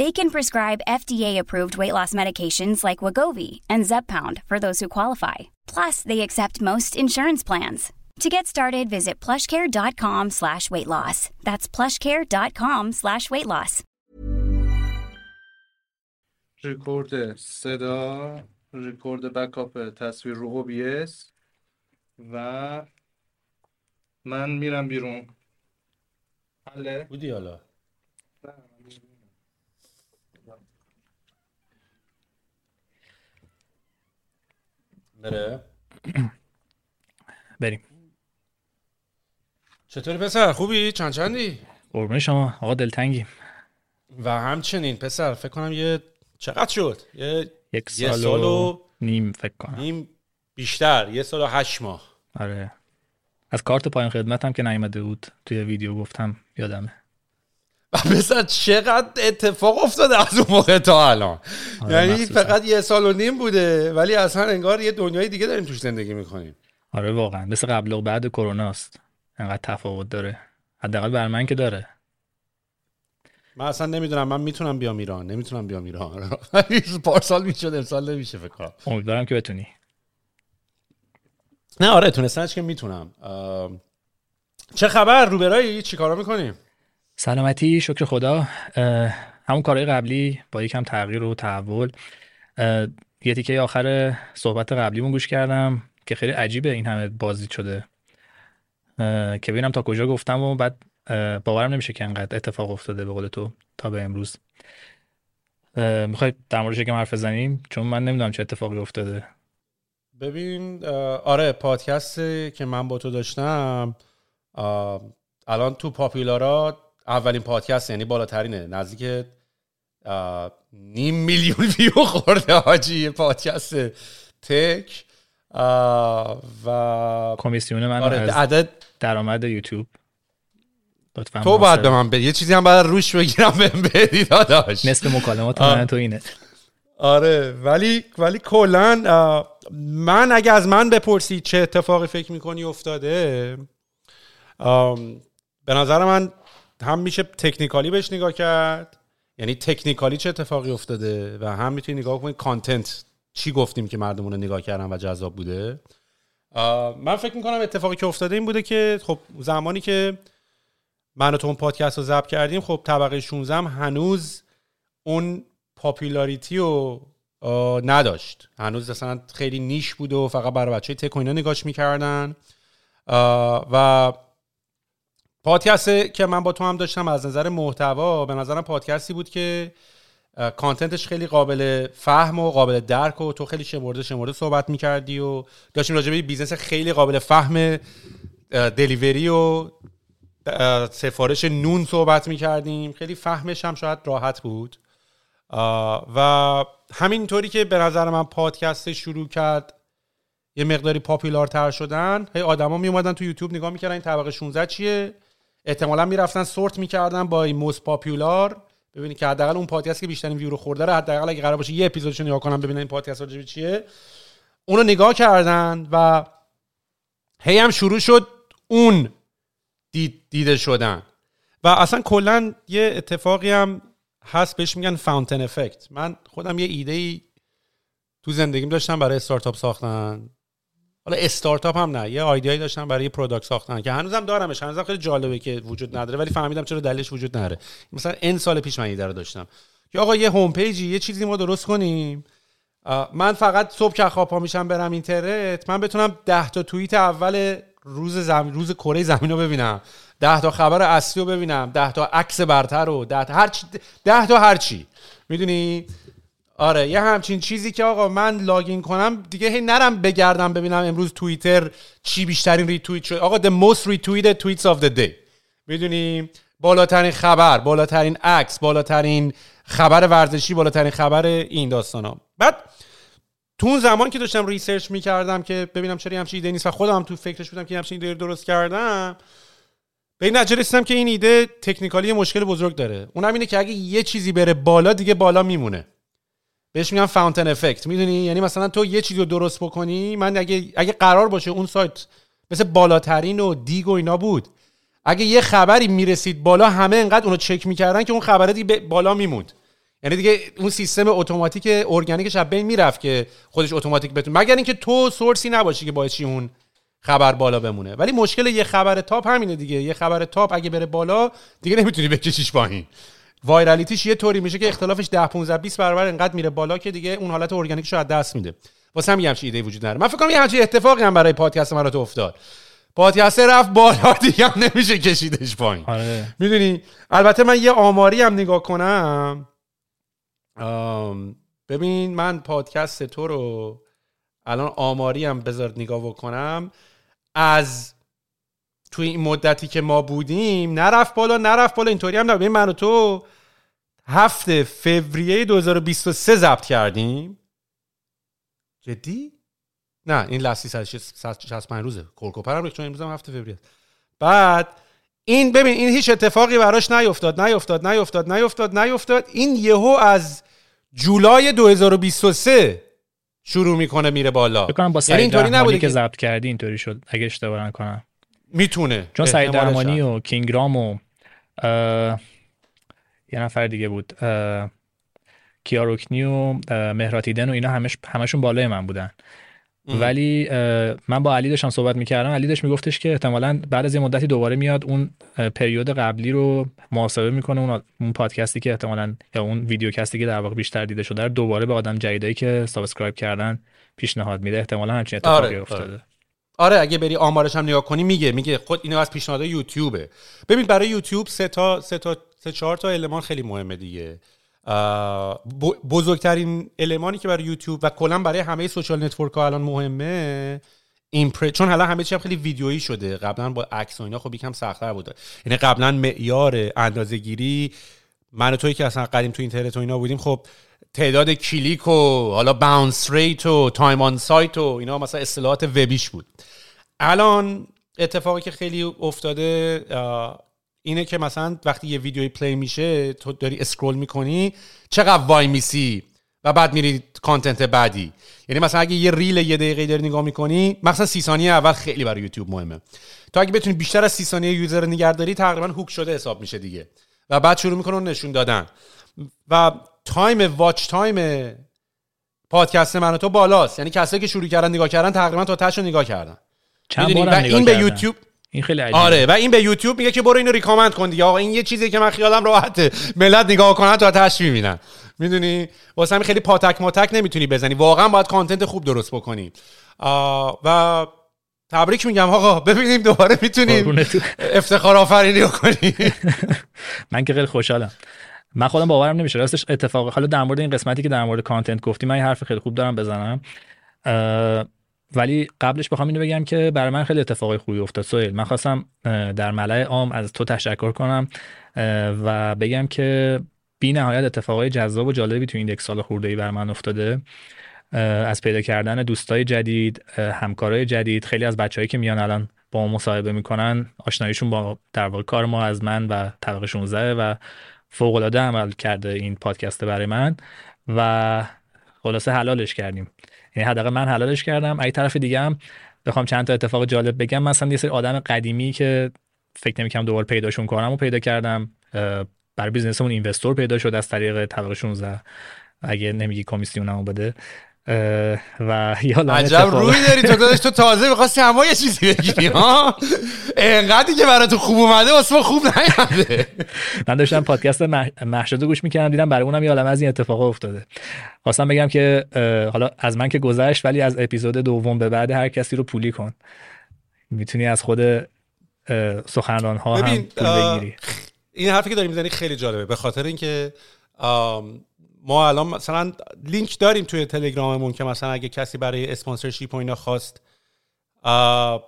They can prescribe FDA-approved weight loss medications like Wagovi and Zepbound for those who qualify. Plus, they accept most insurance plans. To get started, visit plushcare.com slash weight loss. That's plushcare.com slash weight loss. رکورد صدا رکورد بکاپ تصویر رو OBS و من میرم بیرون حله بودی حالا بره بریم. چطوری پسر؟ خوبی؟ چند چندی؟ قربون شما. آقا دلتنگیم. و همچنین پسر فکر کنم یه چقدر شد؟ یه یک یه سال, سال و نیم فکر کنم. نیم بیشتر. یه سال و هشت ماه. آره. از کارت پایان خدمتم که نیومده بود. توی ویدیو گفتم یادمه. و پسر چقدر اتفاق افتاده از اون موقع تا الان. آره، یعنی. فقط یه سال و نیم بوده ولی اصلا انگار یه دنیای دیگه داریم توش زندگی می‌کنیم. آره واقعا. مثل قبل و بعد کرونا است. انقدر تفاوت داره. حداقل بر من که داره. من اصلا نمی‌دونم من می‌تونم بیام ایران. نمی‌تونم بیام ایران. پارسال می‌شد امسال نمیشه فکر کنم. امیدوارم که بتونی. نه آره تونستنش که می‌تونم. چه خبر؟ روبرایی؟ چی کارا می‌کنیم سلامتی شکر خدا. همون کارهای قبلی با یکم تغییر و تحول. یه تیکه آخر صحبت قبلیمون گوش کردم که خیلی عجیبه این همه بازدید شده. که ببینم تا کجا گفتم و بعد باورم نمیشه که انقدر اتفاق افتاده به قول تو تا به امروز. می‌خوای در موردش یکم حرف بزنیم؟ چون من نمی‌دونم چه اتفاقی افتاده. ببین آره پادکست که من با تو داشتم الان تو پاپیولارا اولین پادکست یعنی بالاترینه. نزدیک نیم میلیون ویو خورده حاجی پادکست تک. و کمیسیون من آره از عدد درآمد یوتیوب. لطفاً تو باید محاسب- به من بدی یه چیزی هم باید روش بگیرم بهم بدی داداش. نصف مکالمات. من تو اینه. آره ولی ولی کلا من اگه از من بپرسی چه اتفاقی فکر می‌کنی افتاده به نظر من هم میشه تکنیکالی بهش نگاه کرد؟ یعنی تکنیکالی چه اتفاقی افتاده و هم می‌تونی نگاه کنی کانتنت؟ چی گفتیم که مردمون رو نگاه کردن و جذاب بوده؟ من فکر می‌کنم اتفاقی که افتاده این بوده که خب زمانی که من و تو اون پادکست رو ضبط کردیم خب طبقه 16 هم هنوز اون پاپولاریتی رو نداشت. هنوز اصلا خیلی نیش بود و فقط برای بچه تک و اینا نگاش می‌کردن. و پادکست که من با تو هم داشتم از نظر محتوا به نظرم پادکستی بود که content ش خیلی قابل فهم و قابل درک و تو خیلی شمرده شمرده صحبت می‌کردی و داشتیم راجع به business خیلی قابل فهم delivery و سفارش نون صحبت می‌کردیم. خیلی فهمش هم شاید راحت بود. و همینطوری که به نظر من پادکست شروع کرد یه مقداری popular تر شدن هی آدما می اومدن تو یوتیوب نگاه می‌کردن این طبقه 16 چیه؟ احتمالا می‌رفتن سورت می‌کردن با این موست پاپولار ببینید که حداقل اون پادکست که بیشترین ویو رو خورده رو حداقل اگه قرار باشه یه اپیزودش رو نگاه کنم ببینن این پادکست راجع به چیه. اونو نگاه کردن و هی هم شروع شد اون دید دیده شدن. و اصلا کلا یه اتفاقی هم هست بهش میگن فاونتن افکت من خودم یه ایده ای تو زندگیم داشتم برای استارتاپ ساختن. حالا استارتاپ هم نه. یه idea یی داشتم برای product ساختن که هنوزم دارمش. هنوزم خیلی جالبه که وجود نداره ولی فهمیدم چرا دلیلش وجود نداره مثلا این سال پیش من ایده رو داشتم. که آقا یه home page ی یه چیزی ما درست کنیم. من فقط صبح که خواب میشم برم اینترنت من بتونم 10 تا توییت اول روز زمین روز کره زمین رو ببینم. 10 تا خبر اصلی رو ببینم. 10 تا عکس برتر رو 10 تا هر چی 10 تا هر چی. می‌دونی؟ آره یه همچین چیزی که آقا من login کنم دیگه هی نرم بگردم ببینم امروز توییتر چی بیشترین ریتوییت شد. آقا the most retweeted tweets of the day. می‌دونی؟ بالاترین خبر بالاترین عکس بالاترین خبر ورزشی بالاترین خبر این داستان ها بعد تو اون زمان که داشتم research می‌کردم که ببینم چرا همچین ایده نیست و خودم هم تو فکرش بودم که همچین ایده درست کردم به این رسیدم که این ایده technically مشکل بزرگ داره. اونم اینه که اگه یه چیزی بره بالا دیگه بالا میمونه. بهش میگن fountain effect می‌دونی؟ یعنی مثلا تو یه چیزی رو درست بکنی من اگه اگه قرار باشه اون سایت مثل بالاترین و Digg و اینا بود اگه یه خبری می‌رسید بالا همه انقدر اونو چک می‌کردن که اون خبره دیگه بالا میموند. یعنی دیگه اون سیستم اتوماتیک ارگانیکش از بین می‌رفت که خودش اتوماتیک بتونه. مگر اینکه تو source ی نباشی که باعث اون خبر بالا بمونه. ولی مشکل یه خبر top همینه دیگه. یه خبر top اگه بره بالا دیگه نمی‌تونی بکشیش پایین. وایرالیتیش یه طوری میشه که اختلافش 10 15 20 برابر انقدر میره بالا که دیگه اون حالت ارگانیکش رو از دست میده. واسه همین همچین ایده وجود نداره. من فکر کنم یه همچین اتفاقی هم برای پادکست من افتاد. پادکست رفت بالا دیگه هم نمیشه کشیدش پایین. آره. می‌دونی؟ البته من یه آماری هم نگاه کنم. ببین من پادکست تو رو الان آماری هم بذار نگاه بکنم. از توی این مدتی که ما بودیم نرفت بالا نرفت بالا اینطوری هم نبود. من و تو هفته فوریه 2023 ضبط کردیم. جدی؟ نه این لستی 165 روزه. کورکوپر هم چون امروز هم هفته فوریه. بعد این ببین این هیچ اتفاقی براش نیفتاد نیفتاد نیفتاد نیفتاد نیفتاد. این یهو از جولای 2023 شروع می‌کنه میره بالا. بکنم با یعنی اینطوری نبوده که ضبط کردی اینطوری شد اگه اشتباه نکنم. می‌تونه. چون سعید درمانی و کینگرام و یه نفر دیگه بود. کیاروکنی و مهراتیدن و اینا همش همشون بالای من بودن. ولی من با علی داشتم صحبت می‌کردم. علی داشت میگفتش که احتمالا بعد از یه مدتی دوباره میاد اون پریود قبلی رو محاسبه می‌کنه. اون اون پادکستی که احتمالا یا اون ویدیوکستی که در واقع بیشتر دیده شده دوباره به آدم جدیدایی که subscribe کردن پیشنهاد میده. احتمالا همچین اتفاقی آره، افتاده. آره. آره اگه بری آمارش هم نگاه کنی میگه میگه خود اینو از پیشنهاد یوتیوبه. ببین برای یوتیوب سه تا سه تا سه چهار تا المان خیلی مهمه دیگه. بزرگترین المانی که برای یوتیوب و کلا برای همه social network ها الان مهمه impr... چون حالا همه چی خیلی ویدیویی شده. قبلا با عکس و اینا خب یکم سختتر بوده یعنی قبلا معیار اندازه گیری من و توی که اصلا قدیم تو اینترنت و اینا بودیم خب تعداد کلیک و حالا bounce rate و time on site و اینا مثلا اصطلاحات وبیش بود. الان اتفاقی که خیلی افتاده اینه که مثلا وقتی یه ویدیوی play میشه تو داری scroll می‌کنی چقدر وای میسی و بعد میری content بعدی. یعنی مثلا اگه یه reel یه دقیقه داری نگاه می‌کنی مثلا سی ثانیه اول خیلی برای یوتیوب مهمه. تو اگه بتونی بیشتر از سی ثانیه user نگهداری تقریبا hook شده حساب میشه دیگه. و بعد شروع می‌کنه نشون دادن. و time watch time پادکست من تو بالاست. یعنی کسایی که شروع کردن نگاه کردن تقریبا تا تهشو نگاه کردن. چند بار و این به یوتیوب این خیلی عجیبه. آره و این به یوتیوب میگه که برو اینو recommend کن دیگه. آقا این یه چیزی که من خیالم راحته. ملت نگاه کنن تا تهش می‌بینن. می‌دونی؟ واسه همین خیلی پاتک ماتک نمی‌تونی بزنی. واقعا باید content خوب درست بکنی. و تبریک میگم. آقا ببینیم دوباره می‌تونیم افتخار آفرینی کنی من که خیلی خوشحالم. من خودم باورم نمیشه. راستش اتفاق حالا در مورد این قسمتی که در مورد کانتنت گفتی من یه حرف خیلی خوب دارم بزنم. ولی قبلش بخوام اینو بگم که برای من خیلی اتفاقای خوبی افتاد. سویل من خواستم در ملای عام از تو تشکر کنم و بگم که بی نهایت اتفاقای جذاب و جالبی تو این یک سال خورده ای بر من افتاده. از پیدا کردن دوستای جدید همکارای جدید خیلی از بچههایی که میان الان با مصاحبه می‌کنن آشناییشون با در کار ما از من و طبقه 16 و فوق العاده عمل کرده این پادکست برای من و خلاصه حلالش کردیم. یعنی حداقل من حلالش کردم. ای طرف دیگه هم بخوام چند تا اتفاق جالب بگم مثلا یه سری آدم قدیمی که فکر نمی‌کنم دوباره پیداشون کنم و پیدا کردم. برای بیزنسمون اینوستور پیدا شد از طریق طبقه 16 اگه نمیگی کمیسیونمو بده. و یا عجب روی داری. تو دادش تو تازه می‌خواستی همه یه چیزی بگیری ها؟ انقدری که برای تو خوب اومده واسه خوب نیومده من داشتم پادکست محشده گوش می‌کردم دیدم برای اونم یه عالم از این اتفاق افتاده. خواستم بگم که حالا از من که گذشت ولی از اپیزود دوم به بعد هر کسی رو پولی کن. می‌تونی از خود سخنران ها هم پول بگیری. این حرفی که داری می‌زنی خیلی جالبه. به خاطر اینکه ما الان مثلا لینک داریم توی تلگراممون که مثلا اگه کسی برای اسپانسرشیپ و اینا خواست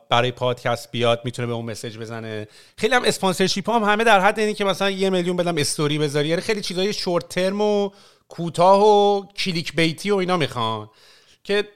برای پادکست بیاد می‌تونه به اون message بزنه. خیلی هم sponsorship هم همه در حد اینی که مثلا یه میلیون بدم استوری بذاری. یعنی خیلی چیزای short term و کوتاه و clickbait ی و اینا می‌خوان. که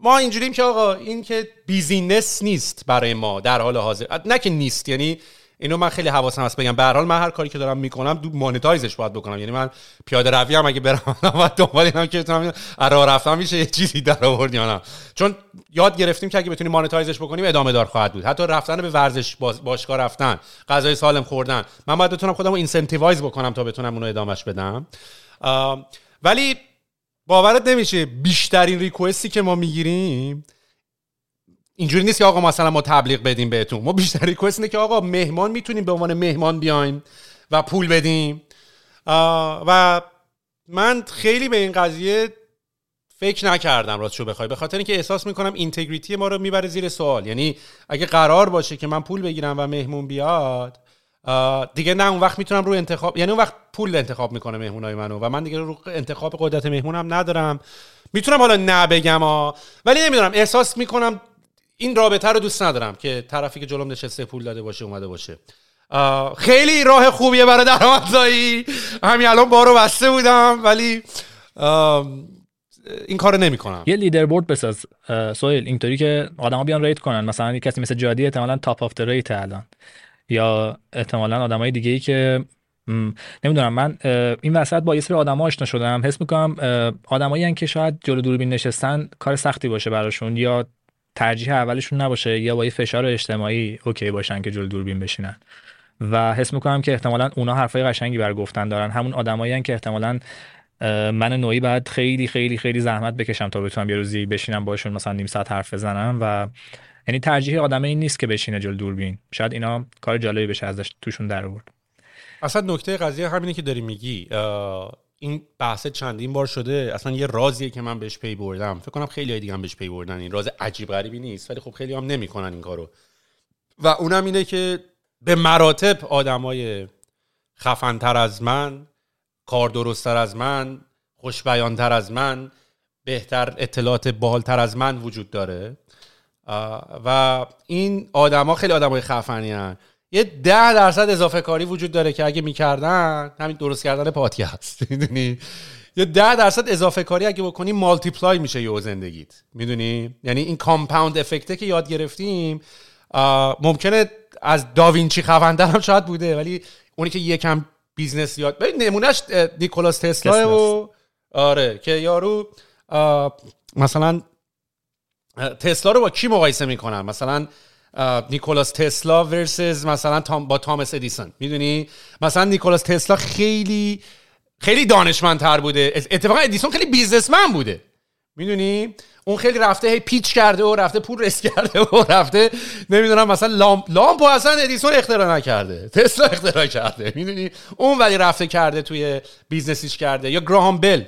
ما اینجوریم که آقا این که business نیست برای ما در حال حاضر. نه که نیست یعنی اینو من خیلی حواسم هست. بگم به هر حال من هر کاری که دارم می‌کنم رو monetize ش باید بکنم. یعنی من پیاده روی هم اگه برم و دنبال اینم که بتونم راه رفتم میشه یه چیزی در آورد یا نه. چون یاد گرفتیم که اگه بتونیم مانیتایزش بکنیم ادامه دار خواهد بود. حتی رفتن به ورزش باشگاه رفتن غذای سالم خوردن. من باید بتونم خودم اینسنتیوایز بکنم تا بتونم اونو ادامش بدم. ولی باورت نمیشه بیشترین ریکوستی که ما می‌گیریم اینجوری نیست که آقا مثلا ما تبلیغ بدیم بهتون. ما بیشتر ریکوست اینه که آقا مهمان می‌تونیم به عنوان مهمان بیایم و پول بدیم. و من خیلی به این قضیه فکر نکردم راستشو بخوای. به خاطر اینکه احساس می‌کنم اینتگریتی ما رو می‌بره زیر سوال. یعنی اگه قرار باشه که من پول بگیرم و مهمون بیاد دیگه نه اون وقت می‌تونم رو انتخاب یعنی اون وقت پول انتخاب می‌کنه مهمونای منو و من دیگه رو انتخاب قدرت مهمونم ندارم. می‌تونم حالا نه بگم ولی نمی‌دونم احساس می‌کنم این رابطه رو دوست ندارم که طرفی که جلوم نشسته پول داده باشه اومده باشه. خیلی راه خوبیه برای درآمدزایی. همین الان بارو بسته بودم ولی این کارو نمی‌کنم. یه leaderboard بساز سویل اینطوری که آدما بیان rate کنن. مثلا کسی مثل جادی احتمالاً top of rate الان. یا احتمالاً آدمای دیگه ای که نمی‌دونم من این وسط با یه سری آدم آشنا شدم. حس می‌کنم آدمایی که شاید جلو دوربین نشستن کار سختی باشه براشون یا ترجیح اولشون نباشه یا با یه فشار اجتماعی okay باشن که جلو دوربین بشینن. و حس می‌کنم که احتمالا اونا حرفای قشنگی بر گفتن دارن. همون آدمایی که احتمالا من نوعی بعد خیلی خیلی خیلی زحمت بکشم تا بتونم یه روزی بشینم باشون مثلا نیم ساعت حرف بزنم. و یعنی ترجیح آدم این نیست که بشینه جلو دوربین. شاید اینا کار جالبی بشه ازش توشون در آورد. اصلا نکته قضیه همینه که داری میگی. این بحث چندین بار شده اصلا یه رازیه که من بهش پی بردم. فکر کنم خیلی دیگه هم بهش پی بردن. این راز عجیب غریبی نیست ولی خب خیلی هم نمی‌کنن این کارو. و اونم اینه که به مراتب آدمای خفنتر از من کار درستتر از من خوشبیانتر از من بهتر اطلاعات بالتر از من وجود داره. و این آدما خیلی آدمای خفنی هن. یه ده درصد اضافه کاری وجود داره که اگه می‌کردن همین درست کردن پادکست می‌دونی؟ یه ده درصد اضافه کاری اگه بکنی مالتیپلای میشه یه زندگیت. می‌دونی؟ یعنی این کامپاوند افکته که یاد گرفتیم ممکنه از داوینچی خوندن هم شاید بوده ولی اونی که یکم business یاد ببین نمونهش نیکولاس تسلا و آره که یارو مثلا تسلا رو با کی مقایسه می‌کنن؟ مثلا نیکولاس تسلا versus مثلا با تامس ادیسون. می‌دونی؟ مثلا نیکولاس تسلا خیلی خیلی دانشمندتر بوده. اتفاقا ادیسون خیلی businessman بوده. می‌دونی؟ اون خیلی رفته هی pitch کرده و رفته پول raise کرده و رفته نمی‌دونم مثلا لامپ لامپ اصلا ادیسون اختراع نکرده. تسلا اختراع کرده. می‌دونی؟ اون ولی رفته کرده توی business یش کرده. یا گراهام بل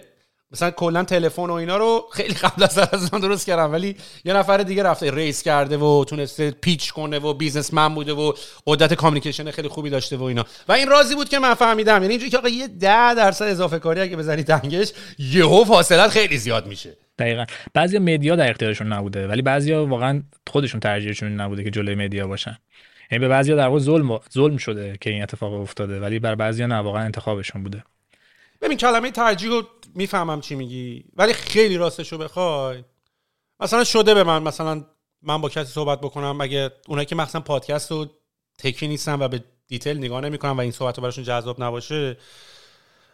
مثلا کلا تلفن و اینا رو خیلی قبل از از درست کردم ولی یه نفر دیگه رفته raise کرده و تونسته pitch کنه و businessman بوده و قدرت communication خیلی خوبی داشته و اینا. و این رازی بود که من فهمیدم. یعنی اینجوری که آقا یه ده درصد اضافه کاری اگه بزنی تنگش یهو فاصله خیلی زیاد میشه. دقیقا. بعضی media در اختیارشون نبوده ولی بعضیا واقعا خودشون ترجیحشون نبوده که جلوی media باشن. یعنی به بعضیا در واقع ظلم ظلم شده که این اتفاق افتاده ولی بر بعضیا نه واقعا انتخابشون بوده. ببین کلمه ترجیح رو می‌فهمم چی میگی. ولی خیلی راستش رو بخوای. مثلا شده به من مثلا من با کسی صحبت بکنم اگه اونایی که مثلا پادکست رو تکی نیستن و به detail نگاه نمی‌کنن و این صحبت رو براشون جذاب نباشه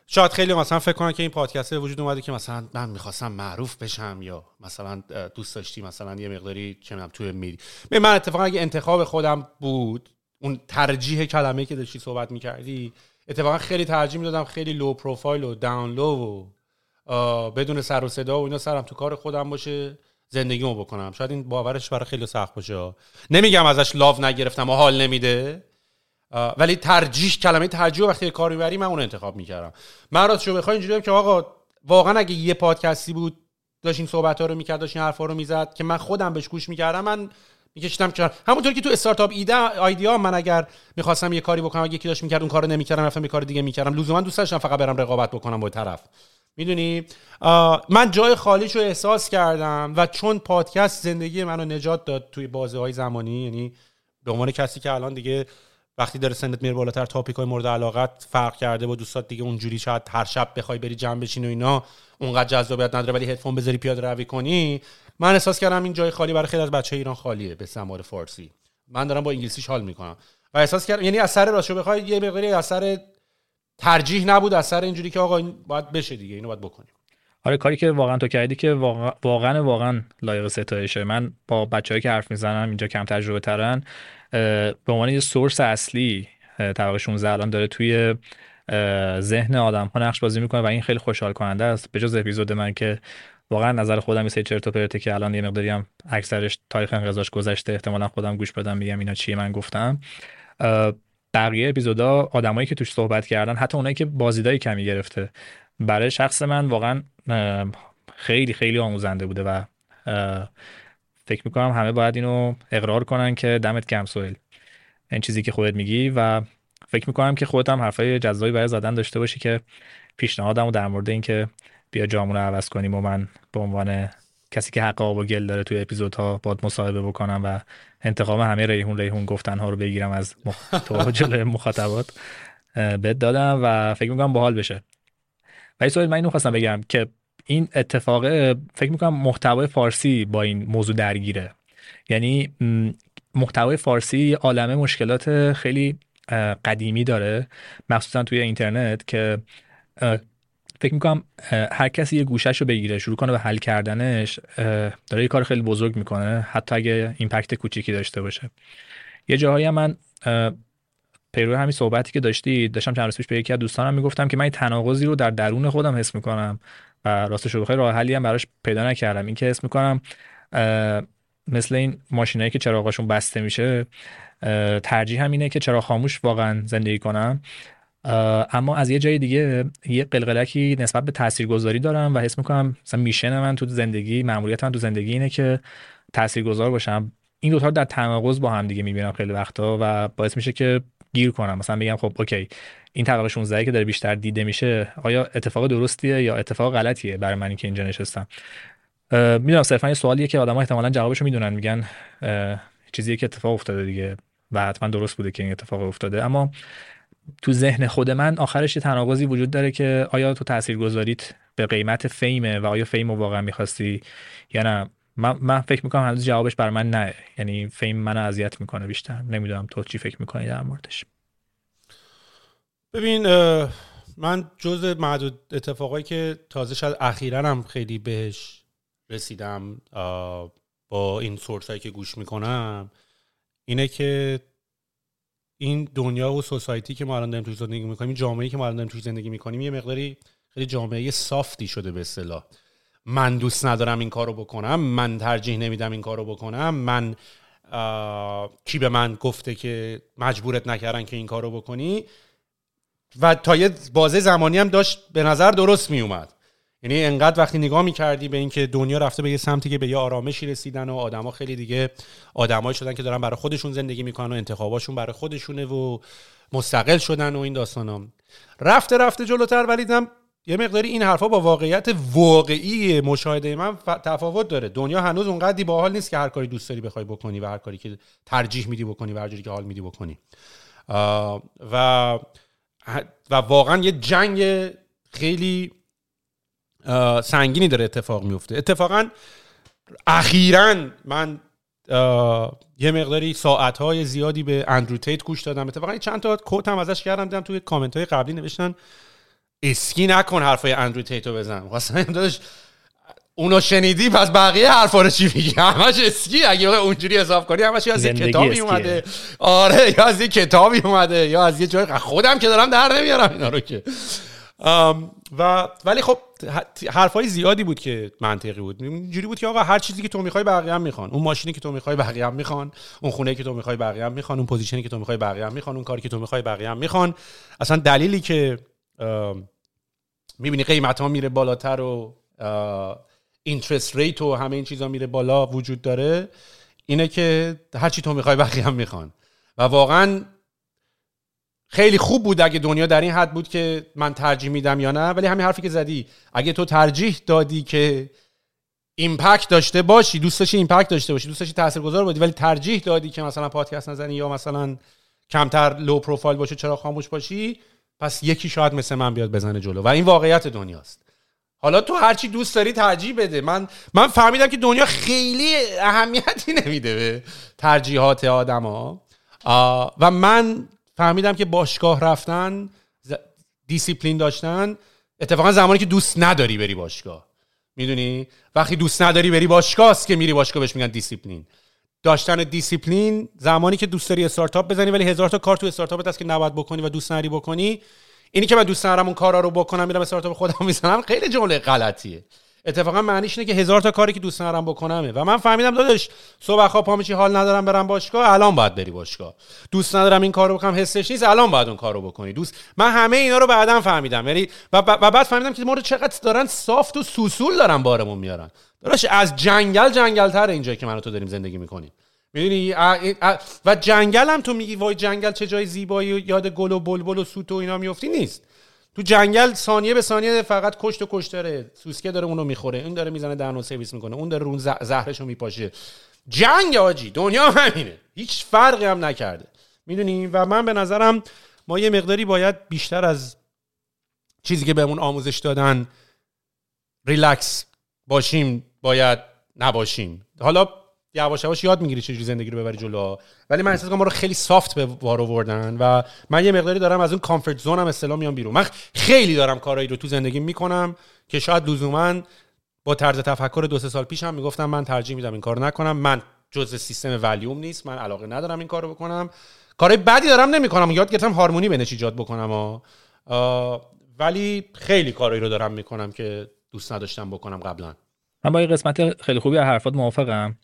شاید خیلی مثلا فکر کنن که این پادکست وجود اومده که مثلا من می‌خواستم معروف بشم یا مثلا دوست داشتی مثلا یه مقداری چه توی میری من اتفاقا اگه انتخاب خودم بود اون ترجیح کلمه که داشتی صحبت می‌کردی اتفاقا خیلی ترجیح می‌دادم خیلی لو پروفایل و داون لو و بدون سر و صدا و اینا سرم تو کار خودم باشه زندگیمو بکنم. شاید این باورش برای خیلی سخت باشه. نمیگم ازش لاو نگرفتم و حال نمیده. ولی ترجیح کلمه ترجیح وقتی کار می‌بری من اون انتخاب می‌کردم. من راست شو بخوای اینجوری که آقا واقعا اگه یه پادکستی بود داشت این صحبت ها رو می‌کرد داشت این حرفا رو می‌زد که من خودم بهش گوش می‌کردم من میکشیدم که همونطور که تو استارتاپ ایده آیدیا من اگر می‌خواستم یه کاری بکنم یکی داشت می‌کرد اون کارو نمی‌کردم رفتم یه کار دیگه می‌کردم. لزوما دوست داشتم فقط برم رقابت بکنم با طرف. می‌دونی؟ من جای خالیش رو احساس کردم و چون پادکست زندگی منو نجات داد توی بازه های زمانی یعنی به عنوان کسی که الان دیگه وقتی داره سنت میره بالاتر تاپیک های مورد علاقت فرق کرده با دوستات دیگه اونجوری شاید هر شب بخوای بری جمع بشین و اینا اونقدر جذابیت نداره ولی هدفون بذاری پیاده روی کنی. من احساس کردم این جای خالی برای خیلی از بچه ایران خالیه به سمار فارسی. من دارم با انگلیسیش حال می‌کنم. و احساس کردم یعنی اثر راستشو بخوای یه مقداری اثر ترجیح نبود اثر اینجوری که آقا این باید بشه دیگه اینو باید بکنیم. آره کاری که واقعا تو کردی که واقعا واقعا لایق ستایشه من با بچه‌ای که حرف می‌زنم اینجا کم تجربه ترن به عنوان یه سورس اصلی طبقه 16 الان داره توی ذهن آدم ها نقش بازی می‌کنه و این خیلی خوشحال کننده است. به جز اپیزود من که واقعا نظر خودم یه چرت و پرته که الان یه مقداری هم اکثرش تاریخ انقضاش گذشته احتمالا خودم گوش بدم میگم اینا چیه من گفتم. بقیه اپیزودا آدمایی که توش صحبت کردن حتی اونایی که بازیدای کمی گرفته. برای شخص من واقعا خیلی خیلی آموزنده بوده و فکر می‌کنم همه باید اینو اقرار کنن که دمت کم سویل این چیزی که خودت میگی و فکر می‌کنم که خودت هم حرفای جذابی برای زدن داشته باشی که پیشنهادمو در مورد اینکه بیا جامون عوض کنیم و من به عنوان کسی که حق آب و گل داره توی اپیزودها باد مصاحبه بکنم و انتقام همه ریحون ریحون گفتن ها رو بگیرم از مخ... جلوی مخاطبات بد دادم و فکر می‌کنم باحال بشه. ولی سوال من اینو خواستم بگم که این اتفاق فکر می‌کنم محتوای فارسی با این موضوع درگیره. یعنی محتوای فارسی عالمه مشکلات خیلی قدیمی داره مخصوصا توی اینترنت که فکر می‌کنم هر کسی یه گوشش رو بگیره شروع کنه به حل کردنش داره یه کار خیلی بزرگ می‌کنه حتی اگه ایمپکت کوچیکی داشته باشه. یه جاهایی من پیرو همین صحبتی که داشتی داشتم چند روز پیش به یکی از دوستانم می‌گفتم که من این تناقضی رو در درون خودم حس می‌کنم و راستش رو بخیر راه حلی هم براش پیدا نکردم. این که حس می‌کنم مثل این ماشینایی که چراغاشون بسته میشه ترجیح هم اینه که چرا خاموش واقعا زندگی کنم. اما از یه جای دیگه یه قلقلکی نسبت به تاثیرگذاری دارم و حس می‌کنم مثلا میشن من تو زندگی ماموریت من تو زندگی اینه که تاثیرگذار باشم. این دوتا رو در تناقض با هم دیگه می‌بینم خیلی وقتا و باعث میشه که گیر کنم. مثلا بگم خب اوکی این طبقه 16 که داره بیشتر دیده میشه آیا اتفاق درستیه یا اتفاق غلطیه برای من که اینجا نشستم؟ می‌دونم صرفا یه سوالیه که آدم‌ها احتمالاً جوابشو می‌دونن میگن چیزی که اتفاق افتاده دیگه و حتما درست بوده که این اتفاق افتاده. اما تو ذهن خود من آخرش یه تناقضی وجود داره که آیا تو تاثیرگذاریت به قیمت فیمه و آیا فیم رو واقعا می‌خواستی یا نه؟ من, من فکر می‌کنم هنوز جوابش بر من نه. یعنی فیم من اذیت می‌کنه بیشتر. نمی‌دونم تو چی فکر می‌کنی در موردش. ببین من جز معدود اتفاقایی که تازه شاید اخیرا هم خیلی بهش رسیدم با این سورس هایی که گوش می‌کنم اینه که این دنیا و سوسایتی که ما الان داریم توی زندگی می‌کنیم این که ما الان داریم توی زندگی می‌کنیم یه مقداری خیلی جامعه سافتی شده به اصطلاح. من دوست ندارم این کارو بکنم من ترجیح نمیدم این کارو بکنم من کی به من گفته که مجبورت نکردن که این کارو بکنی؟ و تا یه بازه زمانی هم داشت به نظر درست میومد یعنی انقدر وقتی نگاه می‌کردی به اینکه دنیا رفته به یه سمتی که به یه آرامشی رسیدن و آدما خیلی دیگه آدمایی شدن که دارن برای خودشون زندگی می‌کنن و انتخاباشون برای خودشونه و مستقل شدن و این داستانام رفته رفته جلوتر ولی یه مقداری این حرفا با واقعیت واقعی مشاهده من تفاوت داره. دنیا هنوز اونقدری باحال نیست که هر کاری دوست داری بخوای بکنی و هر کاری که ترجیح میدی بکنی و هر جوری که حال میدی بکنی. و و واقعا یه جنگ خیلی سنگینی داره اتفاق میفته. اتفاقا اخیرا من یه مقداری ساعت زیادی به اندرو تیت گوش دادم. اتفاقا چند تا کوت هم ازش کردم دیدم توی کامنت های قبلی نوشتن اسکی نکن حرفای اندرو تیتو بزن. واسه اونو شنیدی پس بقیه حرفا رو چی میگی؟ همش اسکی. اگه اونجوری حساب کنی همش از یه کتابی اومده. آره یا از یه کتابی اومده یا از یه جای خودم که دارم در نمیارم اینا رو که. و ولی خب حرفای زیادی بود که منطقی بود. اینجوری بود که آقا هر چیزی که تو می‌خوای بقیه هم می‌خوان. اون ماشینی که تو می‌خوای بقیه هم می‌خوان. اون خونه که تو می‌خوای بقیه هم می‌خوان. اون position ی که تو می‌خوای بقیه هم می‌خوان. اون کاری که تو می‌خوای بقیه هم می‌خوان. اصلا دلیلی که می‌بینی قیمت ها میره بالاتر و interest rate و همه این چیزا میره بالا وجود داره اینه که هرچی تو می‌خوای بقیه هم می‌خوان. و واقعا خیلی خوب بود اگه دنیا در این حد بود که من ترجیح میدم یا نه ولی همین حرفی که زدی. اگه تو ترجیح دادی که impact داشته باشی دوست داشتی impact داشته باشی دوست داشتی تاثیرگذار بودی ولی ترجیح دادی که مثلا پادکست نزنی یا مثلا کمتر low profile باشه چرا خاموش باشی پس یکی شاید مثل من بیاد بزنه جلو. و این واقعیت دنیاست. حالا تو هرچی دوست داری ترجیح بده. من من فهمیدم که دنیا خیلی اهمیتی نمیده به ترجیحات آدما. و من فهمیدم که باشگاه رفتن دیسیپلین داشتن اتفاقا زمانی که دوست نداری بری باشگاه. می‌دونی؟ وقتی دوست نداری بری باشگاه است که میری باشگاه بهش میگن دیسیپلین. داشتن دیسیپلین زمانی که دوست داری استارتاپ بزنی ولی هزار تا کار تو استارتاپت هست که نباید بکنی و دوست نداری بکنی. اینی که من دوست ندارم اون کارا رو بکنم میرم استارتاپ خودم می‌زنم خیلی جمله غلطیه. اتفاقا معنیش اینه که هزار تا کاری که دوست ندارم بکنمه. و من فهمیدم داداش صبح خواب پا میشی حال ندارم برم باشگاه الان باید بری باشگاه. دوست ندارم این کارو بکنم حسش نیست الان باید اون کارو بکنی. دوست من همه اینا رو بعدا فهمیدم. یعنی و, و بعد فهمیدم که ما رو چقدر دارن soft و سوسول دارن بارمون میارن. داداش از جنگل جنگلتر اینجا که من تو داریم زندگی می‌کنیم. می‌دونی؟ و جنگل هم تو میگی وای جنگل چه جای زیبایی یاد گل و بلبل و سوت و اینا میفتی نیست. تو جنگل ثانیه به ثانیه فقط کشت و کشت داره. سوسکه داره اونو می‌خوره. این داره می‌زنه دهنو سرویس می‌کنه. اون داره اون زهرشو میپاشه. جنگ آجی دنیا همینه. هیچ فرقی هم نکرده. می‌دونی؟ و من به نظرم ما یه مقداری باید بیشتر از چیزی که بهمون آموزش دادن ریلکس باشیم باید نباشیم. حالا یواش یواش یاد می‌گیری چجوری زندگی رو ببری جلو. ولی من احساس کنم ما رو خیلی soft به بار آوردن و من یه مقداری دارم از اون comfort zone م اصطلاح میام بیرون. من خیلی دارم کارایی رو تو زندگی می‌کنم که شاید لزوما با طرز تفکر دو سه سال پیش هم می‌گفتم من ترجیح میدم این کارو نکنم. من جزء سیستم value م نیست. من علاقه ندارم این کارو بکنم. کارهای بدی دارم نمی‌کنم. یاد گرفتم هارمونی بینش ایجاد بکنم. ولی خیلی کارایی رو دارم می‌کنم که دوست نداشتم بکنم قبلا. من با این قسمت خیلی خوبی از حرفات موافقم.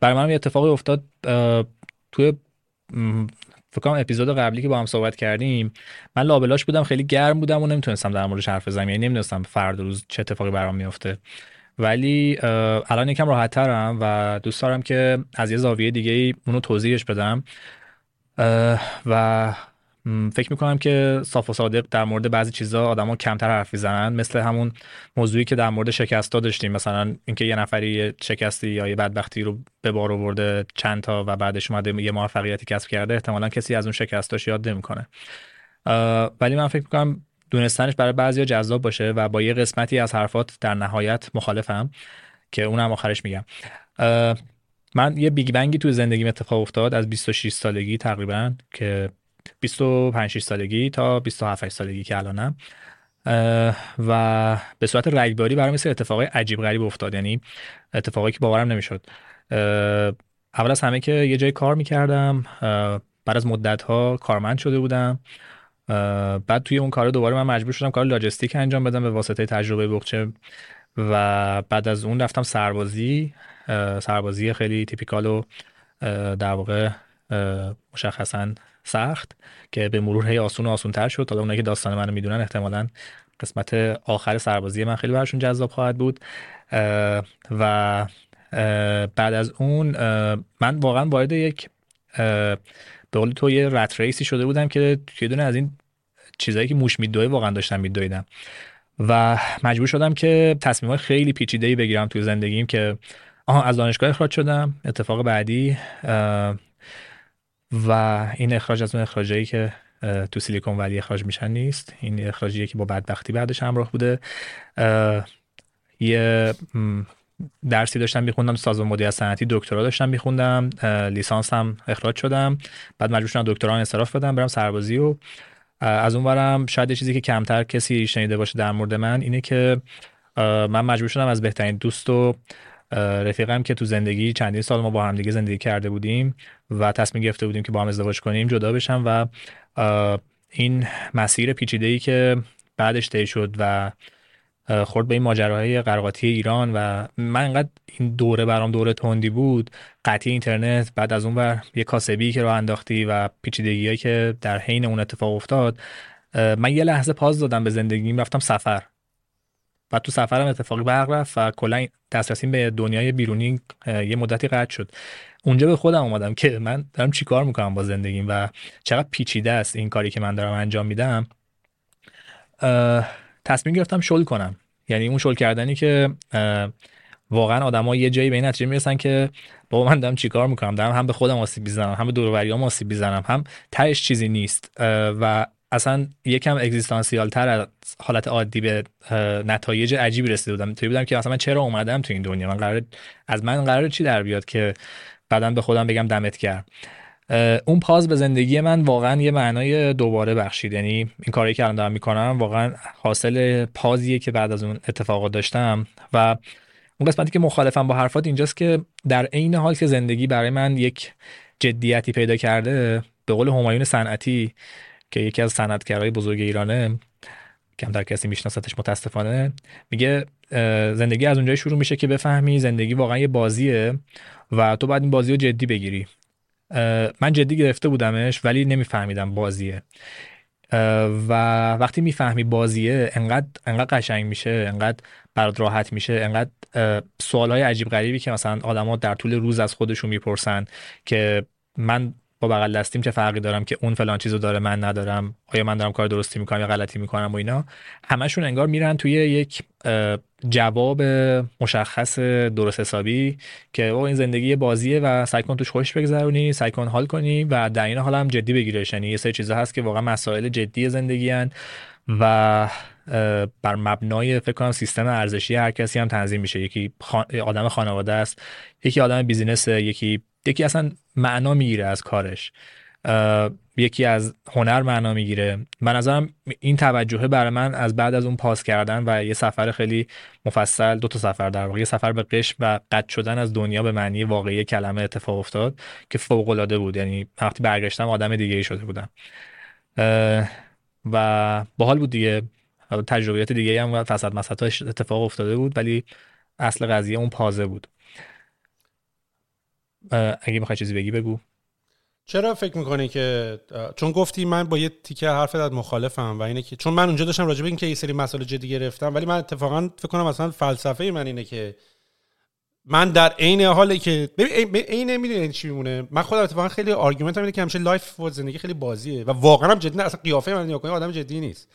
برای من یه اتفاقی افتاد توی فکر اپیزود قبلی که با هم صحبت کردیم من لابلاش بودم خیلی گرم بودم و نمی‌تونستم در موردش حرف بزنم یعنی نمی‌دونستم فرد روز چه اتفاقی برام میفته ولی الان یکم راحت ترم و دوست دارم که از یه زاویه دیگه اونو توضیحش بدم. و فکر می‌کنم که صاف و صادق در مورد بعضی چیزا آدما کمتر حرف می‌زنن مثل همون موضوعی که در مورد شکست داشتیم. مثلا اینکه یه نفری شکستی یا یه بدبختی رو به بار آورده چند تا و بعدش اومده یه موفقیتی کسب کرده احتمالا کسی از اون شکستاش یاد نمی‌کنه. ولی من فکر می‌کنم دونستنش برای بعضیا جذاب باشه و با یه قسمتی از حرفات در نهایت مخالفم که اونم آخرش میگم. من یه بیگ بنگی تو زندگیم اتفاق افتاد از 26 سالگی تقریبا که 25 سالگی تا 27 سالگی که الانم. و به صورت رگباری برای مثل اتفاقای عجیب غریب افتاد. یعنی اتفاقی که باورم نمی‌شد. اول از همه که یه جای کار می‌کردم. بعد از مدت ها کارمند شده بودم. بعد توی اون کار دوباره من مجبور شدم کار لاجستیک انجام بدم به واسطه تجربه بخچه و بعد از اون رفتم سربازی. سربازی خیلی تیپیکال و در واقع مشخصا سخت که به مرور هی آسون و آسون تر شد. حالا اونایی که داستان منو می‌دونن احتمالا قسمت آخر سربازی من خیلی براشون جذاب خواهد بود. و بعد از اون من واقعا وارد یک به قول تو رت ریسی شده بودم که یه دونه از این چیزایی که موش میدوه واقعا داشتم میدویدم. و مجبور شدم که تصمیمات خیلی پیچیده ای بگیرم توی زندگیم که آها از دانشگاه اخراج شدم اتفاق بعدی و این اخراج از اون اخراجایی که تو سیلیکون ولی اخراج میشن نیست. این اخراجیه که با بدبختی بعدش همراه بوده. یه درسی داشتم میخوندم سازمان مدیریت صنعتی دکترا داشتم میخوندم. لیسانس هم اخراج شدم. بعد مجبور شدم دکترا انصراف بدم برم سربازی و از اون برم شاید یه چیزی که کمتر کسی شنیده باشه در مورد من اینه که من مجبور شدم از بهترین دوست و رفیقم که تو زندگی چندین سال ما با هم دیگه زندگی کرده بودیم و تصمیم گرفته بودیم که با هم ازدواج کنیم جدا بشم و این مسیر پیچیده ای که بعدش طی شد و خورد به این ماجراهای قرقاتی ایران و من انقدر این دوره برام دوره تندی بود قطعی اینترنت بعد از اون بر یه کاسبی که رو انداختی و پیچیدگی که در حین اون اتفاق افتاد من یه لحظه پاز دادم به زندگیم رفتم سفر. و تو سفرم اتفاقی برق رفت و کلا دسترسیم به دنیای بیرونی یه مدتی قطع شد. اونجا به خودم اومدم که من دارم چیکار می‌کنم با زندگیم و چقدر پیچیده است این کاری که من دارم انجام میدم. تصمیم گرفتم شل کنم. یعنی اون شل کردنی که واقعا آدما یه جایی به این نتیجه می‌رسن که بابا من دارم چیکار می‌کنم؟ دارم هم به خودم آسیب می‌زنم هم به دور و آسیب می‌زنم هم تهش چیزی نیست. و اصلا یکم اگزیستانسیال تر از حالت عادی به نتایج عجیبی رسیده بودم. توی بودم که مثلا من چرا اومدم تو این دنیا؟ من قرار از من قرار چی در بیاد که بعدا به خودم بگم دمت کرد اون پاز به زندگی من واقعا یه معنای دوباره بخشید. یعنی این کاری که الان دارم می‌کنم واقعا حاصل پازیه که بعد از اون اتفاقات داشتم و اون قسمتی که مخالفم با حرفات اینجاست که در عین حال که زندگی برای من یک جدیتی پیدا کرده به قول همایون صنعتی که یکی از صنعتگرای بزرگ ایرانه کم در کسی میشناستش متاسفانه میگه زندگی از اونجایی شروع میشه که بفهمی زندگی واقعا یه بازیه و تو باید این بازی رو جدی بگیری. من جدی گرفته بودمش ولی نمیفهمیدم بازیه. و وقتی می‌فهمی بازیه انقدر انقدر قشنگ میشه انقدر برات راحت میشه انقدر سوالهای عجیب غریبی که مثلا آدما در طول روز از خودشون می‌پرسن که من با بغل دستیم چه فرقی دارم که اون فلان چیزو داره من ندارم؟ آیا من دارم کار درستی می‌کنم یا غلطی می‌کنم و اینا؟ همشون انگار میرن توی یک جواب مشخص درست حسابی که او این زندگی بازیه و سعی کن توش خوش بگذرونی سعی کن حال کنی و در این حال هم جدی بگیرش یعنی یه سری چیزا هست که واقعا مسائل جدی زندگی هن و بر مبنای فکر کنم سیستم ارزشی هر کسی هم تنظیم میشه. یکی آدم خانواده است یکی آدم بیزینس یکی یکی اصلا معنا می‌گیره از کارش. یکی از هنر معنا می‌گیره. من نظرم این توجهه برای من از بعد از اون پاس کردن و یه سفر خیلی مفصل دو تا سفر در واقع یه سفر به قشم و قد شدن از دنیا به معنی واقعی کلمه اتفاق افتاد که فوق العاده بود. یعنی وقتی برگشتم آدم دیگه ای شده بودم. و باحال بود دیگه. تجربیات دیگه هم فساد مسطاش اتفاق افتاده بود ولی اصل قضیه اون پازه بود. اگه می‌خوای چیزی بگی بگو. چرا فکر می‌کنی که چون گفتی من با یه تیکه حرف از مخالفم و اینه که چون من اونجا داشتم راجع به اینکه یه سری مسائل جدی گرفتم ولی من اتفاقا فکر کنم مثلا فلسفه من اینه که من در عین حالی که عین می‌دونی چی میمونه؟ من خودم اتفاقا خیلی آرگومنت اینه که همیشه لایف و زندگی خیلی بازیه و واقعا هم جدی اصلا قیافه من نگاه آدم جدی نیست.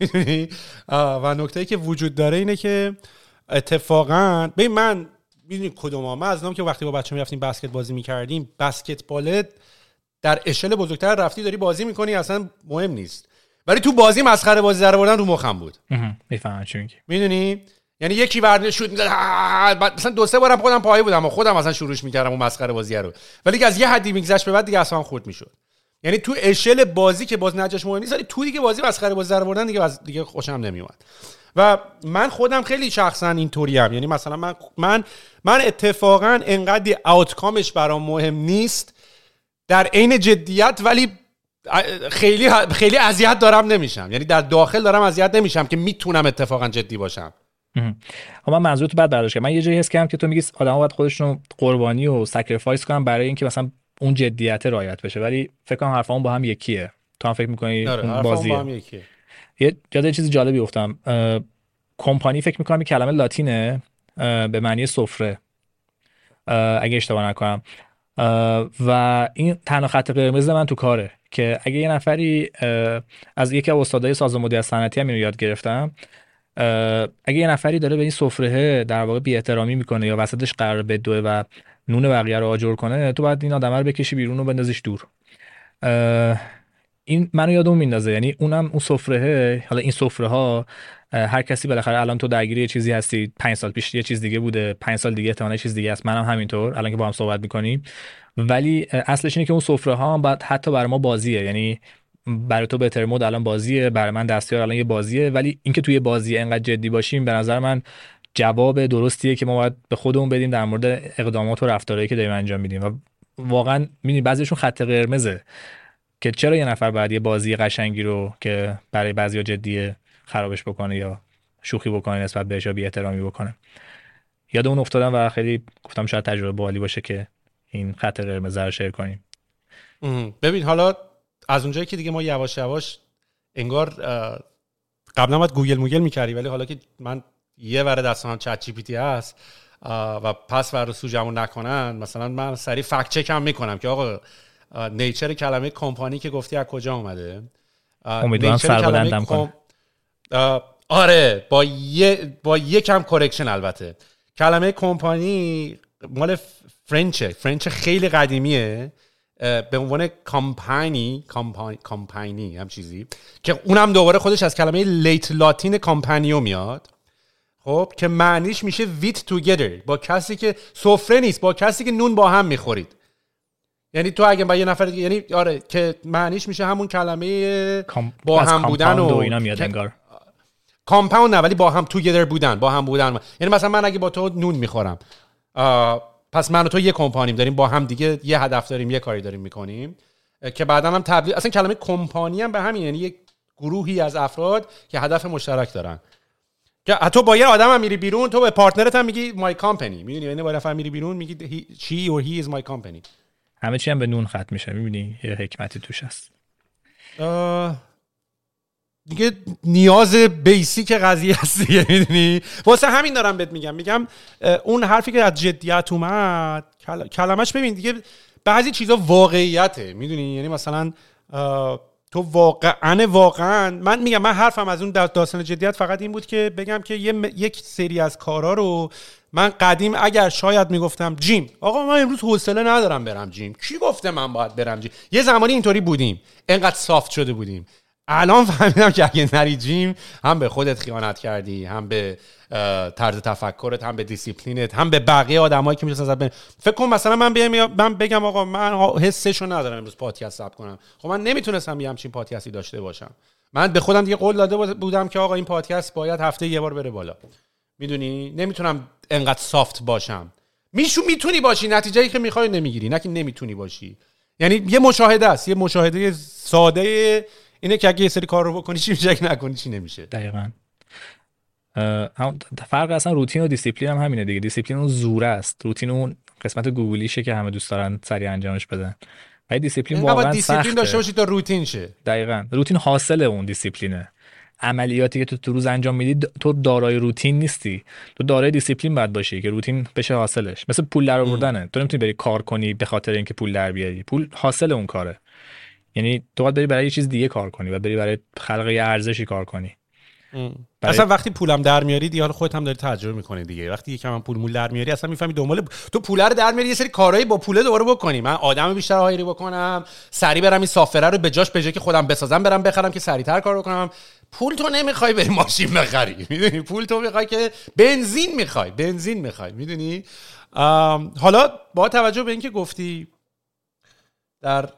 و نکته که وجود داره اینه که اتفاقا ببین من می‌دونی کدوم من از که وقتی با بچه می‌رفتیم بسکت بازی می‌کردیم بسکتبال در اشل بزرگتر رفتی داری بازی می‌کنی اصلا مهم نیست. ولی تو بازی مسخره بازی در بردن رو مخم بود. می‌فهمم چی می‌دونی؟ یعنی یکی ورد شوت می‌زد مثلا دو سه بارم خودم پای بودم و خودم اصلا شروعش می‌کردم اون مسخره بازی رو. ولی که از یه حدی میگذشت به بعد دیگه اصلا خورد می‌شد. یعنی تو اشل بازی که باز نجاش مهم نیست ولی تو دیگه بازی مسخره بازی در بردن دیگه دیگه خوشم نمیومد و من خودم خیلی شخصا اینطوری هم یعنی مثلا من من من اتفاقا انقدر آوتکامش برام مهم نیست. در عین جدیت ولی خیلی خیلی اذیت دارم نمیشم. یعنی در داخل دارم اذیت نمیشم که می‌تونم اتفاقا جدی باشم. خب من منظور تو بعد برداشت من یه جایی حس کردم که تو میگی آدم باید خودشون قربانی و سکریفایس کنن برای اینکه مثلا اون جدیت رعایت بشه. ولی فکر کنم حرفمون با هم یکیه. تو هم فکر می‌کنی آره بازیه. با هم یکیه. یه جاده چیز جالبی گفتم. کمپانی فکر می‌کنم کلمه لاتینه به معنی سفره. اگه اشتباه نکنم. و این تنها خط قرمز من تو کاره که اگه یه نفری از یکی از استادای سازمان مدیریت صنعتی هم اینو یاد گرفتم اگه یه نفری داره به این سفره در واقع بی احترامی می‌کنه یا وسطش قرار بدوه و نون بقیه رو آجر کنه تو باید این آدم رو بکشی بیرون و بندازیش دور. این منو یادم میندازه. یعنی اونم اون سفره حالا این سفره ها هر کسی بالاخره الان تو درگیری یه چیزی هستی. پنج سال پیش یه چیز دیگه بوده. پنج سال دیگه احتمالاً چیز دیگه است. منم هم همینطور. الان که با هم صحبت می‌کنیم. ولی اصلش اینه که اون سفره ها باید حتی برای ما بازیه. یعنی برای تو بهتر مود الان بازیه. برای من دستیار الان یه بازیه. ولی اینکه توی بازی انقدر جدی باشیم به نظر من جواب درستیه که ما باید به خودمون بدیم در مورد اقدامات و رفتارهایی که داریم انجام میدیم. و واقعا می‌دونی بعضیشون خط قرمزه. که چرا یه نفر باید یه بازی قشنگی رو که برای بعضیا جدیه خرابش بکنه یا شوخی بکنه نسبت بهش یا بی احترامی بکنه؟ یاد اون افتادم و خیلی گفتم شاید تجربه بالی باشه که این خط قرمز رو شیر کنیم. ببین حالا از اونجایی که دیگه ما یواش یواش انگار قبلا باید گوگل موگل می‌کردی ولی حالا که من یه ور دستان چت جی پی هست و پس ور سوجمون نکنن مثلا من سریع فکت چک هم می‌کنم که آقا نیچر کلمه کمپانی که گفتی از کجا اومده؟ امیدوارم سر کم... آره با یه با یکم کرکشن البته. کلمه کمپانی مال فرنچه فرنچ خیلی قدیمیه. به عنوان کامپانی کامپانی هم چیزی. که اونم دوباره خودش از کلمه لیت لاتین کامپانیو میاد. خب که معنیش میشه ویت توگیدر با کسی که سفره نیست با کسی که نون با هم می‌خورید. یعنی تو اگه با یه نفر یعنی آره که معنیش میشه همون کلمه با هم بودن و, اینا میاد انگار. کامپاوند نه ولی با هم توگیدر بودن با هم بودن. یعنی مثلا من اگه با تو نون می‌خورم پس من و تو یه کمپانیم داریم با هم دیگه یه هدف داریم یه کاری داریم می‌کنیم که بعدا هم تبدیل اصلا کلمه کمپانی هم به همین یعنی یک گروهی از افراد که هدف مشترک دارن. که تو با یه آدم هم میری بیرون تو به پارتنرت هم میگی مای کامپنی می‌دونی یعنی با نفر میری بیرون میگی چی اور هی از مای کامپنی همه چی هم به نون ختم میشه می‌بینی؟ یه حکمتی توش هست. دیگه نیاز بیسیک قضیه هست دیگه می‌دونی؟ واسه همین دارم بهت میگم. میگم اون حرفی که از جدیت اومد کلمش ببین دیگه بعضی چیزا واقعیته می‌دونی؟ یعنی مثلا تو واقعا واقعا من میگم من حرفم از اون داستان جدیت فقط این بود که بگم که یه یک سری از کارا رو من قدیم اگر شاید می‌گفتم جیم آقا من امروز حوصله ندارم برم جیم. کی گفته من باید برم جیم؟ یه زمانی اینطوری بودیم. انقدر سافت شده بودیم. الان فهمیدم که اگه نری جیم هم به خودت خیانت کردی هم به طرز تفکرت هم به دیسیپلینت هم به بقیه آدمایی که می‌تونن فکر کن مثلا من بگم من بگم آقا من حسشو ندارم امروز پادکست ثبت کنم. خب من نمی‌تونستم یه همچین پادکستی داشته باشم. من به خودم دیگه قول داده بودم که آقا این پادکست باید هفته یه بار بره بالا. می‌دونی؟ نمی‌تونم انقدر soft باشم. می‌تونی باشی. نتیجه که می‌خوای نمی‌گیری. نه که نمی‌تونی باشی. یعنی یه مشاهده است. یه مشاهده ساده اینه که اگه یه سری کار رو بکنی چی میشه اگه نکنی چی نمیشه. دقیقا. فرق اصلا روتین و دیسیپلین هم همینه دیگه. دیسیپلین اون زوره است. روتین اون قسمت گوگولیشه که همه دوست دارن سریع انجامش بدن. ولی دیسیپلین واقعا دیسیپلین داشته باشی تا روتین شه. دقیقا. روتین حاصل اون دیسیپلینه. عملیاتی که تو تو روز انجام میدی تو دارای روتین نیستی. تو دارای دیسیپلین باید باشی که روتین بشه حاصلش. مثل پول در آوردنه. تو نمی‌تونی بری کار کنی به خاطر اینکه پول در بیاری. پول حاصل اون کاره. یعنی تو باید بری برای یه چیز دیگه کار کنی. و بری برای خلق یه ارزشی کار کنی. برای... اصلا وقتی پولم در میاری دیگه خودت هم داری تجربه می‌کنی دیگه. وقتی یکم هم پول مول در میاری اصلا می‌فهمی دنبال تو پول رو در میاری یه سری کارهایی با پول دوباره بکنی. من آدم بیشتر هایری بکنم سری برم این سافره رو به جاش به که خودم بسازم برم بخرم که سریعتر کار بکنم. پول تو نمی‌خوای بری ماشین بخری. می‌دونی؟ پول تو می‌خوای که بنزین می‌خوای بنزین می‌خوای. می‌دونی؟ حالا با توجه به اینکه گفتی در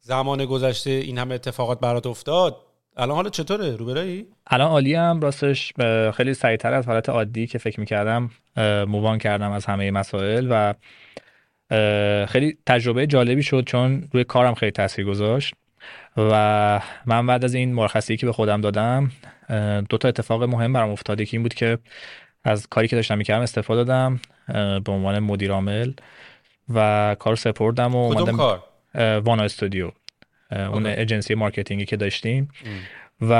زمان گذشته این همه اتفاقات برات افتاد الان حالا چطوره؟ روبرایی؟ الان عالی هم راستش خیلی سریعتر از حالت عادی که فکر می‌کردم مووان کردم از همه مسائل و خیلی تجربه جالبی شد چون روی کارم خیلی تاثیر گذاشت و من بعد از این مرخصی که به خودم دادم دو تا اتفاق مهم برام افتاده که این بود که از کاری که داشتم می‌کردم استعفا دادم به عنوان مدیر عامل و کار سپردم و کدوم کار؟ وانا Studio اون agency marketing ی که داشتیم. و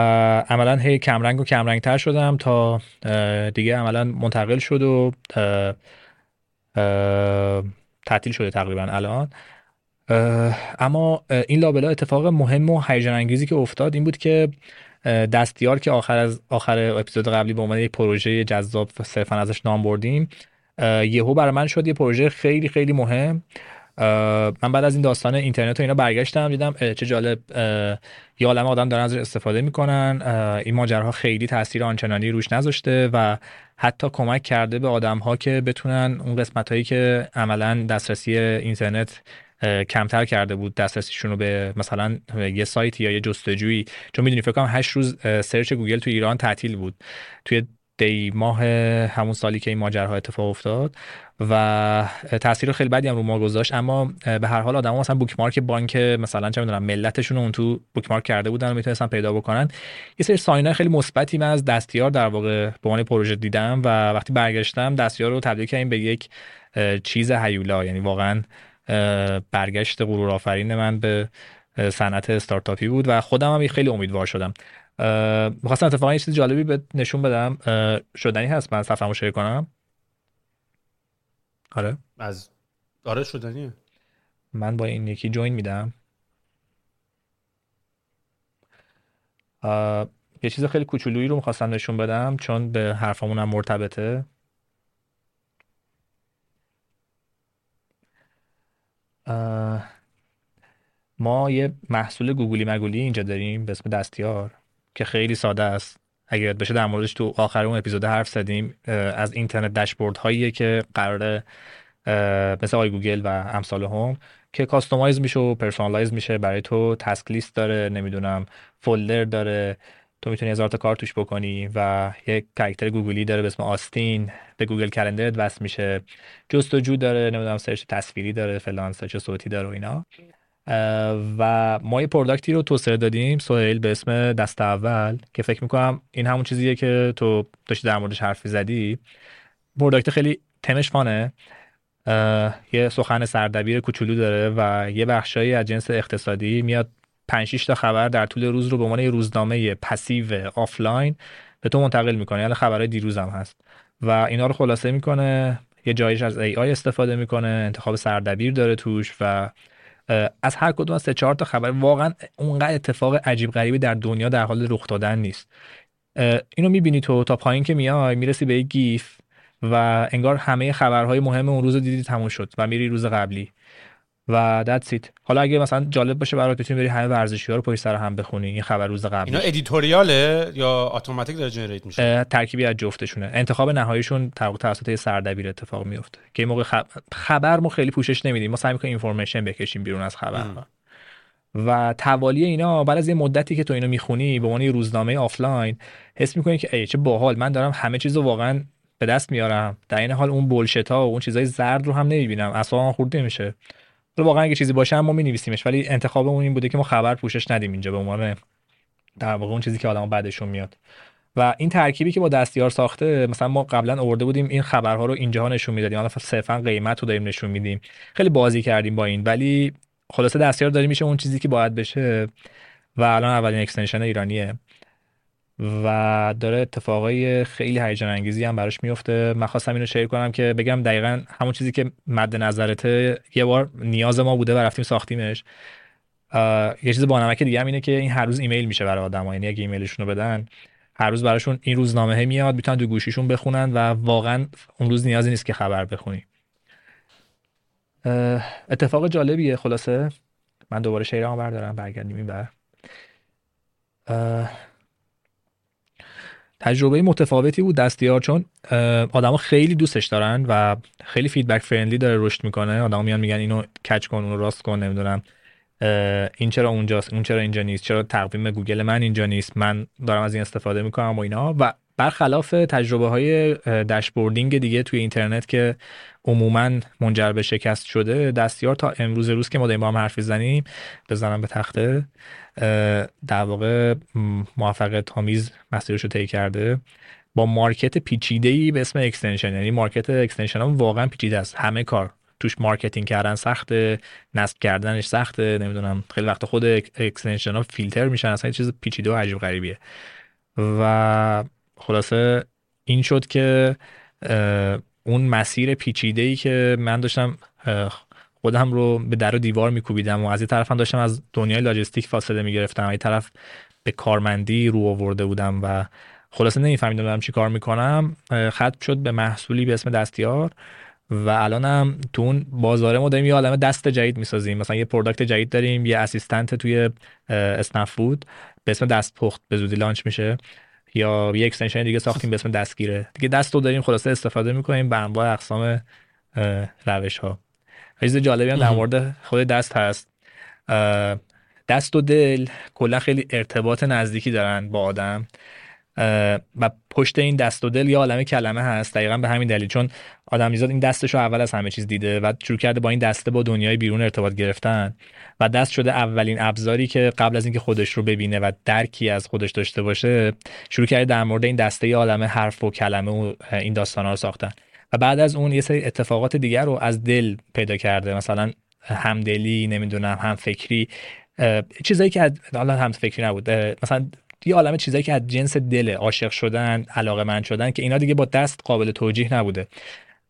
عملا هی کمرنگ و کمرنگ تر شدم تا دیگه عملا منتقل شد و تعطیل شده تقریبا الان. اما این لابلا اتفاق مهم و هیجان انگیزی که افتاد این بود که دستیار که آخر از آخر اپیزود قبلی به عنوان یک پروژه جذاب صرفا ازش نام بردیم یهو برای من شد یه پروژه خیلی خیلی مهم. من بعد از این داستان اینترنت و اینا برگشتم دیدم چه جالب یه عالم آدم دارن ازش استفاده می‌کنن این ماجراها خیلی تاثیر آنچنانی روش نذاشته و حتی کمک کرده به آدم ها که بتونن اون قسمت هایی که عملا دسترسی اینترنت کمتر کرده بود دسترسیشون رو به مثلا یه سایت یا یه جستجویی. چون می‌دونی فکر کنم 8 روز search Google تو ایران تعطیل بود. توی دی ماه همون سالی که این ماجراها اتفاق افتاد. و تاثیر خیلی بدی هم رو ما گذاشت. اما به هر حال آدما مثلا bookmark بانک مثلا چه می‌دونم ملتشون اون تو bookmark کرده بودن و می‌تونستن پیدا بکنن. یه سری sign ای خیلی مثبتی من از دستیار در واقع به عنوان پروژه دیدم و وقتی برگشتم دستیار رو تبدیل کردیم به یک چیز هیولا. یعنی واقعا برگشت غرور آفرین من به صنعت استارتاپی بود و خودم هم خیلی امیدوار شدم. می‌خواستم اتفاقا یه چیز جالبی به نشون بدم. شدنی هست من صفحه شیر کنم. آره. از آره شدنیه. من با این یکی جوین میدم. یه چیز خیلی کوچولویی رو می‌خواستم نشون بدم چون به حرفمون هم مرتبطه. ما یه محصول گوگولی مگولی اینجا داریم به اسم دستیار که خیلی ساده است. اگر یادت باشه در موردش تو آخر اون اپیزود حرف زدیم از اینترنت داشبورد هایی که قراره مثل iGoogle و امثال هم که customize میشه و personalize میشه. برای تو task list داره نمی‌دونم folder داره. تو می‌تونی هزار تا کار توش بکنی و یک کاراکتر گوگولی داره به اسم آستین. به Google Calendar وصل میشه. جستجو داره نمی‌دونم search تصویری داره فلان search صوتی داره و اینا. و ما یه product ی رو توسعه دادیم سهیل به اسم دست اول که فکر می‌کنم این همون چیزیه که تو داشتی در موردش حرفی زدی. product خیلی theme ش fun ه. یه سخن سردبیر کوچولو داره و یه بخشایی از جنس اقتصادی میاد 5 تا خبر در طول روز رو به عنوان روزنامه passive offline به تو منتقل می‌کنه. یعنی خبرهای دیروز هم هست. و اینا رو خلاصه می‌کنه یه جایش از آی استفاده می‌کنه انتخاب سردبیر داره توش و از هر کدوم از سه چهار تا خبر واقعا اونقدر اتفاق عجیب غریبی در دنیا در حال رخ دادن نیست. اینو می‌بینی تو تا پایین که میای می‌رسی به گیف و انگار همه خبرهای مهم اون روز دیدی تموم شد و میری روز قبلی. و that's it. حالا اگه مثلا جالب باشه برات بتونی بری همه ورزشی ها رو پشت سر هم بخونی این خبر روز قبل. اینا editorial ه یا اتوماتیک داره generate میشه؟ ترکیبی از جفتشونه. انتخاب نهاییشون توسط سردبیر اتفاق میفته که این موقع خبر ما خیلی پوشش نمیدیم. ما سعی می‌کنیم information بکشیم بیرون از خبر و توالی اینا بعد از یه مدتی که تو اینو می‌خونی به عنوان روزنامه آفلاین حس می‌کنی که ای چه باحال. من دارم همه چیزو واقعا به دست میارم. در این حال اون bullshit ها و اون چیزای زرد رو هم نمی‌بینم. اصلا خورده نمیشه. واقعا اگه چیزی باشه ما مینویسیمش. ولی انتخابمون این بوده که ما خبر پوشش ندیم اینجا به عنوان در واقع اون چیزی که آدم بعدشون میاد. و این ترکیبی که با دستیار ساخته مثلا ما قبلا آورده بودیم این خبرها رو اینجا نشون می‌دادیم. حالا صرفا قیمت رو داریم نشون میدیم. خیلی بازی کردیم با این. ولی خلاصه دستیار داریم میشه اون چیزی که باید بشه. و الان اولین اکستنشن ایرانیه. و داره اتفاقای خیلی هیجان انگیزی هم براش میفته من خواستم اینو شیر کنم که بگم دقیقا همون چیزی که مد نظرته یه بار نیاز ما بوده و رفتیم ساختیمش. یه چیز با نمک دیگه هم اینه که این هر روز ایمیل میشه برای آدم‌ها. یعنی اگه ایمیلشون رو بدن هر روز براشون این روزنامه میاد می‌تونن تو گوشیشون بخونن و واقعا اون روز نیازی نیست که خبر بخونی. اتفاق جالبیه خلاصه. من دوباره share مو بردارم برگردیم این بر تجربه متفاوتی بود دستیار چون آدما خیلی دوستش دارن و خیلی feedback friendly داره رشد می‌کنه. آدما میان میگن اینو کج کن اونو راست کن نمی‌دونم. این چرا اونجاست اون چرا اینجا نیست چرا تقویم گوگل من اینجا نیست من دارم از این استفاده می‌کنم و اینا. و برخلاف تجربه های dashboarding دیگه توی اینترنت که عموما منجر به شکست شده دستیار تا امروز روز که ما داریم با هم حرف می‌زنیم بزنم به تخته در واقع موفقیت آمیز مسیرش رو طی کرده. با market پیچیده ای به اسم extension یعنی market extension هم واقعا پیچیده است. همه کار توش marketing کردن سخته نصب کردنش سخته نمی‌دونم خیلی وقت خود extension ها فیلتر میشن اصلا چیز پیچیده و عجیب غریبیه. و خلاصه این شد که اون مسیر پیچیده ای که من داشتم خودم رو به در و دیوار میکوبیدم و از این طرف هم داشتم از دنیای لاجستیک فاصله می‌گرفتم. از این طرف به کارمندی رو آورده بودم و خلاصه نمیفهمیدم دارم چی کار می‌کنم. ختم شد به محصولی به اسم دستیار و الانم تو اون بازار ما داریم یه عالمه دست جدید می‌سازیم. مثلا یه product جدید داریم یه assistant توی اسنپ فود به اسم دست پخت به زودی launch میشه. یا یه extension دیگه ساختیم به اسم دستگیره. دیگه دست رو داریم خلاصه استفاده می‌کنیم به انواع اقسام روش ها چیز جالبی هم در مورد خود دست هست. دست و دل کلا خیلی ارتباط نزدیکی دارن با آدم. و پشت این دست و دل یه عالمه کلمه هست. دقیقا به همین دلیل چون آدمیزاد این دستش رو اول از همه چیز دیده و شروع کرده با این دسته با دنیای بیرون ارتباط گرفتن و دست شده اولین ابزاری که قبل از اینکه خودش رو ببینه و درکی از خودش داشته باشه شروع کرده در مورد این دسته عالمه حرف و کلمه و این داستان رو ساختن. و بعد از اون یه سری اتفاقات دیگر رو از دل پیدا کرده. مثلا همدلی نمی‌دونم هم فکری چیزایی که حالا هم فکری نبود مثلا یه عالم چیزایی که از جنس دل عاشق شدن علاقه من شدن که اینا دیگه با دست قابل توجیه نبوده.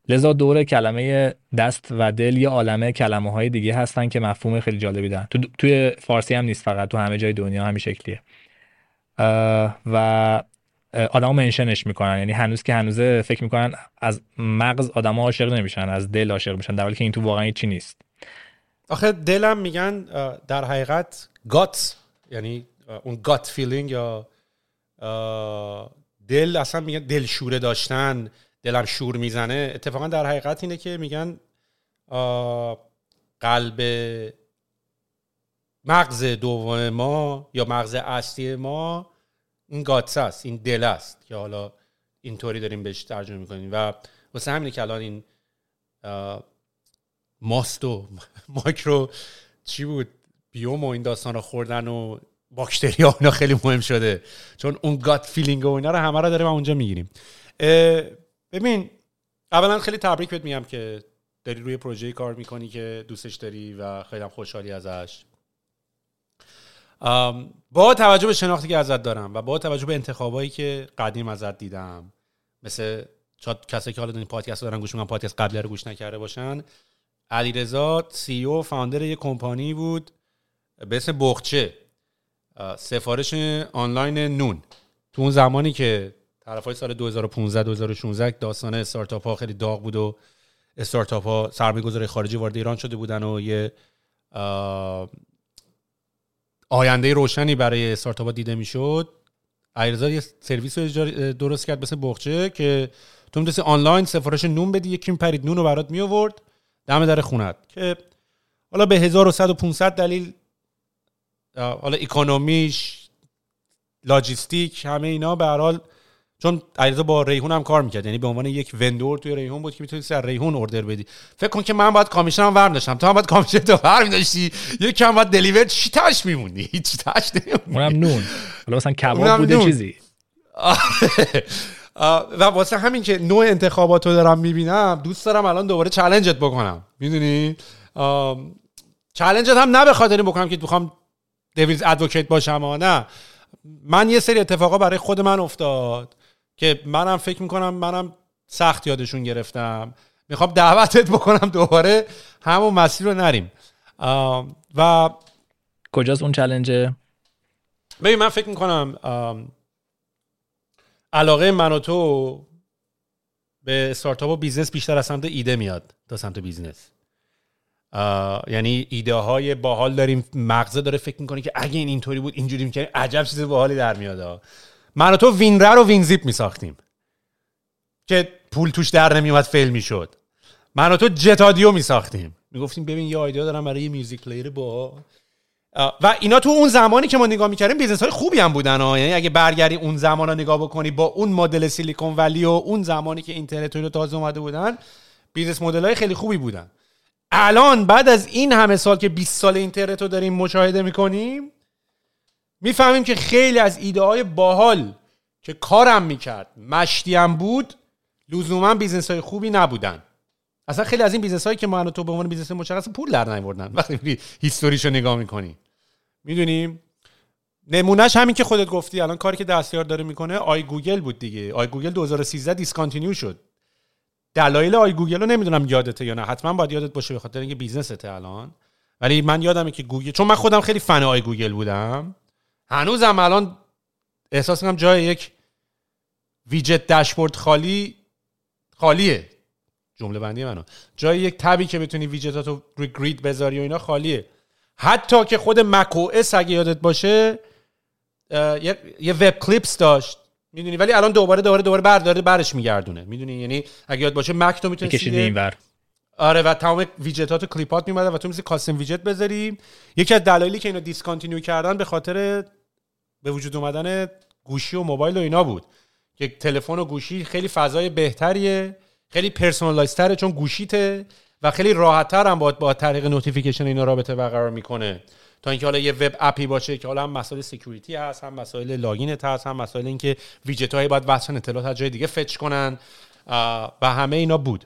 لذا دور کلمه دست و دل یه عالمه کلمه های دیگه هستن که مفهوم خیلی جالبی دارن. تو توی فارسی هم نیست فقط تو همه جای دنیا همین شکلیه. و آدما منشنش می‌کنن. یعنی هنوز که هنوزه فکر می‌کنن از مغز آدما عاشق نمیشن از دل عاشق میشن در حالی که این تو واقعا چی نیست. آخه دلم میگن در حقیقت gut یعنی اون gut feeling یا دل اصلا میگن دل شوره داشتن دلم شور می‌زنه. اتفاقا در حقیقت اینه که میگن قلب مغز دوم ما یا مغز اصلی ما این guts است این دل است که حالا اینطوری داریم بهش ترجمه می‌کنیم. و واسه همینه که الان این ماست و مایکرو چی بود biome و این داستان رو خوردن و باکتری ها اینا خیلی مهم شده. چون اون gut feeling و اینا رو همه رو داریم اونجا می‌گیریم. ببین اولا خیلی تبریک بهت میگم که داری روی پروژه کار می‌کنی که دوستش داری و خیلی هم خوشحالی ازش. با توجه به شناختی که ازت دارم و با توجه به انتخابایی که قدیم ازت دیدم مثل شاید کسایی که حالا این پادکست دارن گوش می‌کنن پادکست قبلی رو گوش نکرده باشن. علیرضا سی او فاوندر یه کمپانی بود به اسم بخچه. سفارش آنلاین نون. تو اون زمانی که های سال 2015 2016 داستان استارتاپ ها خیلی داغ بود و استارتاپ ها سرمایه‌گذاری خارجی وارد ایران شده بودن و یه آینده روشنی برای استارتاپ ها دیده می‌شد. ایرزا یه سرویس رو درست کرد مثل بخچه که تو می‌تونستی آنلاین سفارش نون بدی یکی پرید نون رو برات می آورد دم در خونت. که حالا به 1100 و 500 دلیل حالا اکونومیش لاجیستیک همه اینا به حال چون علیرضا با ریحون هم کار می‌کرد. یعنی به عنوان یک وندور توی ریحون بود که می‌تونی سر ریحون اوردر بدی. فکر کن که من باید کامیشنم ور داشتم تو هم باید کامیشن تو ور داشتی یک کم باید دلیور چی تاش میمونی؟ هیچ تاش اونم نون. حالا مثلا کباب بوده چیزی؟ و واسه همین که نوع انتخابات رو دارم می‌بینم دوست دارم الان دوباره چلنجت بکنم. می‌دونی؟ چلنجت هم نه به خاطر بکنم که بخوام دیویز ادوکیت باشم نه. من یه سری اتفاقا برای خود من افتاد که منم فکر می‌کنم منم سخت یادشون گرفتم. می‌خوام دعوتت بکنم دوباره همون مسیر رو نریم. و کجاست اون challenge ه ببین من فکر می‌کنم علاقه من و تو به استارتاپ و business بیشتر از سمت ایده میاد تا سمت business یعنی ایده های باحال داریم. مغزه داره فکر می‌کنه که اگه این اینطوری بود اینجوری می‌کنه عجب چیز باحالی در میاد من و تو WinRAR و WinZip میساختیم. که پول توش در نمیومد fail می‌شد. من و تو jetAudio میساختیم. می‌گفتیم ببین یه ایده دارم برای یه music player با. و اینا تو اون زمانی که ما نگاه می‌کردیم business های خوبی هم بودن ها یعنی اگه برگردی اون زمان رو نگاه بکنی با اون مدل سیلیکون ولی و اون زمانی که اینترنت رو تازه اومده بودن business model های خیلی خوبی بودن. الان بعد از این همه سال که 20 سال اینترنت رو داریم مشاهده می‌کنیم می‌فهمیم که خیلی از ایده های باحال که کارم می‌کرد مشتیم بود لزوما business های خوبی نبودن. اصلا خیلی از این business هایی که ما تو به عنوان business مشخص پول در نیوردن وقتی history ش رو نگاه می‌کنی. می‌دونیم؟ نمونهش همین که خودت گفتی الان کاری که دستیار داره می‌کنه iGoogle بود دیگه. iGoogle 2013 discontinue شد. دلایل iGoogle رو نمی‌دونم یادته یا نه. حتما باید یادت باشه به خاطر اینکه business ته الان. ولی من یادمه که گوگل چون من خودم خیلی fan iGoogle بودم. هنوزم الان احساس می‌کنم جای یک widget dashboard خالی خالیه. جمله بندی منو. جای یک tab ی که بتونی ویجتاتو روی grid بذاری و اینا خالیه. حتی که خود macOS اگه یادت باشه یه web clips داشت. می‌دونی ولی الان دوباره دوباره دوباره برداره برش میگردونه. می‌دونی؟ یعنی اگه یاد باشه مک تو می‌تونی کشیده اینور آره و تمام ویجتات و clip ات میومدن و تو میز custom widget بذاری. یکی از دلایلی که اینو discontinue کردن به خاطر به وجود اومدن گوشی و موبایل و اینا بود. که تلفن و گوشی خیلی فضای بهتریه خیلی personalized تره چون گوشیته و خیلی راحتتر هم با با طریق notification اینا رابطه برقرار می‌کنه. تا اینکه حالا یه web app ی باشه که حالا هم مسائل security هست هم مسائل login ت هست هم مسائل اینکه ویجت هایی باید وصل اطلاعات از جای دیگه fetch کنن و همه اینا بود.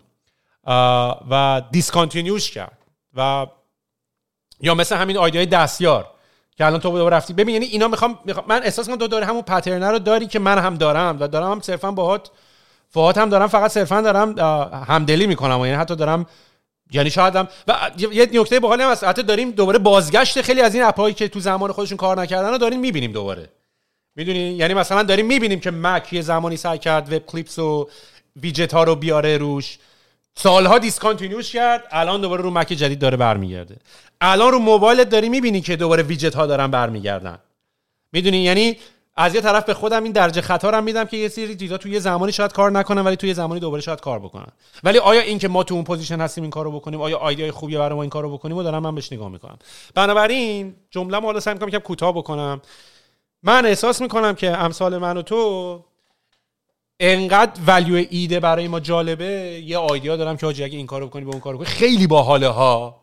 و discontinue ش کرد. و یا مثل همین idea ی دستیار که الان تو دوباره رفتی. ببین یعنی اینا می‌خوام, من احساس کنم تو داره همون pattern ه رو داری که من هم دارم و دارم هم صرفا باهات فوات هم دارم فقط صرفا دارم همدلی می‌کنم و یعنی حتی دارم یعنی شاید هم و یه نکته باحالی هم هست. حتی داریم دوباره بازگشت خیلی از این app ایی که تو زمان خودشون کار نکردن رو داریم می‌بینیم دوباره. می‌دونی؟ یعنی مثلا داریم می‌بینیم که مک یه زمانی سعی کرد web clips و ویجت ها رو بیاره روش. سالها discontinue ش کرد الان دوباره رو مک جدید داره برمیگرده. الان رو موبایلت داری می‌بینی که دوباره ویجت ها دارن برمیگردن. می‌دونی؟ یعنی از یه طرف به خودم این درجه خطا رو میدم که یه سری چیزا توی یه زمانی شاید کار نکنن ولی توی یه زمانی دوباره شاید کار بکنن. ولی آیا این که ما تو اون position هستیم این کارو بکنیم؟ آیا ایده خوبیه برای ما این کارو بکنیم؟ و دارم من بهش نگاه می‌کنم. بنابراین جمله حالا سعی می‌کنم که کوتاه بکنم. من احساس می‌کنم که امثال من و تو انقدر value ایده برای ما جالبه. یه idea دارم که اگه این کارو بکنی به اون کارو بکنی. خیلی باحاله ها.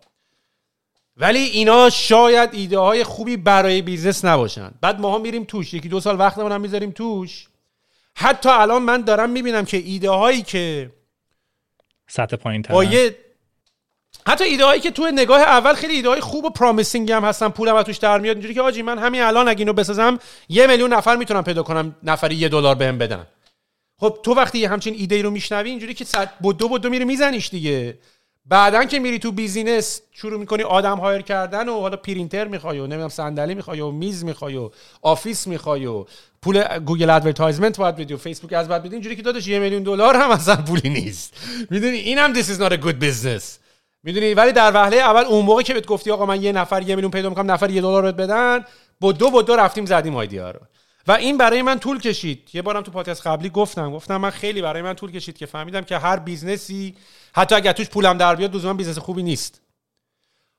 ولی اینا شاید ایده های خوبی برای business نباشن. بعد ما میریم توش. یکی دو سال وقتمون هم می‌ذاریم توش. حتی الان من دارم می‌بینم که ایده هایی که سطح پایین با یه حتی ایده هایی که تو نگاه اول خیلی ایده های خوب و promising هم هستن پولم از توش در میاد. اینجوری که حاجی من همین الان اگه اینو بسازم یه میلیون نفر می‌تونم پیدا کنم نفری یه دلار بهم بدن. خب تو وقتی همچین ایده رو میشنوی اینجوری که بدو بدو میره میزنیش دیگه. بعدا که میری تو business شروع می‌کنی آدم hire کردن و حالا پرینتر می‌خوای و نمی‌دونم صندلی می‌خوای و میز می‌خوای و office می‌خوای و پول Google advertisement ت باید بدی و Facebook ads باید بدی اینجوری که داداش یه میلیون دلار هم اصلا پولی نیست. می‌دونی؟ این هم this is not a good business. می‌دونی؟ ولی در وهله اول اون موقع که بهت گفتی آقا من یه نفر یه میلیون پیدا می‌کنم نفر یه دلار بهت بدن بدو بدو رفتیم زدیم idea رو. و این برای من طول کشید یه بارم تو پادکست قبلی گفتم گفتم من خیلی برای من طول کشید که فهمیدم که هر business ی حتی اگر توش پولم در بیاد لزوما business خوبی نیست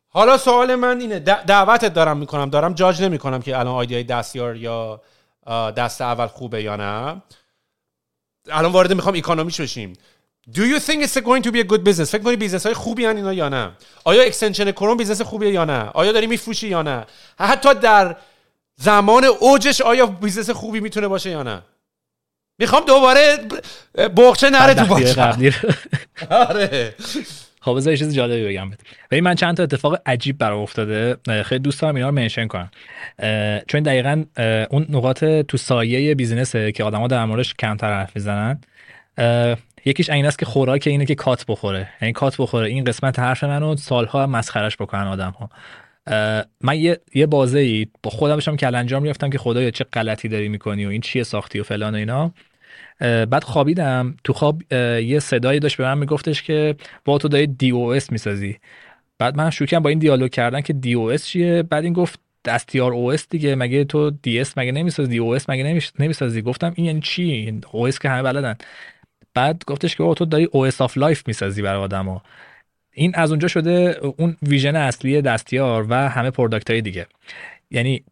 حالا سوال من اینه دعوتت دارم می‌کنم دارم جاج نمی‌کنم که الان idea ی دستیار یا دست اول خوبه یا نه الان وارد می‌خوام economy ش بشیم Do you think it's going to be a good business؟ فکر کنی business های خوبی هن اینا یا نه؟ آیا extension Chrome business خوبیه یا نه؟ آیا داری میفروشی یا نه؟ حتی در زمان اوجش آیا business خوبی می‌تونه باشه یا نه؟ می‌خوام دوباره بغچه نره تو باشه آره. خب بذار چیز جالبی بگم. ببین من چند تا اتفاق عجیب برام افتاده. خیلی دوست دارم اینا رو mention کنم. چون دقیقا اون نقاط تو سایه business ه که آدما در موردش کمتر حرف می‌زنن. یکیش این است که خوراک اینه که کات بخوره. یعنی کات بخوره. این قسمت حرف منو سالها مسخرش بکنن آدم ها من یه یه بازه ای با خودم داشتم کلنجار می‌رفتم که خدایا چه غلطی داری می‌کنی و این چیه ساختی و فلان و اینا. بعد خوابیدم. تو خواب یه صدایی داشت به من میگفتش که بابا تو داری D OS می‌سازی. بعد من شروع با این دیالوگ کردن که D OS چیه؟ بعد این گفت دستیار OS دیگه مگه تو DS مگه نمی‌سازی؟ D OS مگه نمی‌سازی؟ گفتم این یعنی چی؟ OS که همه بلدن. بعد گفتش که تو داری OS of life می‌سازی برای آدما. این از اونجا شده اون vision اصلی دستیار و همه product های دیگه. یعنی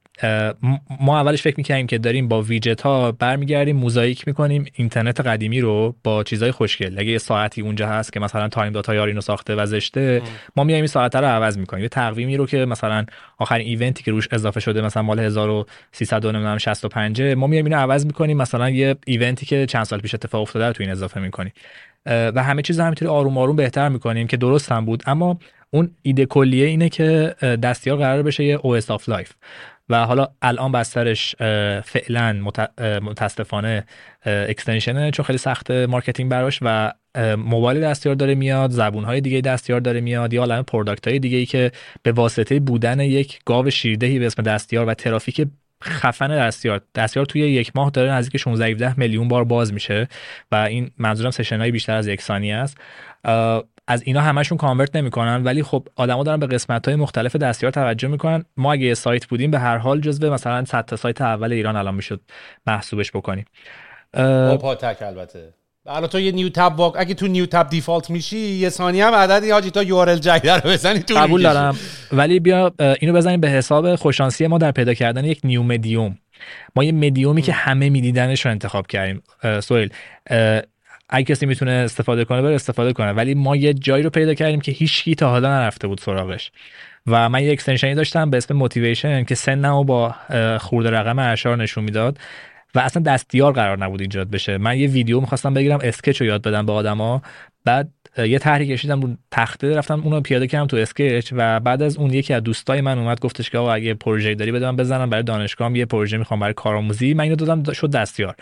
ما اولش فکر می‌کنیم که داریم با ویجت ها برمیگردیم موزاییک می‌کنیم اینترنت قدیمی رو با چیزای خوشگل. اگه یه ساعتی اونجا هست که مثلا time.ir اینو ساخته و زشته ما میایم این ساعت رو عوض می‌کنیم. یه تقویمی رو که مثلا آخرین event ی که روش اضافه شده مثلا مال 1365 ما میایم اینو عوض می‌کنیم. مثلا یه event ی که چند سال پیش اتفاق افتاده تو این اضافه می‌کنیم. و همه چیز همینطوری آروم آروم بهتر می‌کنیم که درست هم بود. اما اون ایده کلیه اینه که دستیار قرار بشه یه OS of life. و حالا الان بسترش فعلا متاسفانه extension ه چون خیلی سخت marketing براش و موبایل دستیار داره میاد زبون های دیگه دستیار داره میاد یه عالم product های دیگه ای که به واسطه بودن یک گاو شیردهی به اسم دستیار و ترافیک خفن دستیار دستیار توی یک ماه داره نزدیک 16 17 میلیون بار باز میشه و این منظورم session های بیشتر از یک ثانیه است. از اینا همشون convert نمی‌کنن ولی خب آدما دارن به قسمت های مختلف دستیار توجه می‌کنن. ما اگه سایت بودیم به هر حال جزو مثلا 100 تا سایت اول ایران الان می‌شد محسوبش بکنیم. با پاتک البته. حالا تو یه new tab واقعا اگه تو new tab default میشی یه ثانیه هم عددی حاجی تا URL رو بزنی تو قبول دارم. ولی بیا اینو بزنیم به حساب خوششانسی ما در پیدا کردن یک new medium ما یه مدیومی که همه میدیدنش رو انتخاب کردیم. سویل اگه کسی می‌تونه استفاده کنه بره استفاده کنه. ولی ما یه جایی رو پیدا کردیم که هیچ تا حالا نرفته بود سراغش. و من یه extension ی داشتم به اسم Motivation که سنمو با خرده رقم اعشار نشون می‌داد. و اصلا دستیار قرار نبود ایجاد بشه. من یه ویدیو می‌خواستم بگیرم Sketch رو یاد بدم به آدما. بعد یه طرحی کشیدم رو تخته رفتم اونو پیاده کردم تو Sketch و بعد از اون یکی از دوستای من اومد گفتش که آقا اگه پروژه داری بدم بزنم برای دانشگاهم یه پروژه می‌خوام برای کارآموزی. من اینو دادم شد دستیار.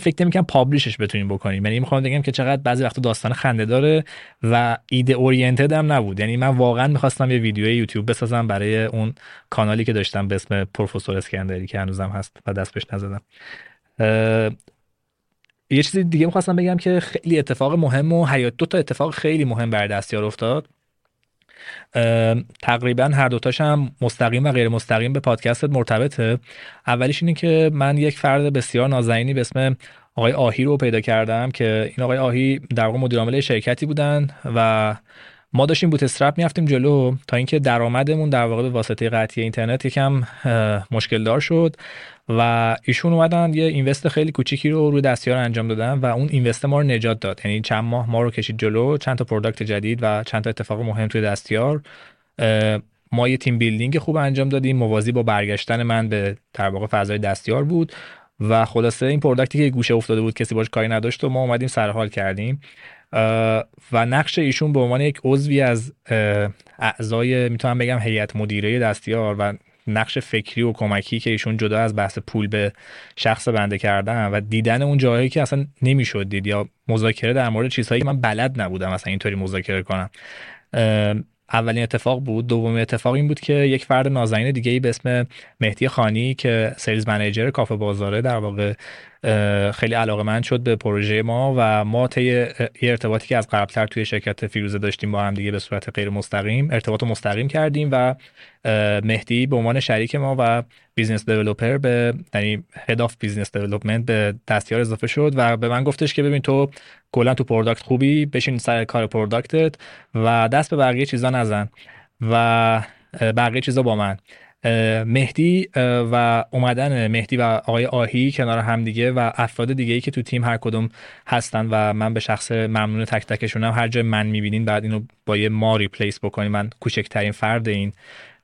فکر نمی‌کنم پابلیشش بتونیم بکنیم. یعنی می‌خوام بگم که چقدر بعضی وقتا داستان خنده داره و ایده اورینتد هم نبود. یعنی من واقعا می‌خواستم یه ویدیو یوتیوب بسازم برای اون کانالی که داشتم به اسم پروفسور اسکندری که هنوزم هست و دست بهش نزدم. یه چیزی دیگه می‌خواستم بگم که خیلی اتفاق مهم و حیات دو تا اتفاق خیلی مهم بر دستیار افتاد. تقریبا هر دوتاش هم مستقیم و غیر مستقیم به پادکستت مرتبطه. اولیش اینه که من یک فرد بسیار نازنینی به اسم آقای آهی رو پیدا کردم که این آقای آهی در واقع مدیر عامل شرکتی بودن و ما داشتیم bootstrap می‌رفتیم جلو تا اینکه درآمدمون در واقع به واسطه قطعی اینترنت یکم مشکل دار شد. و ایشون اومدن یه invest خیلی کوچیکی رو روی دستیار انجام دادن و اون invest ما رو نجات داد. یعنی چند ماه ما رو کشید جلو چند تا product جدید و چند تا اتفاق مهم توی دستیار. ما یه team building خوب انجام دادیم. موازی با برگشتن من به در واقع فضای دستیار بود و خلاصه این product ی که گوشه افتاده بود کسی باش کاری نداشت و ما اومدیم سرحال کردیم. و نقش ایشون به عنوان یک عضوی از اعضای می‌تونم بگم هیئت مدیره دستیار و نقش فکری و کمکی که ایشون جدا از بحث پول به شخص بنده کردن و دیدن اون جاهایی که اصلا نمی‌شد دید یا مذاکره در مورد چیزهایی که من بلد نبودم اصلا اینطوری مذاکره کنم. اولین اتفاق بود دومین اتفاق این بود که یک فرد نازنین دیگه ای به اسم مهدی خانی که sales manager کافه بازاره در واقع خیلی علاقه من شد به پروژه ما و ما طی یه ارتباطی که از قبلتر توی شرکت فیروزه داشتیم با هم دیگه به صورت غیر مستقیم ارتباط مستقیم کردیم و مهدی به عنوان شریک ما و business developer به یعنی head of business development به دستیار اضافه شد و به من گفتش که ببین تو کلا تو product خوبی بشین سر کار product ت و دست به بقیه چیزا نزن و بقیه چیزا با من. مهدی و اومدن مهدی و آقای آهی کنار همدیگه و افراد دیگه ای که تو تیم هر کدوم هستن و من به شخص ممنون تک تکشونم. هر جای من می‌بینین بعد اینو با یه ما replace بکنیم من کوچکترین فرد این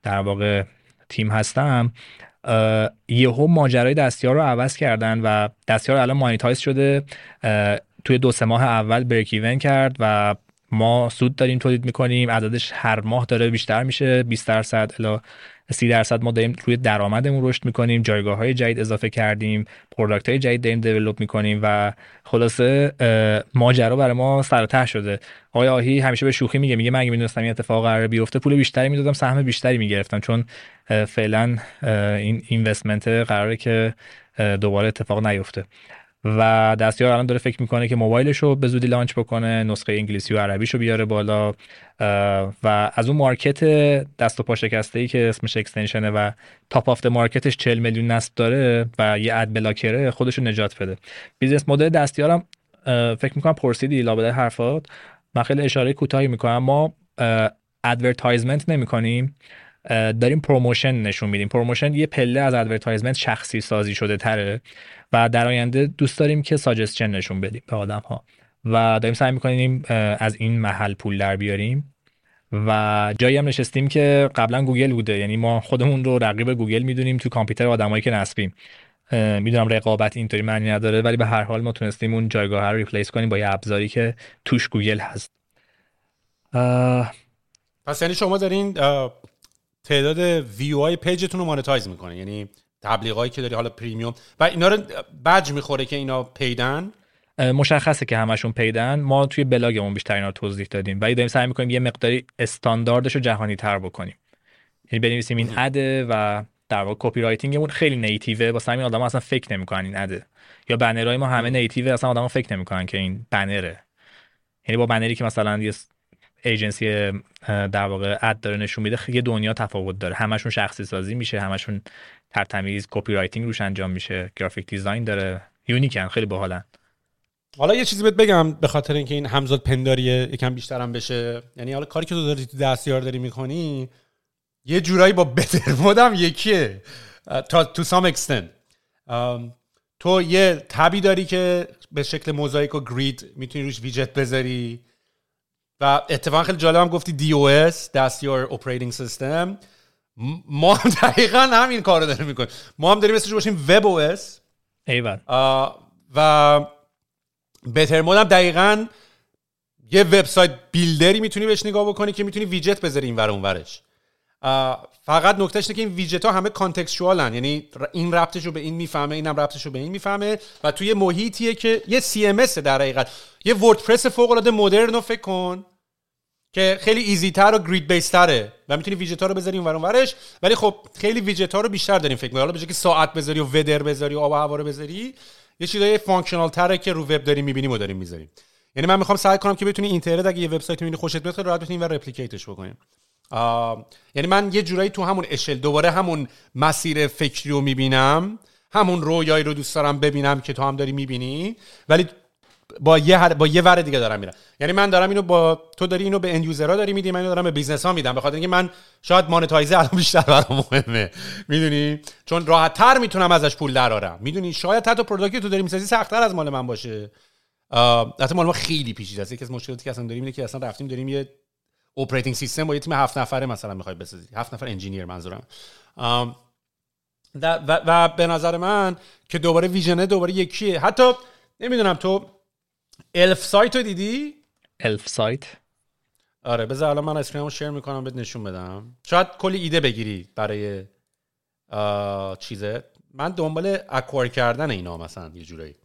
در واقع تیم هستم. یهو ماجرای دستیار رو عوض کردن و دستیار الان monetize شده. توی دو سه ماه اول break even کرد و ما سود داریم تولید می‌کنیم. عددش هر ماه داره بیشتر میشه. 20 درصد الا سی درصد ما داریم روی درآمدمون رشد می‌کنیم. جایگاه های جدید اضافه کردیم. product های جدید داریم develop می‌کنیم و خلاصه ماجرا برای ما سر شده. آقای آهی همیشه به شوخی میگه میگه من اگه می‌دونستم این اتفاق قرار بیفته پول بیشتری می‌دادم سهم بیشتری می‌گرفتم. چون فعلا این investment قراره که دوباره اتفاق نیفته. و دستیار الان داره فکر می‌کنه که موبایلش رو به زودی launch بکنه نسخه انگلیسی و عربیش رو بیاره بالا و از اون market دست و پا شکسته ای که اسمش extension ه و top of market ش 40 میلیون نصب داره و یه ad blocker ه خودش رو نجات بده. business model دستیارم فکر می‌کنم پرسیدی لابلای حرفات. من خیلی اشاره کوتاهی می‌کنم. ما advertisement نمی‌کنیم. داریم promotion نشون میدیم. promotion یه پله از advertisement شخصی سازی شده تره و در آینده دوست داریم که suggestion نشون بدیم به آدم ها و داریم سعی می‌کنیم از این محل پول در بیاریم. و جایی هم نشستیم که قبلا گوگل بوده. یعنی ما خودمون رو رقیب گوگل می‌دونیم تو کامپیوتر آدمایی که نصبیم می‌دونم رقابت اینطوری معنی نداره ولی به هر حال ما تونستیم اون جایگاه رو replace کنیم با یه ابزاری که توش گوگل هست. پس یعنی شما دارین تعداد view های page تون رو monetize می‌کنه. یعنی تبلیغایی که داری حالا premium. و اینا رو بج می‌خوره که اینا paid ن؟ مشخصه که همشون paid ن. ما توی بلاگمون بیشتر اینا رو توضیح دادیم. ولی داریم سعی می‌کنیم یه مقداری استانداردش رو جهانی تر بکنیم. یعنی بنویسیم این ad ه و در واقع copywriting مون خیلی native ه واسه همین آدم اصلا فکر نمی‌کنن این ad ه. یا بنرهای ما همه native ه اصلا آدم فکر نمی‌کنن که این بنره یعنی با بنری که مثلا یه ایجنسی در واقع ad داره نشون میده. یه دنیا تفاوت داره. همشون شخصی سازی میشه همشون ترتمیز copywriting روش انجام میشه. graphic design داره. یونیکن خیلی باحالن. حالا یه چیزی بهت بگم به خاطر اینکه این همزاد پنداری یکم بیشترم بشه. یعنی حالا کاری که تو داری تو دستیار داری می‌کنی یه جورایی با Bettermode م یکیه. تا to some extent تو یه tab ی داری که به شکل موزاییک و grid می‌تونی روش ویجت بذاری. و اتفاقا خیلی جالب هم گفتی D OS دستیار operating system ما هم دقیقا همین کار رو داریم می‌کنیم. ما هم داریم مثل باشیم web OS و Bettermode م دقیقا یه website builder ی می‌تونی بهش نگاه بکنی که می‌تونی ویجت بذاری این ور اونورش. فقط نکتهش اینه که این widget ها همه contextual ن یعنی این ربطش رو به این می‌فهمه اینم ربطش رو به این می‌فهمه. و توی محیطیه که یه CMS در حقیقت. یه WordPress فوق العاده مدرن رو فکر کن. که خیلی easy تر و grid base تره و می‌تونی ویجت ها رو بذاری اون ورش ولی خب خیلی ویجت ها رو بیشتر داریم فکر حالا به که ساعت بذاری و weather بذاری و آب و هوا رو بذاری یه چیزای functional تره که رو وب داریم می‌بینیم و داریم می‌ذاریم. یعنی من می‌خوام سعی کنم که بتونی اینترنت اگه یه وبسایت می‌بینی خوشت بیاد راحت بتونی و replicate ش بکنیم. یعنی من یه جورایی تو همون اشل دوباره همون مسیر فکری رو می‌بینم. همون رویایی رو دوست دارم ببینم که تو هم داری می‌بینی. ولی با یه با یه ور دیگه دارم میرم. یعنی من دارم اینو با تو داری اینو به end user ها داری میدی من اینو دارم به business ها میدم به خاطر اینکه من شاید monetize ه الان بیشتر برام مهمه. می‌دونی؟ چون راحت تر می‌تونم ازش پول درارم می‌دونی؟ شاید حتی product ی تو داری می‌سازی سختتر از مال من باشه. البته مال ما خیلی پیچیده است. یکی از مشکلاتی که اصلا داریم اینه که اصلا رفتیم داریم یه operating system با یه تیم هفت نفره مثلا می‌خوای بسازی. هفت نفر engineer منظورم. و, و به نظر من که دوباره vision ه دوباره یکیه. حتی نمی‌دونم تو الف سایت رو دیدی؟ الف سایت آره بذار الان من screen مو share می‌کنم بهت نشون بدم. شاید کلی ایده بگیری برای چیزه. من دنبال acquire کردن اینا مثلا یه جورایی.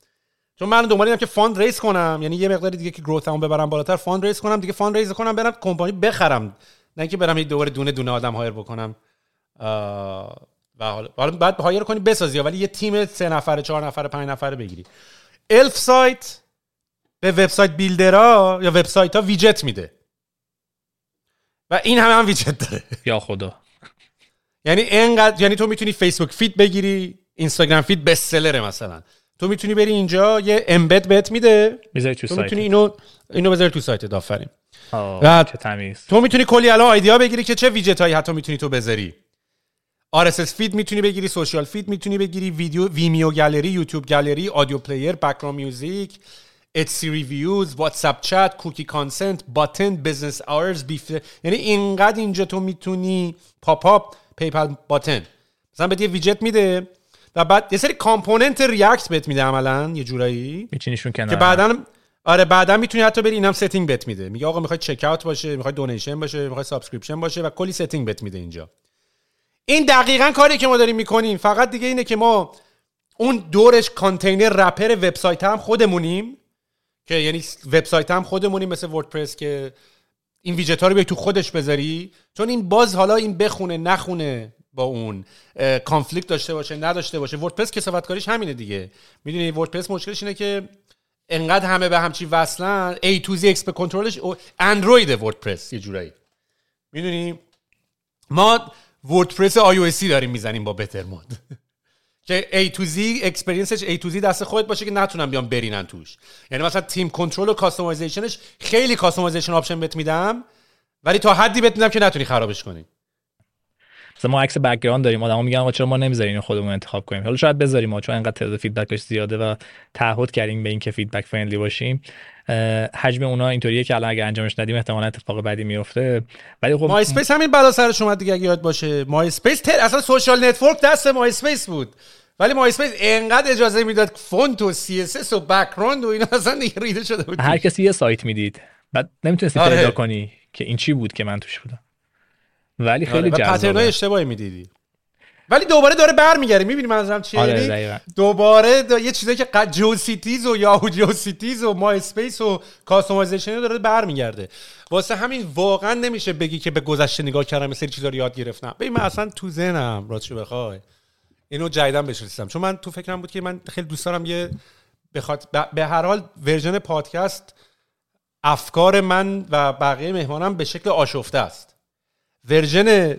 چون من دنبال اینم که fund raise کنم. یعنی یه مقدار دیگه که growth مو ببرم بالاتر fund raise کنم. دیگه fund raise کنم برم کمپانی بخرم. نه اینکه برم یه دوباره دونه دونه آدم hire بکنم. و حالا بعد hire کنی بسازی ولی یه تیم سه نفره چهار نفره پنج نفره بگیری. Elfsight به website builderها یا وبسایت ها ویجت میده. و این همه هم ویجت داره. یا خدا. یعنی اینقدر یعنی تو می‌تونی Facebook feed بگیری Instagram feed best sellerه مثلا. تو می‌تونی بری اینجا یه embed بهت میده. تو, تو می‌تونی اینو اینو بذاری تو سایت آفرین. و چه تمیز. تو می‌تونی کلی الان idea بگیری که چه ویجت هایی حتی می‌تونی تو بذاری. RSS feed می‌تونی بگیری social feed می‌تونی بگیری video Vimeo gallery YouTube gallery audio player background music Etsy reviews WhatsApp chat cookie consent button business hours بیف یعنی اینقدر اینجا تو می‌تونی pop up PayPal button مثلا بهت یه ویجت میده و بعد یه سری component React بهت میده عملا یه جورایی. میچینیشون کنار که بعدا آره بعدا می‌تونی حتی بری اینم setting بت میده. میگه آقا می‌خوای checkout باشه می‌خوای donation باشه می‌خوای subscription باشه و کلی setting بت میده اینجا. این دقیقا کاری که ما داریم می‌کنیم. فقط دیگه اینه که ما اون دورش container wrapper وبسایت هم خودمونیم. که یعنی وبسایت هم خودمونیم مثل وردپرس که این ویجت ها رو تو خودش بذاری. چون این باز حالا این بخونه نخونه با اون کانفلیکت داشته باشه نداشته باشه. وردپرس کسافتکاریش همینه دیگه. می‌دونی وردپرس مشکلش اینه که انقدر همه به همچی وصلن A to Z اکسپ کنترلش اندروید وردپرس یه جورایی. می‌دونی؟ ما وردپرس آی داریم می‌زنیم با بتر مود که A to Z اکسپریانسش A to Z دست خودت باشه که نتونن بیان برینن توش. یعنی مثلا تیم کنترل و کاستومایزیشنش خیلی کاستومایزیشن آپشن بهت میدم ولی تا حدی بهت میدم که نتونی خرابش کنی. مثلا ما عکس background داریم آدما میگن ما چرا ما نمی‌ذاریم اینو خودمون انتخاب کنیم؟ حالا شاید بذاریم ما چون انقدر تعداد feedbackش زیاده و تعهد کردیم به اینکه feedback friendly باشیم. حجم اونا اینطوریه که الان اگه انجامش ندیم احتمالاً اتفاق بعدی میفته. ولی خب مای اسپیس همین بلا سرش اومد دیگه اگه یاد باشه. MySpace تر اصلا social network دست MySpace بود. ولی MySpace انقدر اجازه می‌داد فونت و CSS و background و اینا اصلا دیگه ریده شده بود. هر کسی یه سایت می‌دید. بعد نمی‌تونستی آره. پیدا کنی که این چی بود که من توش بودم. ولی خیلی آره. جذابه. اشتباهی می‌دیدی. ولی دوباره داره برمیگرده می‌بینی منظورم چیه آره دوباره دا یه چیزایی که GeoCities و یاهو GeoCities و MySpace و customization داره برمیگرده. واسه همین واقعا نمیشه بگی که به گذشته نگاه کردم مثل چیزا رو یاد گرفتم. ببین من اصلا تو ذهنم راستش بخوای. اینو جدیدن بهش رسیدم چون من تو فکرم بود که من خیلی دوست دارم یه بخاط... به هر حال version پادکست افکار من و بقیه مهمانم به شکل آشفته است. version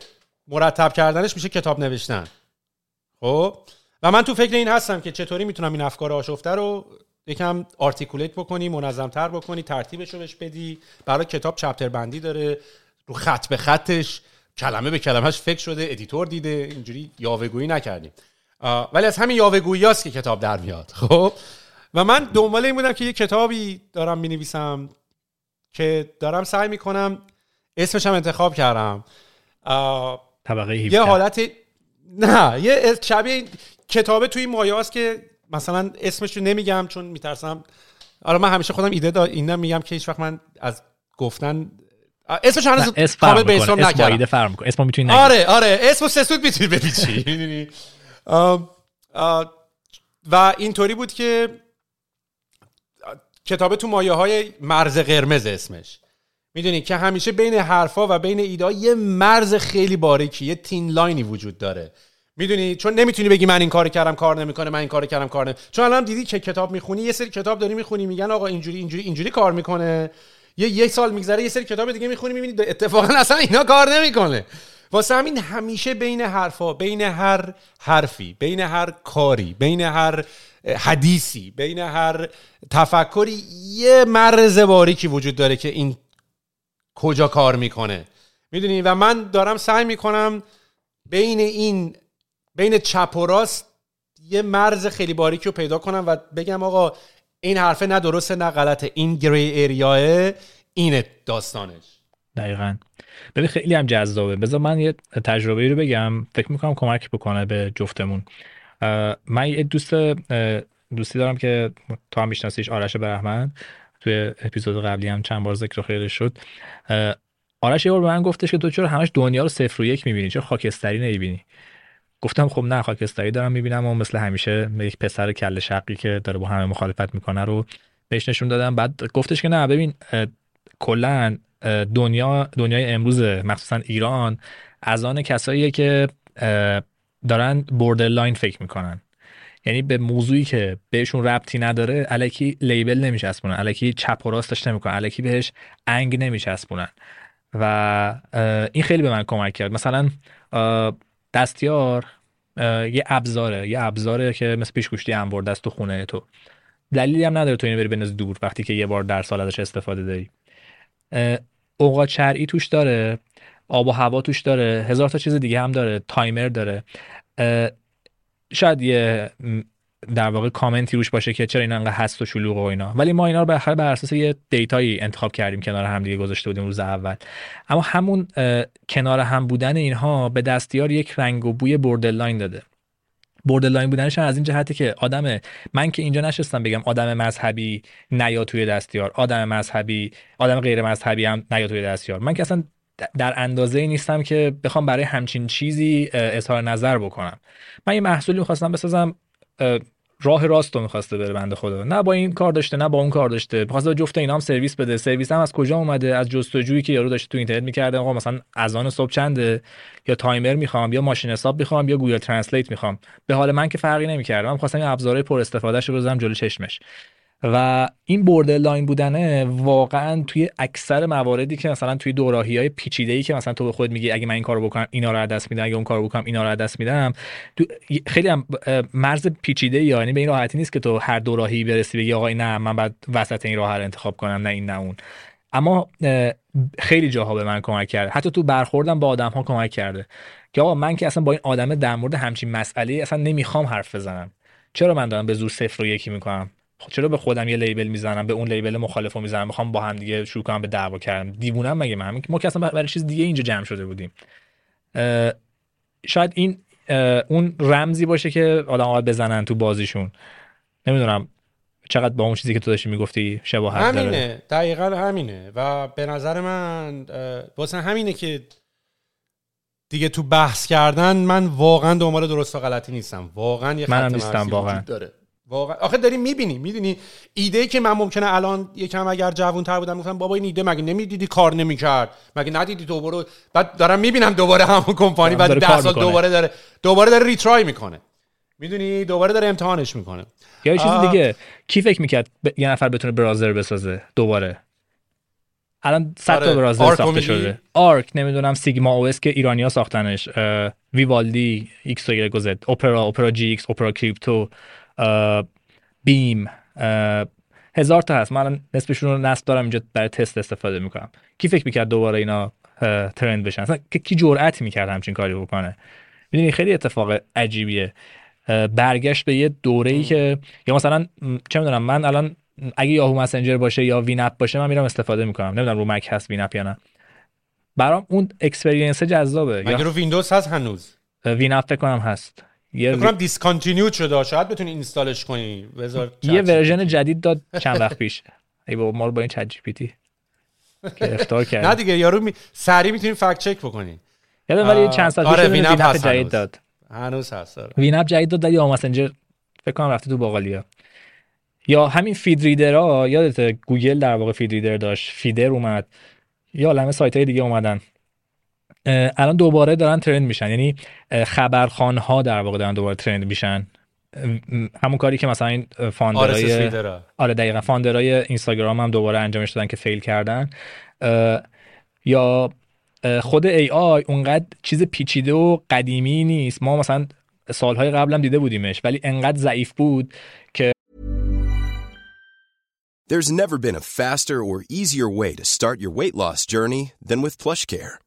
مرتب کردنش میشه کتاب نوشتن. خب؟ و من تو فکر این هستم که چطوری می‌تونم این افکار آشفته رو یکم articulate بکنی منظمتر بکنی ترتیبش رو بهش بدی. برای کتاب chapter بندی داره رو خط به خطش کلمه به کلمهش فکر شده editor دیده اینجوری یاوهگویی نکردیم. ولی از همین یاوهگویی هست که کتاب در میاد. خب؟ و من دنبال این بودم که یه کتابی دارم می نویسم که دارم سعی می‌کنم اسمش هم انتخاب کردم. طبقه یه حالت نه یه شبیه کتابه توی مایه هست که مثلا اسمش رو نمیگم چون میترسم. آره من همیشه خودم ایده دار اینا میگم که هیچ وقت من از گفتن اسمش هنوز کامل به اسم نکردم. فرق می‌کنه. اسمو می‌تونی آره آره. اسمو سسود می‌تونی بپیچی. و اینطوری بود که کتاب تو مایه های مرز قرمز اسمش. می‌دونی که همیشه بین حرفا و بین ایده یه مرز خیلی باریکی یه تین لاینی وجود داره. می‌دونی؟ چون نمی‌تونی بگی من این کار کردم کار نمی‌کنه من این کار کردم کار نمی‌کنه چون الان دیدی که کتاب می‌خونی؟ یه سری کتاب داری می‌خونی میگن آقا اینجوری اینجوری اینجوری کار می‌کنه. یه یک سال میگذره یه سری کتاب دیگه می‌خونی می‌بینی اتفاقا اصلا اینا کار نمی‌کنه. واسه همین همیشه بین حرفا بین هر حرفی بین هر کاری بین هر حدیثی بین هر تفکری یه مرز باریکی وجود داره که این کجا کار می‌کنه. می‌دونی؟ و من دارم سعی می‌کنم بین این بین چپ و راست یه مرز خیلی باریکی رو پیدا کنم و بگم آقا این حرفه نه درسته نه غلطه. این گری ایریاه اینه داستانش. دقیقا. ببین خیلی هم جذابه. بذار من یه تجربه رو بگم. فکر می‌کنم کمک بکنه به جفتمون. من یه دوست دوستی دارم که تو هم میشناسیش آرش برحمن توی اپیزود قبلی هم چند بار ذکر خیلی شد. آرش یه بار به من گفتش که تو چرا همش دنیا رو صفر و یک می‌بینی؟ چرا خاکستری نمی‌بینی؟ گفتم خب نه خاکستری دارم می‌بینم و مثل همیشه یک پسر کل شقی که داره با همه مخالفت می‌کنه رو بهش نشون دادم. بعد گفتش که نه ببین کلا دنیا دنیای امروز مخصوصا ایران از آن کساییه که دارن لاین فکر می‌کنن. یعنی به موضوعی که بهشون ربطی نداره الکی لیبل نمیچسبونن الکی چپ و راستش نمی‌کنن الکی بهش انگ نمیچسبونن. و این خیلی به من کمک کرد. مثلا دستیار یه ابزاره یه ابزاره که مثل پیشگوشتی انبار دست تو خونه تو. دلیلی هم نداره تو اینو بری بنز دور وقتی که یه بار در سال ازش استفاده داری. اوقات شرعی توش داره آب و هوا توش داره هزار تا چیز دیگه هم داره تایمر داره. شاید یه در واقع commentی روش باشه که چرا این انقدر هست و شلوغ و اینا. ولی ما اینا رو بالاخره بر اساس یه dataیی انتخاب کردیم کنار هم دیگه گذاشته بودیم روز اول. اما همون کنار هم بودن اینها به دستیار یک رنگ و بوی borderline داده. borderline بودنش از این جهته که آدم من که اینجا نشستم بگم آدم مذهبی نیا توی دستیار آدم مذهبی آدم غیر مذهبی هم نیا توی دستیار. من که اصلا در اندازه نیستم که بخوام برای همچین چیزی اظهار نظر بکنم. من یه محصولی می‌خواستم بسازم راه راست رو می‌خواسته بره بنده خدا. نه با این کار داشته نه با اون کار داشته. می‌خواسته جفت اینا هم سرویس بده. سرویس هم از کجا اومده؟ از جستجویی که یارو داشته تو اینترنت می‌کرده. آقا مثلا اذان صبح چنده؟ یا تایمر می‌خوام؟ یا ماشین حساب می‌خوام؟ یا Google Translate می‌خوام؟ به حال من که فرقی نمی‌کرده من می‌خواستم این ابزارهای پر استفادهش رو بذارم جلو چشمش. و این borderline بودنه واقعا توی اکثر مواردی که مثلا توی دوراهی های پیچیده ای که مثلا تو به خود میگی اگه من این کارو بکنم اینا رو دست میدم اگه اون کارو بکنم اینا رو دست میدم. خیلی هم مرز پیچیده یعنی به این راحتی نیست که تو هر دوراهی برسی بگی آقا نه من بعد وسط این راه رو انتخاب کنم نه این نه اون. اما خیلی جاها به من کمک کرده. حتی تو برخوردم با آدم ها کمک کرده. که آقا من که اصلا با این آدم در مورد همچین مسئله اصلا نمی‌خوام حرف بزنم. چرا من دارم به زور صفر و یکی می‌کنم؟ چرا به خودم یه لیبل می‌زنم به اون لیبل مخالف رو می‌زنم؟ می‌خوام با هم دیگه شروع کنم به دعوا کردم دیوونم مگه من؟ ما که اصلا برای چیز دیگه اینجا جمع شده بودیم. شاید این اون رمزی باشه که آدم بزنن تو بازیشون. نمی‌دونم چقدر با اون چیزی که تو داشتی می‌گفتی شباهت همینه. داره. دقیقا همینه. و به نظر من واسه همینه که دیگه تو بحث کردن من واقعا دنبال درست و غلطی نیستم. واقعا یه خط نیستم واقعا. داره. واقعا. آخه داری می‌بینی می‌دونی ایده که من ممکنه الان یکم اگر جوون تر بودم گفتم بابا این ایده مگه نمی‌دیدی؟ کار نمی‌کرد. مگه ندیدی دوباره؟ بعد دارم می‌بینم دوباره همون کمپانی بعد ده سال دوباره داره دوباره داره retry می‌کنه. می‌دونی؟ دوباره داره امتحانش می‌کنه. یا یه چیز دیگه کی فکر می‌کرد ب... یه نفر بتونه browser بسازه دوباره؟ الان 100 تا آره. browser ساخته شده. Arc نمی‌دونم SigmaOS که ایرانیا ساختنش Vivaldi ایکس و زد Opera Opera GX Opera Crypto. Beam. هزار تا هست. من نصفشون رو نصب دارم اینجا برای تست استفاده می‌کنم. کی فکر می‌کرد دوباره اینا trend بشن؟ اصلا کی جرأت می‌کرد همچین کاری بکنه؟ می‌دونی خیلی اتفاق عجیبیه. برگشت به یه دوره ای که یا مثلا چه می‌دونم من الان اگه Yahoo Messenger باشه یا Winamp باشه من میرم استفاده می‌کنم. نمی‌دونم رو مک هست Winamp یا نه. برام اون experience جذابه. مگه رو ویندوز هست هنوز؟ Winamp فکر کنم هست. یه فکر کنم discontinue شده شاید بتونی installش کنی. بذار یه version جدید داد چند وقت پیش. ای بابا ما با این ChatGPT گرفتار کرد. نه دیگه یارو می... سریع می‌تونی fact check بکنی. یادم ولی چند سال آره پیش وینپ جدید داد. هنوز هست آره. وینپ جدید داد یا مسنجر فکر کنم رفته تو باقالیا یا همین feed reader ها یادت گوگل در واقع feed reader داشت. Feeder اومد. یا عالمه سایت های دیگه اومدن. الان دوباره دارن trend میشن. یعنی خبرخوان ها در واقع دارن دوباره trend میشن. همون کاری که مثلا این فاندرای آره دقیقا. فاندرای اینستاگرام هم دوباره انجامش دادن که فیل کردن. یا خود ای آی اونقدر چیز پیچیده و قدیمی نیست. ما مثلا سالهای قبلم دیده بودیمش ولی انقدر ضعیف بود که There's never been a faster or easier way to start your weight loss journey than with PlushCare.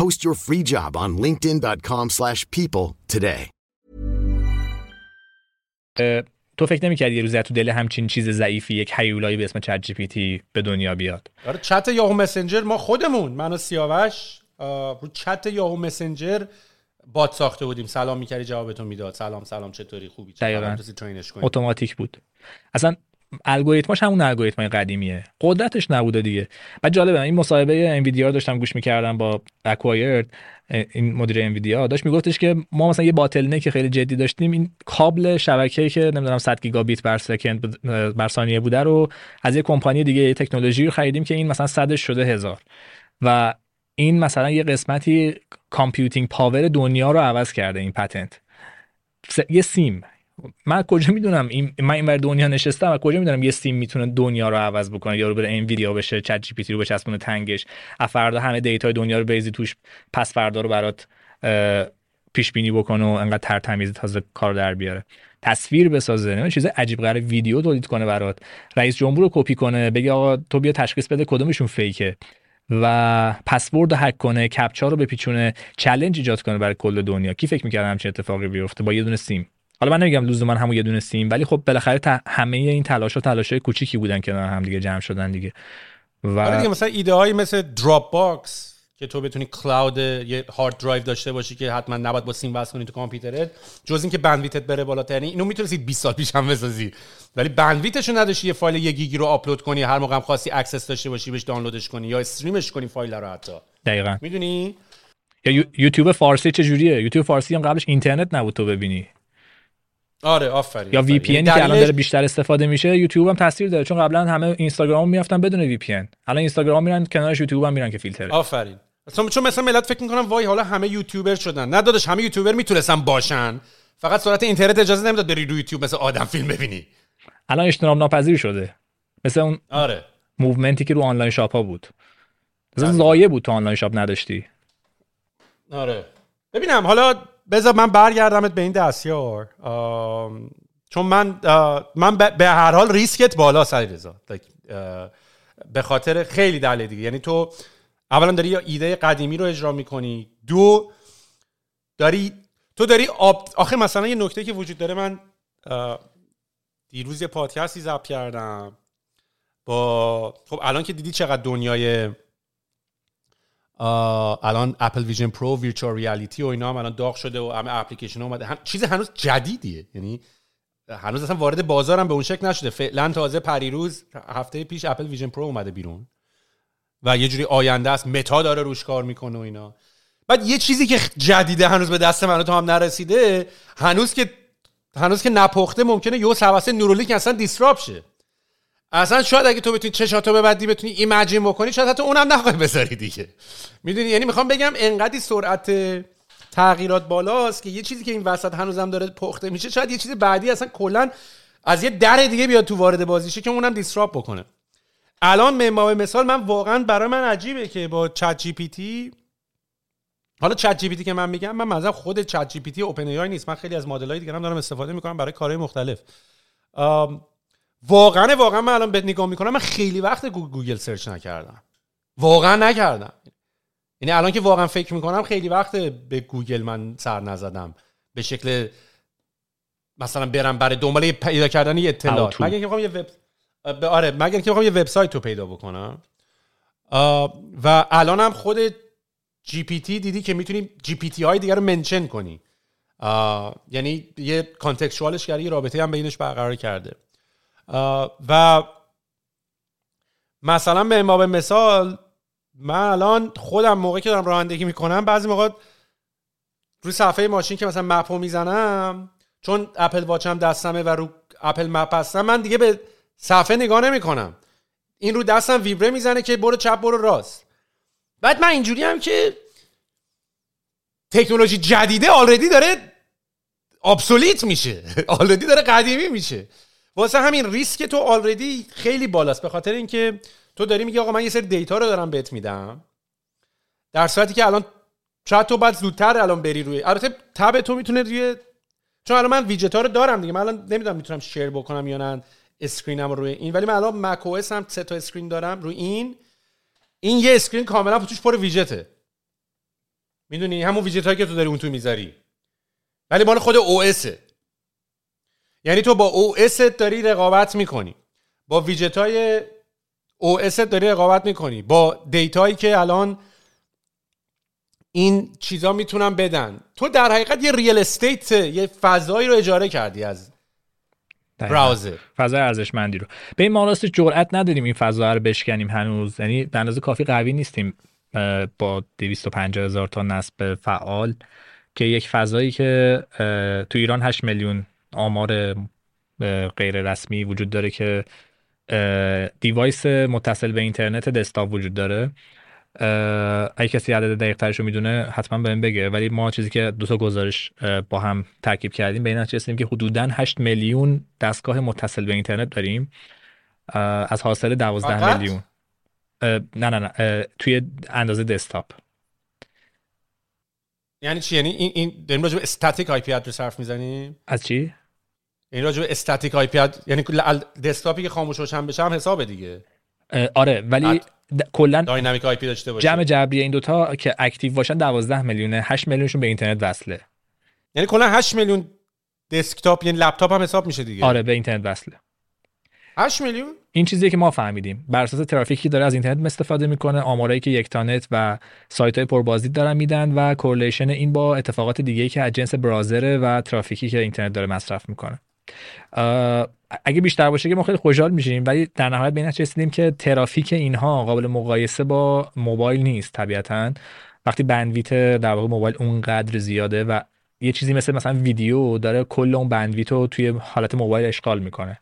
Post your free job on linkedin.com/people today. تو فکر نمی‌کردی یه روز تو دل همچین چیز ضعیفی یک هیولایی به اسم چت جی پی تی به دنیا بیاد؟ آره چت یاهو مسنجر ما خودمون من و سیاوش رو چت یاهو مسنجر بات ساخته بودیم. سلام می‌کردی جوابتون می‌داد. سلام سلام چطوری؟ خوبی؟ دقیقاً. ترینش کنی؟ اتوماتیک بود. اصلا الگوریتماش همون الگوریتم قدیمیه. قدرتش نبوده دیگه. و جالبه این مصاحبه انویدیا رو داشتم گوش می‌کردم با اکوایرد این مدیر انویدیا داشت میگفتش که ما مثلا یه باتل که خیلی جدی داشتیم این کابل شبکه‌ای که نمی‌دونم 100 گیگابیت بر سکند بر ثانیه بوده رو از یه کمپانی دیگه یه تکنولوژی رو خریدیم که این مثلا صدش شده هزار. و این مثلا یه قسمتی computing power دنیا رو عوض کرده این patent یه سیم. من کجا می‌دونم این من این بر دنیا نشستم و کجا می‌دونم یه سیم می‌تونه دنیا رو عوض بکنه یا رو بره Nvidia بشه ChatGPT رو بچسبونه تنگش فردا همه دیتای دنیا رو بریزی توش پس فردا رو برات پیش بینی بکنه و انقدر تر تمیز تازه کار در بیاره. تصویر بسازه نه چیز عجیب غریب ویدیو تولید کنه برات. رئیس جمهور رو کپی کنه بگه آقا تو بیا تشخیص بده کدومشون fake ه. و password hack کنه captcha رو بپیچونه چالش ایجاد کنه برای کل دنیا. کی فکر می‌کرد همچین اتفاقی بیفته؟ با یه دونه سیم. حالا من نمیگم لزوما همون یه دونه سیم ولی خب بالاخره همه این تلاش و تلاشای کوچیکی بودن که هم دیگه جمع شدن دیگه. و آره دیگه مثلا ایده هایی مثل Dropbox که تو بتونی cloud یه hard drive داشته باشی که حتما نباید با سیم وصل کنی تو کامپیوترت جز اینکه bandwidth ت بره بالاتر. یعنی اینو می‌تونستی 20 سال پیش هم بسازی. ولی bandwidth ش رو نداشتی یه فایل یک گیگی رو آپلود کنی هر موقع هم خواستی access داشته باشی بهش دانلودش کنی یا stream ش کنی فایل رو حتی. دقیقاً. می‌دونی؟ یا یوتیوب فارسی چه جوریه یوتیوب فارسی هم قبلش اینترنت نبود تو ببینی. آره آفرین یا VPN یعنی که الان داره بیشتر استفاده میشه یوتیوب هم تاثیر داره چون قبلا همه اینستاگرام می‌رفتن بدون VPN الان اینستاگرام میرن کنارش یوتیوب هم میرن که فیلتره. آفرین. اصلا چون مثلا ملت فکر می‌کنن وای حالا همه یوتیوبر شدن. نه داداش همه یوتیوبر می‌تونستن باشن. فقط سرعت اینترنت اجازه نمی‌داد بری روی یوتیوب مثل آدم فیلم ببینی. الان اجتناب ناپذیر شده. مثل اون آره. movement ی که رو online shop ها بود. مثلا ضایع بود تو online shop نداشتی. آره. ببینم حالا بذار من برگردمت به این دستیار. چون من من به هر حال ریسکت بالا سری رضا به خاطر خیلی دلیل دیگه. یعنی تو اولا داری ایده قدیمی رو اجرا می‌کنی. دو داری تو داری آب... آخه مثلا یه نکته که وجود داره من دیروز یه پادکستی ضبط کردم. با خب الان که دیدی چقدر دنیای الان Apple Vision Pro virtual reality و اینا هم الان داغ شده و همه اپلیکیشن اومده. هم چیز هنوز جدیدیه. یعنی هنوز اصلا وارد بازارم به اون شکل نشده. فعلا تازه پریروز هفته پیش Apple Vision Pro اومده بیرون. و یه جوری آینده است. Meta داره روش کار می‌کنه و اینا. بعد یه چیزی که جدیده هنوز به دست من تو هم نرسیده هنوز که هنوز که نپخته ممکنه یهو با نورالینک اصلا disrupt شه. اصلا شاید اگه تو بتونی چشاتو ببندی بتونی imagine بکنی شاید حتی اونم نخواهی بذاری دیگه. می‌دونی؟ یعنی می‌خوام بگم انقدی سرعت تغییرات بالاست که یه چیزی که این وسط هنوزم داره پخته میشه شاید یه چیز بعدی اصلا کلا از یه در دیگه بیاد تو وارد بازیشه که اونم disrupt بکنه. الان به مثال من واقعا برای من عجیبه که با چت جی پی تی حالا چت جی پی تی که من میگم من مثلا خود ChatGPT اوپن ای نیست. من خیلی از مدل های دیگه هم دارم استفاده می‌کنم برای کارهای مختلف. واقعا واقعا من الان بهت نگاه می‌کنم من خیلی وقت Google search نکردم. واقعا نکردم. یعنی الان که واقعا فکر می‌کنم خیلی وقت به گوگل من سر نزدم. به شکل مثلا برم برای دنبال پیدا کردن یه اطلاعات. مگر اینکه یه وب آره مگر اینکه یه وبسایت رو پیدا بکنم. و الان هم خود GPT دیدی که می‌تونی GPT های دیگر رو mention کنی. یعنی یه contextual ش کرده یه رابطه هم بینش برقرار کرده. و مثلا به امام مثال من الان خودم موقعی که دارم رانندگی می‌کنم بعضی موقع روی صفحه ماشین که مثلا مپ می‌زنم چون اپل واچم دستمه و رو اپل مپ هستم من دیگه به صفحه نگاه نمی‌کنم. این رو دستم ویبره می‌زنه که برو چپ برو راست. بعد من اینجوری هم که تکنولوژی جدیده آلردی داره obsolete میشه. already داره قدیمی میشه. واسه همین ریسک تو already خیلی بالاست. به خاطر اینکه تو داری میگی آقا من یه سری data رو دارم بهت میدم. در صورتی که الان شاید تو بعد زودتر الان بری روی البته tab تو می‌تونه روی چون الان من ویجت ها رو دارم دیگه. من الان نمی‌دونم می‌تونم share بکنم یا نه screen م روی این. ولی من الان macOS هم سه تا screen دارم روی این. این یه screen کاملا توش پر ویجته. می‌دونی؟ همون ویجت که تو داری اون تو می‌ذاری. ولی مال خود OS یعنی تو با OS داری رقابت می‌کنی. با ویجت های او داری رقابت می‌کنی. با data یی که الان این چیزا می‌تونن بدن. تو در حقیقت یه real estate یه فضایی رو اجاره کردی از browser فضای ارزشمندی رو. به این مالاست جرئت نداریم این فضا رو بشکنیم هنوز. یعنی به اندازه کافی قوی نیستیم با 250 هزار تا نصب فعال که یک فضایی که تو ایران 8 میلیون آمار غیر رسمی وجود داره که دیوایس متصل به اینترنت دسکتاپ وجود داره. اگه کسی عدد دقیق ترش رو می‌دونه حتما بهم بگه. ولی ما چیزی که دو تا گزارش با هم ترکیب کردیم به این رسیدیم که حدودا 8 میلیون دستگاه متصل به اینترنت داریم. از حاصل 12 میلیون. نه نه نه توی اندازه desktop. یعنی چی؟ یعنی این این داریم راجع به static IP address حرف می‌زنیم؟ از چی؟ یعنی راجع به static IP یعنی desktop ی که خاموش روشن بشه هم حسابه دیگه. آره ولی کلا dynamic IP داشته باشه. جمع جبری این دوتا که active باشن 12 میلیونه 8 میلیونشون به اینترنت وصله. یعنی کلا 8 میلیون desktop یعنی لپتاپ هم حساب میشه دیگه. آره به اینترنت وصله. 8 میلیون؟ این چیزی که ما فهمیدیم. بر اساس ترافیکی داره از اینترنت استفاده می‌کنه آمارایی که یکتانت و سایت های پربازدید دارن میدن و correlation این با اتفاقات دیگه که از جنس browser ه و ترافیکی که اینترنت داره مصرف می‌کنه. اگه بیشتر باشه که ما خیلی خوشحال میشیم ولی در نهایت به این رسیدیم که ترافیک اینها قابل مقایسه با موبایل نیست طبیعتا. وقتی bandwidth در واقع موبایل اونقدر زیاده و یه چیزی مثل مثلا ویدیو داره کل اون bandwidth رو توی حالت موبایل اشغال می‌کنه.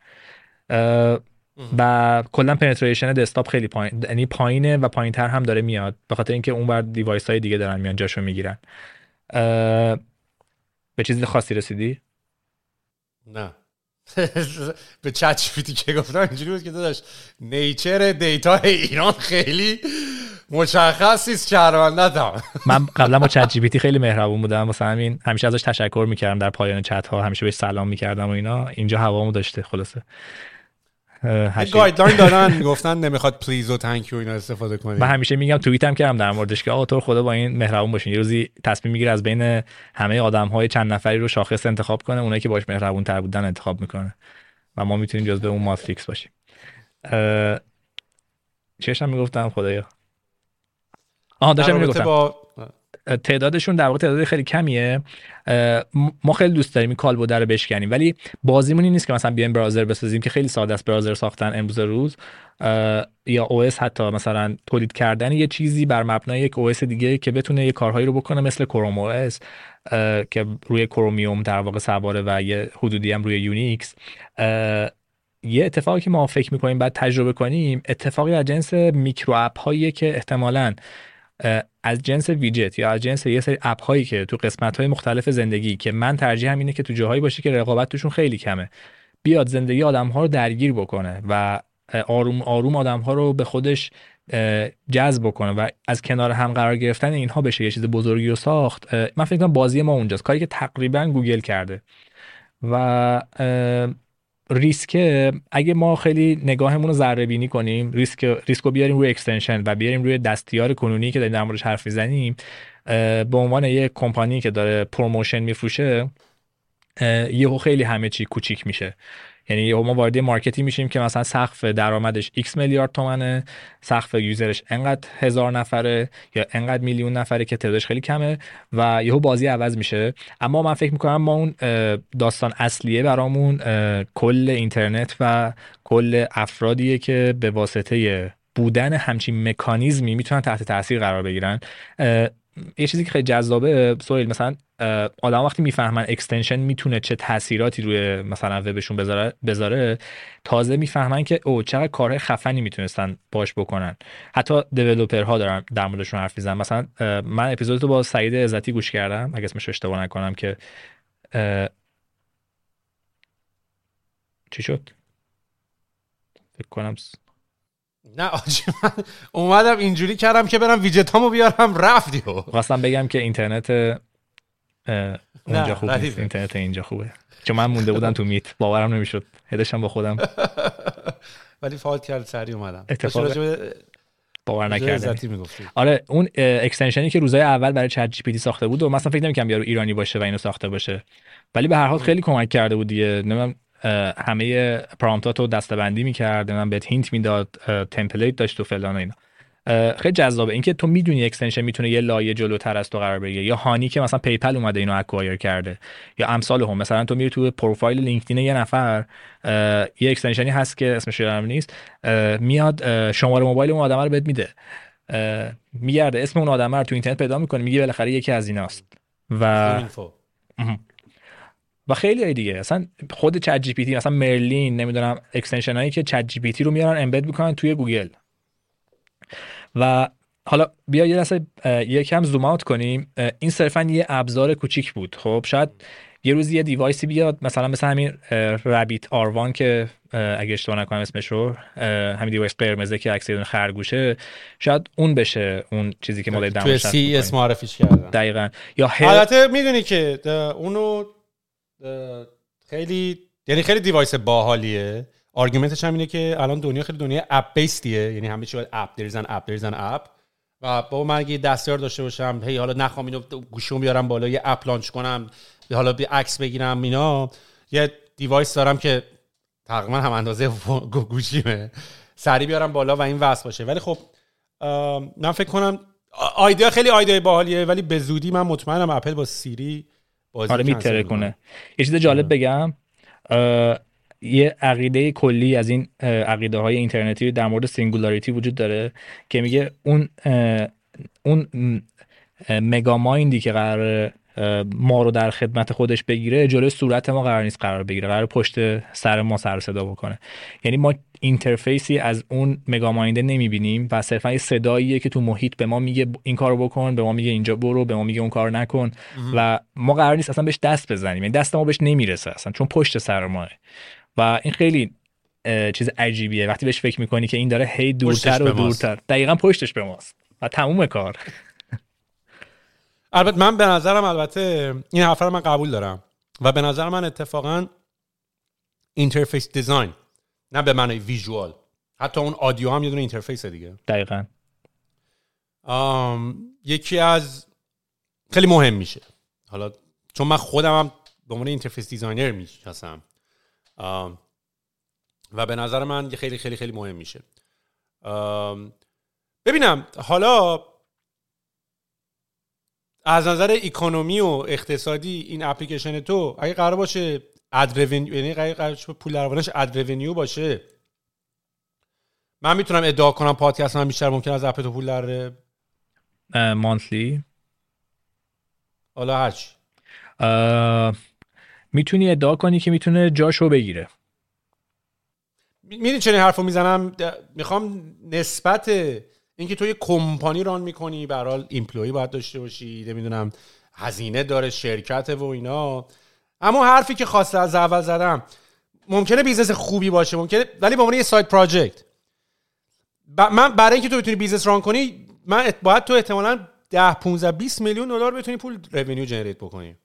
و کلا penetration دسکتاپ خیلی پایین یعنی پایینه و پایینتر هم داره میاد. به خاطر اینکه اون بر device های دیگه دارن میان جاشو می‌گیرن. به چیزی خاصی رسیدی؟ نه. به ChatGPT که گفتم اینجوری بود که داداش nature data ایران خیلی مشخص نیست شهروندتم من قبلا با Chat G خیلی مهربون بودم. واسه همین همیشه ازش تشکر می‌کردم در پایان چت ها همیشه بهش سلام می‌کردم و اینا. اینجا هوامو داشته خلاصه. guideline دارن گفتن نمی‌خواد please و thank اینا استفاده کنید من همیشه میگم توییتم کردم در موردش که آقا تو خدا با این مهربون باشین. یه روزی تصمیم می‌گیره از بین همه آدم های چند نفری رو شاخص انتخاب کنه اونایی که باش مهربون تر بودن انتخاب می‌کنه. و ما می‌تونیم جزو اون matrix باشیم. چشم می‌گفتم خدایا. آها داشتم اینو رابطه گفتم با تعدادشون در واقع تعداد خیلی کمیه. ما خیلی دوست داریم این کالبد رو بشکنیم. ولی بازیمون این نیست که مثلا بیایم browser بسازیم که خیلی ساده است browser ساختن امروز روز. یا OS حتی مثلا تولید کردن یه چیزی بر مبنای یک OS دیگه که بتونه یه کارهایی رو بکنه مثل Chrome OS که روی Chromium در واقع سواره و یه حدودی هم روی Unix. یه اتفاقی که ما فکر می‌کنیم بعد تجربه کنیم اتفاقی از جنس micro app هایی که احتمالاً از جنس ویجت یا از جنس یه سری app هایی که تو قسمت های مختلف زندگی که من ترجیحم اینه که تو جاهایی باشه که رقابت توشون خیلی کمه. بیاد زندگی آدم ها رو درگیر بکنه و آروم آروم آدم ها رو به خودش جذب بکنه و از کنار هم قرار گرفتن اینها بشه. یه چیز بزرگی رو ساخت. من فکر کنم بازی ما اونجاست. کاری که تقریبا گوگل کرده. و اه، ریسک اگه ما خیلی نگاهمون رو ذره بینی کنیم ریسک ریسک رو بیاریم روی extension و بیاریم روی دستیار کنونی که داریم در موردش حرف می‌زنیم به عنوان یه کمپانی که داره promotion میفروشه یهو خیلی همه چی کوچیک میشه. یعنی ما وارد market ی میشیم که مثلا سقف درآمدش x میلیارد تومنه سقف user ش انقدر هزار نفره یا انقدر میلیون نفره که تعدادش خیلی کمه و یهو بازی عوض میشه. اما من فکر می‌کنم ما اون داستان اصلیه برامون کل اینترنت و کل افرادیه که به واسطه بودن همچین مکانیزمی می‌تونن تحت تاثیر قرار بگیرن. یه چیزی که خیلی جذابه سویل مثلا آدم وقتی می‌فهمن اکستنشن می‌تونه چه تاثیراتی روی مثلا وبشون بذاره بذاره تازه می‌فهمن که او چقدر کارهای خفنی می‌تونستن باش بکنن. حتی دیولپرها دارن در موردشون حرف می‌زنن. مثلا من اپیزود رو با سعید عزتی گوش کردم اگه اسمش اشتباه نکنم که چی شد؟ فکر کنم نه آجی من اومدم اینجوری کردم که برم ویجتامو بیارم رفت یو خواستم بگم که اینترنت اونجا خوب نیست. اینترنت اینجا خوبه. چون من مونده بودم تو میت. باورم نمی‌شد. هدشم با خودم. ولی فالت کرد سری اومدم. اتفاق باور می‌گفتی. آره اون extension ی که روزای اول برای ChatGPT ساخته بود و مثلا فکر نمی‌کنم یارو ایرانی باشه و اینو ساخته باشه. ولی به هر حال خیلی کمک کرده بود دیگه. نمی‌دونم همه prompt ات رو دستبندی می‌کرد نمی‌دونم بهت hint می‌داد template داشت و فلان و اینا. خیلی جذابه. اینکه تو می‌دونی extension می‌تونه یه لایه جلوتر از تو قرار بگیره. یا Honey که مثلا PayPal اومده اینو acquire کرده. یا امثال هم. مثلا تو میری تو پروفایل LinkedIn یه نفر یه extension ی هست که اسمش یادم نیست میاد شماره موبایل اون آدم رو بهت میده. میگرده. اسم اون آدم رو تو اینترنت پیدا می‌کنه. میگه بالاخره یکی از ایناست. و info. و خیلی های دیگه. اصلا خود ChatGPT مثلا Merlin نمی‌دونم extension هایی که ChatGPT رو میارن embed می‌کنن توی گوگل. و حالا بیا یه لحظه یکم zoom out کنیم. این صرفا یه ابزار کوچیک بود. خب شاید یه روز یه device ی بیاد مثلا مثل همین Rabbit R1 که اگه اشتباه نکنم اسمش رو همین device قرمزه که عکس خرگوشه شاید اون بشه اون چیزی که ما داریم حرف CES معرفیش کردن. دقیقاً. یا هر البته می‌دونی که اونو خیلی یعنی خیلی device باحالیه. argument ش هم اینه که الان دنیا خیلی دنیا app based یه یعنی همه چی app driven app driven app و با من اگه دستیار داشته باشم هی حالا نخوام اینو گوشیمو بیارم بالا یه app launch کنم حالا به عکس بگیرم اینا. یه device دارم که تقریبا هم اندازه گو- گوشیمه. سریع بیارم بالا و این وصل باشه. ولی خب من فکر کنم idea خیلی idea باحالیه ولی به زودی من مطمئنم اپل با سیری بازی آره. کنه یه چیز جالب بگم اه، یه عقیده کلی از این عقیده های اینترنتی در مورد singularity وجود داره که میگه اون اون م، اه، مگا مایندی که قرار ما رو در خدمت خودش بگیره جلوی صورت ما قرار نیست قرار بگیره قرار پشت سر ما سر صدا بکنه. یعنی ما اینترفیسی از اون مگا ماینده نمی‌بینیم و صرفا یه صداییه که تو محیط به ما میگه این کارو بکن به ما میگه اینجا برو به ما میگه اون کار نکن و ما قرار نیست اصلا بهش دست بزنیم. یعنی دست ما بهش نمی‌رسه اصلا چون پشت سر ماه. و این خیلی چیز عجیبیه. وقتی بهش فکر می‌کنی که این داره هی دورتر و. دورتر. دقیقا پشتش به ماست. و تموم کار. البته من به نظرم البته این حرف رو من قبول دارم و به نظر من اتفاقا interface design نه به معنی visual حتی اون audio هم یه دونه interface دیگه. دقیقا. آم، یکی از خیلی مهم میشه. حالا چون من خودم هم به عنوان interface designer می‌شناسم. و به نظر من یه خیلی خیلی خیلی مهم میشه. ببینم حالا از نظر economy و اقتصادی این اپلیکیشن تو اگه قرار باشه ad revenue یعنی قرار باشه پول درآوردنش ad revenue باشه. من می‌تونم ادعا کنم پادکست من بیشتر ممکن از app تو پول در monthly حالا هرچی. می‌تونی ادعا کنی که می‌تونه جاشو بگیره. می‌دونی چرا این حرفو می‌زنم؟ می‌خوام نسبت اینکه تو یه کمپانی run می‌کنی برحال employee باید داشته باشی نمی‌دونم هزینه داره شرکت و اینا. اما حرفی که خواسته از اول زدم ممکنه business خوبی باشه ممکنه ولی به عنوان یه side project من برای اینکه تو بتونی business run کنی من باید تو احتمالا 10 15 20 میلیون دلار بتونی پول revenue generate بکنی.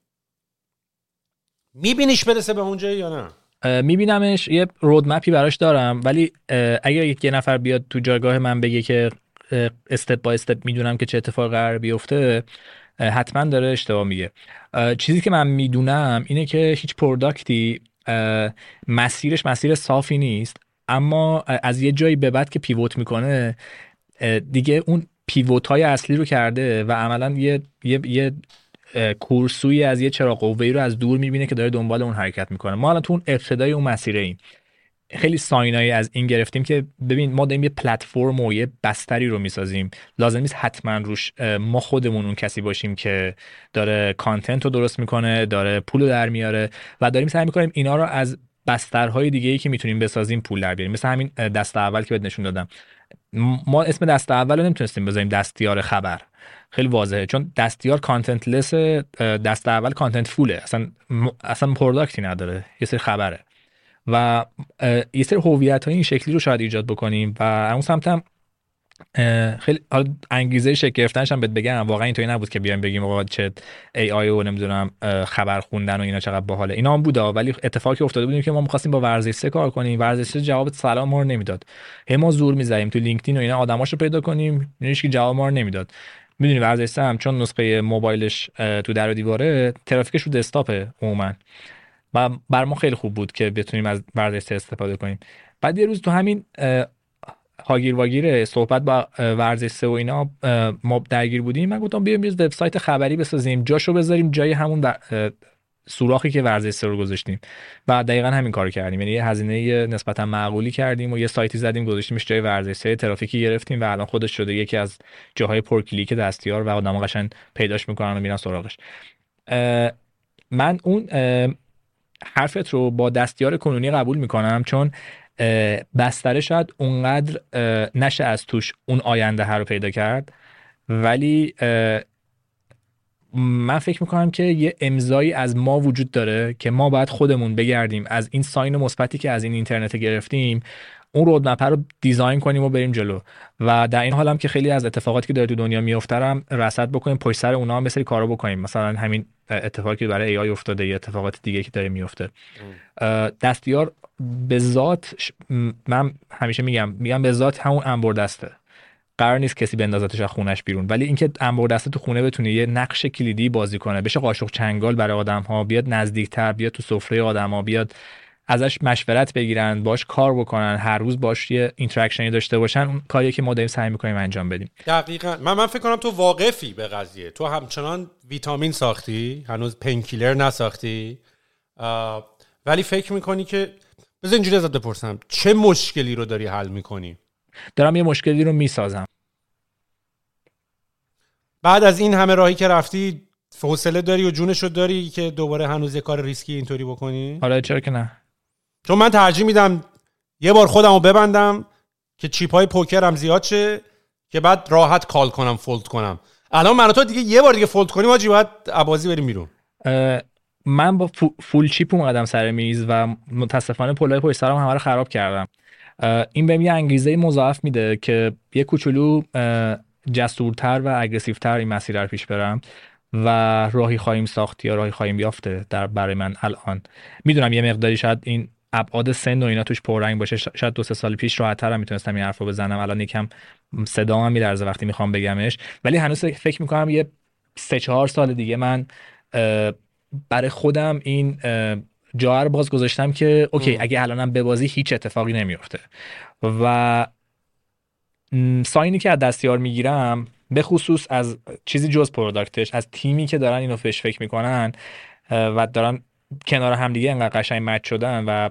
میبینیش برسه به اونجا یا نه؟ میبینمش. یه roadmap ی براش دارم ولی اگر یه نفر بیاد تو جایگاه من بگه که step by step می‌دونم که چه اتفاق قرار بیفته حتما داره اشتباه میگه. چیزی که من می‌دونم اینه که هیچ product ی مسیرش مسیر صافی نیست اما از یه جایی به بعد که پیوت می‌کنه دیگه اون پیوت های اصلی رو کرده و عملا یه, یه, یه کورسوی از یه چراغ قوه‌ای رو از دور می‌بینه که داره دنبال اون حرکت می‌کنه. ما الان تو اون ابتدای اون مسیره ایم خیلی ساینایی از این گرفتیم که ببین ما داریم یه پلتفرم و یه بستری رو می‌سازیم. لازم نیست حتما روش ما خودمون اون کسی باشیم که داره کانتنت رو درست می‌کنه داره پول رو در میاره و داریم سعی می‌کنیم اینا رو از بسترهای دیگه ای که می‌تونیم بسازیم پول در بیاریم. مثل همین دست اول که بهت نشون دادم. ما اسم دست اول رو نمی‌تونستیم بذاریم دستیار خبر. خیلی واضحه. چون دستیار content less دست اول content full ه اصلا اصلا product ی نداره. یه سری خبره. و یه سری هویت های این شکلی رو شاید ایجاد بکنیم و اون سمت هم خیلی حالا انگیزه گرفتنش هم بهت بگم واقعا اینطوری نبود که بیایم بگیم آقا چه ای آی و نمی‌دونم خبر خوندن و اینا چقدر باحاله. اینا هم بوده ولی اتفاقی افتاده بودیم که ما می‌خواستیم با ورزش کار کنیم. ورزش جواب سلام ما رو نمی‌داد. هی ما زور می‌زدیم تو لینکدین و اینا آدماشو پیدا کنیم هیچ که جواب ما رو نمی‌داد. می‌دونی ورزش هم چون نسخه موبایلش تو در و دیواره ترافیکش رو دسکتاپه عموما. و بر ما خیلی خوب بود که بتونیم از ورزش استفاده کنیم. بعد یه روز تو همین هاگیر واگیر صحبت با ورزش سه و اینا ما درگیر بودیم. من گفتم بیایم یه وبسایت خبری بسازیم جاشو بذاریم جای همون سوراخی که ورزش رو گذاشتیم. و دقیقا همین کار کردیم. یعنی یه هزینه نسبتا معقولی کردیم و یه سایتی زدیم گذاشتیمش جای ورزش ترافیکی گرفتیم و الان خودش شده یکی از جاهای پرکلیک دستیار و آدم‌ها قشنگ پیداش می‌کنن و میرن سراغش. من اون حرفت رو با دستیار کنونی قبول می‌کنم چون بستره شاید اونقدر نشه از توش اون آینده هر رو پیدا کرد. ولی من فکر می‌کنم که یه امضایی از ما وجود داره که ما باید خودمون بگردیم. از این ساین مثبتی که از این اینترنت گرفتیم اون رودمپ رو دیزاین کنیم و بریم جلو. و در این حال هم که خیلی از اتفاقاتی که داره تو دنیا میفته هم رصد بکنیم پشت سر اونا هم مثل کارو بکنیم. مثلا همین اتفاقی که برای ای افتاده یا اتفاقات دیگه که داره میفته دستیار به ذات من همیشه میگم میگم به ذات همون انبر دسته قرار نیست کسی بندازتش از خونش بیرون. ولی اینکه انبر دسته تو خونه بتونه یه نقش کلیدی بازی کنه بشه قاشق چنگال برای آدم ها بیاد نزدیکتر بیاد تو سفره آدم ها بیاد ازش مشورت بگیرن باش کار بکنن هر روز باش یه interaction ی داشته باشن اون کاری که ما داریم سعی می‌کنیم انجام بدیم. دقیقا. من من فکر کنم تو واقفی به قضیه. تو همچنان ویتامین ساختی هنوز painkiller نساختی. ولی فکر می‌کنی که بذار اینجوری ازت بپرسم. چه مشکلی رو داری حل می‌کنی؟ دارم یه مشکلی رو می‌سازم. بعد از این همه راهی که رفتی حوصله داری و جونش رو داری که دوباره هنوز یه کار ریسکی اینطوری بکنی؟ حالا چرا که نه. چون من ترجیح میدم یه بار خودم رو ببندم که chip های پوکرم زیاد شه که بعد راحت call کنم fold کنم. الان من تو دیگه یه بار دیگه fold کنیم آجی باید عبازی بریم بیرون. من با فول چیپ اومدم سر میز و متاسفانه پلای پشت سرم همه رو خراب کردم. این بهم یه انگیزه مضاعف میده که یه کوچولو جسورتر و اگریسیوتر این مسیر رو پیش برم و راهی خواهیم ساخت یا راهی خواهیم یافته در برای من الان. می‌دونم یه مقداری شاید این ابعاد سن و اینا توش پررنگ باشه شاید دو سه سال پیش راحت‌تر هم می‌تونستم این حرفو بزنم. الان یکم صدا هم میلرزه وقتی می‌خوام بگمش. ولی هنوز فکر می‌کنم یه سه چهار سال دیگه من برای خودم این جا رو باز گذاشتم که اوکی اگه الانم ببازی هیچ اتفاقی نمیفته و ساینی که از دستیار می‌گیرم به خصوص از چیزی جز پروداکتش از تیمی که دارن اینو فش فکر می‌کنن و دارن کنار همدیگه انقدر قشنگ مچ شدن و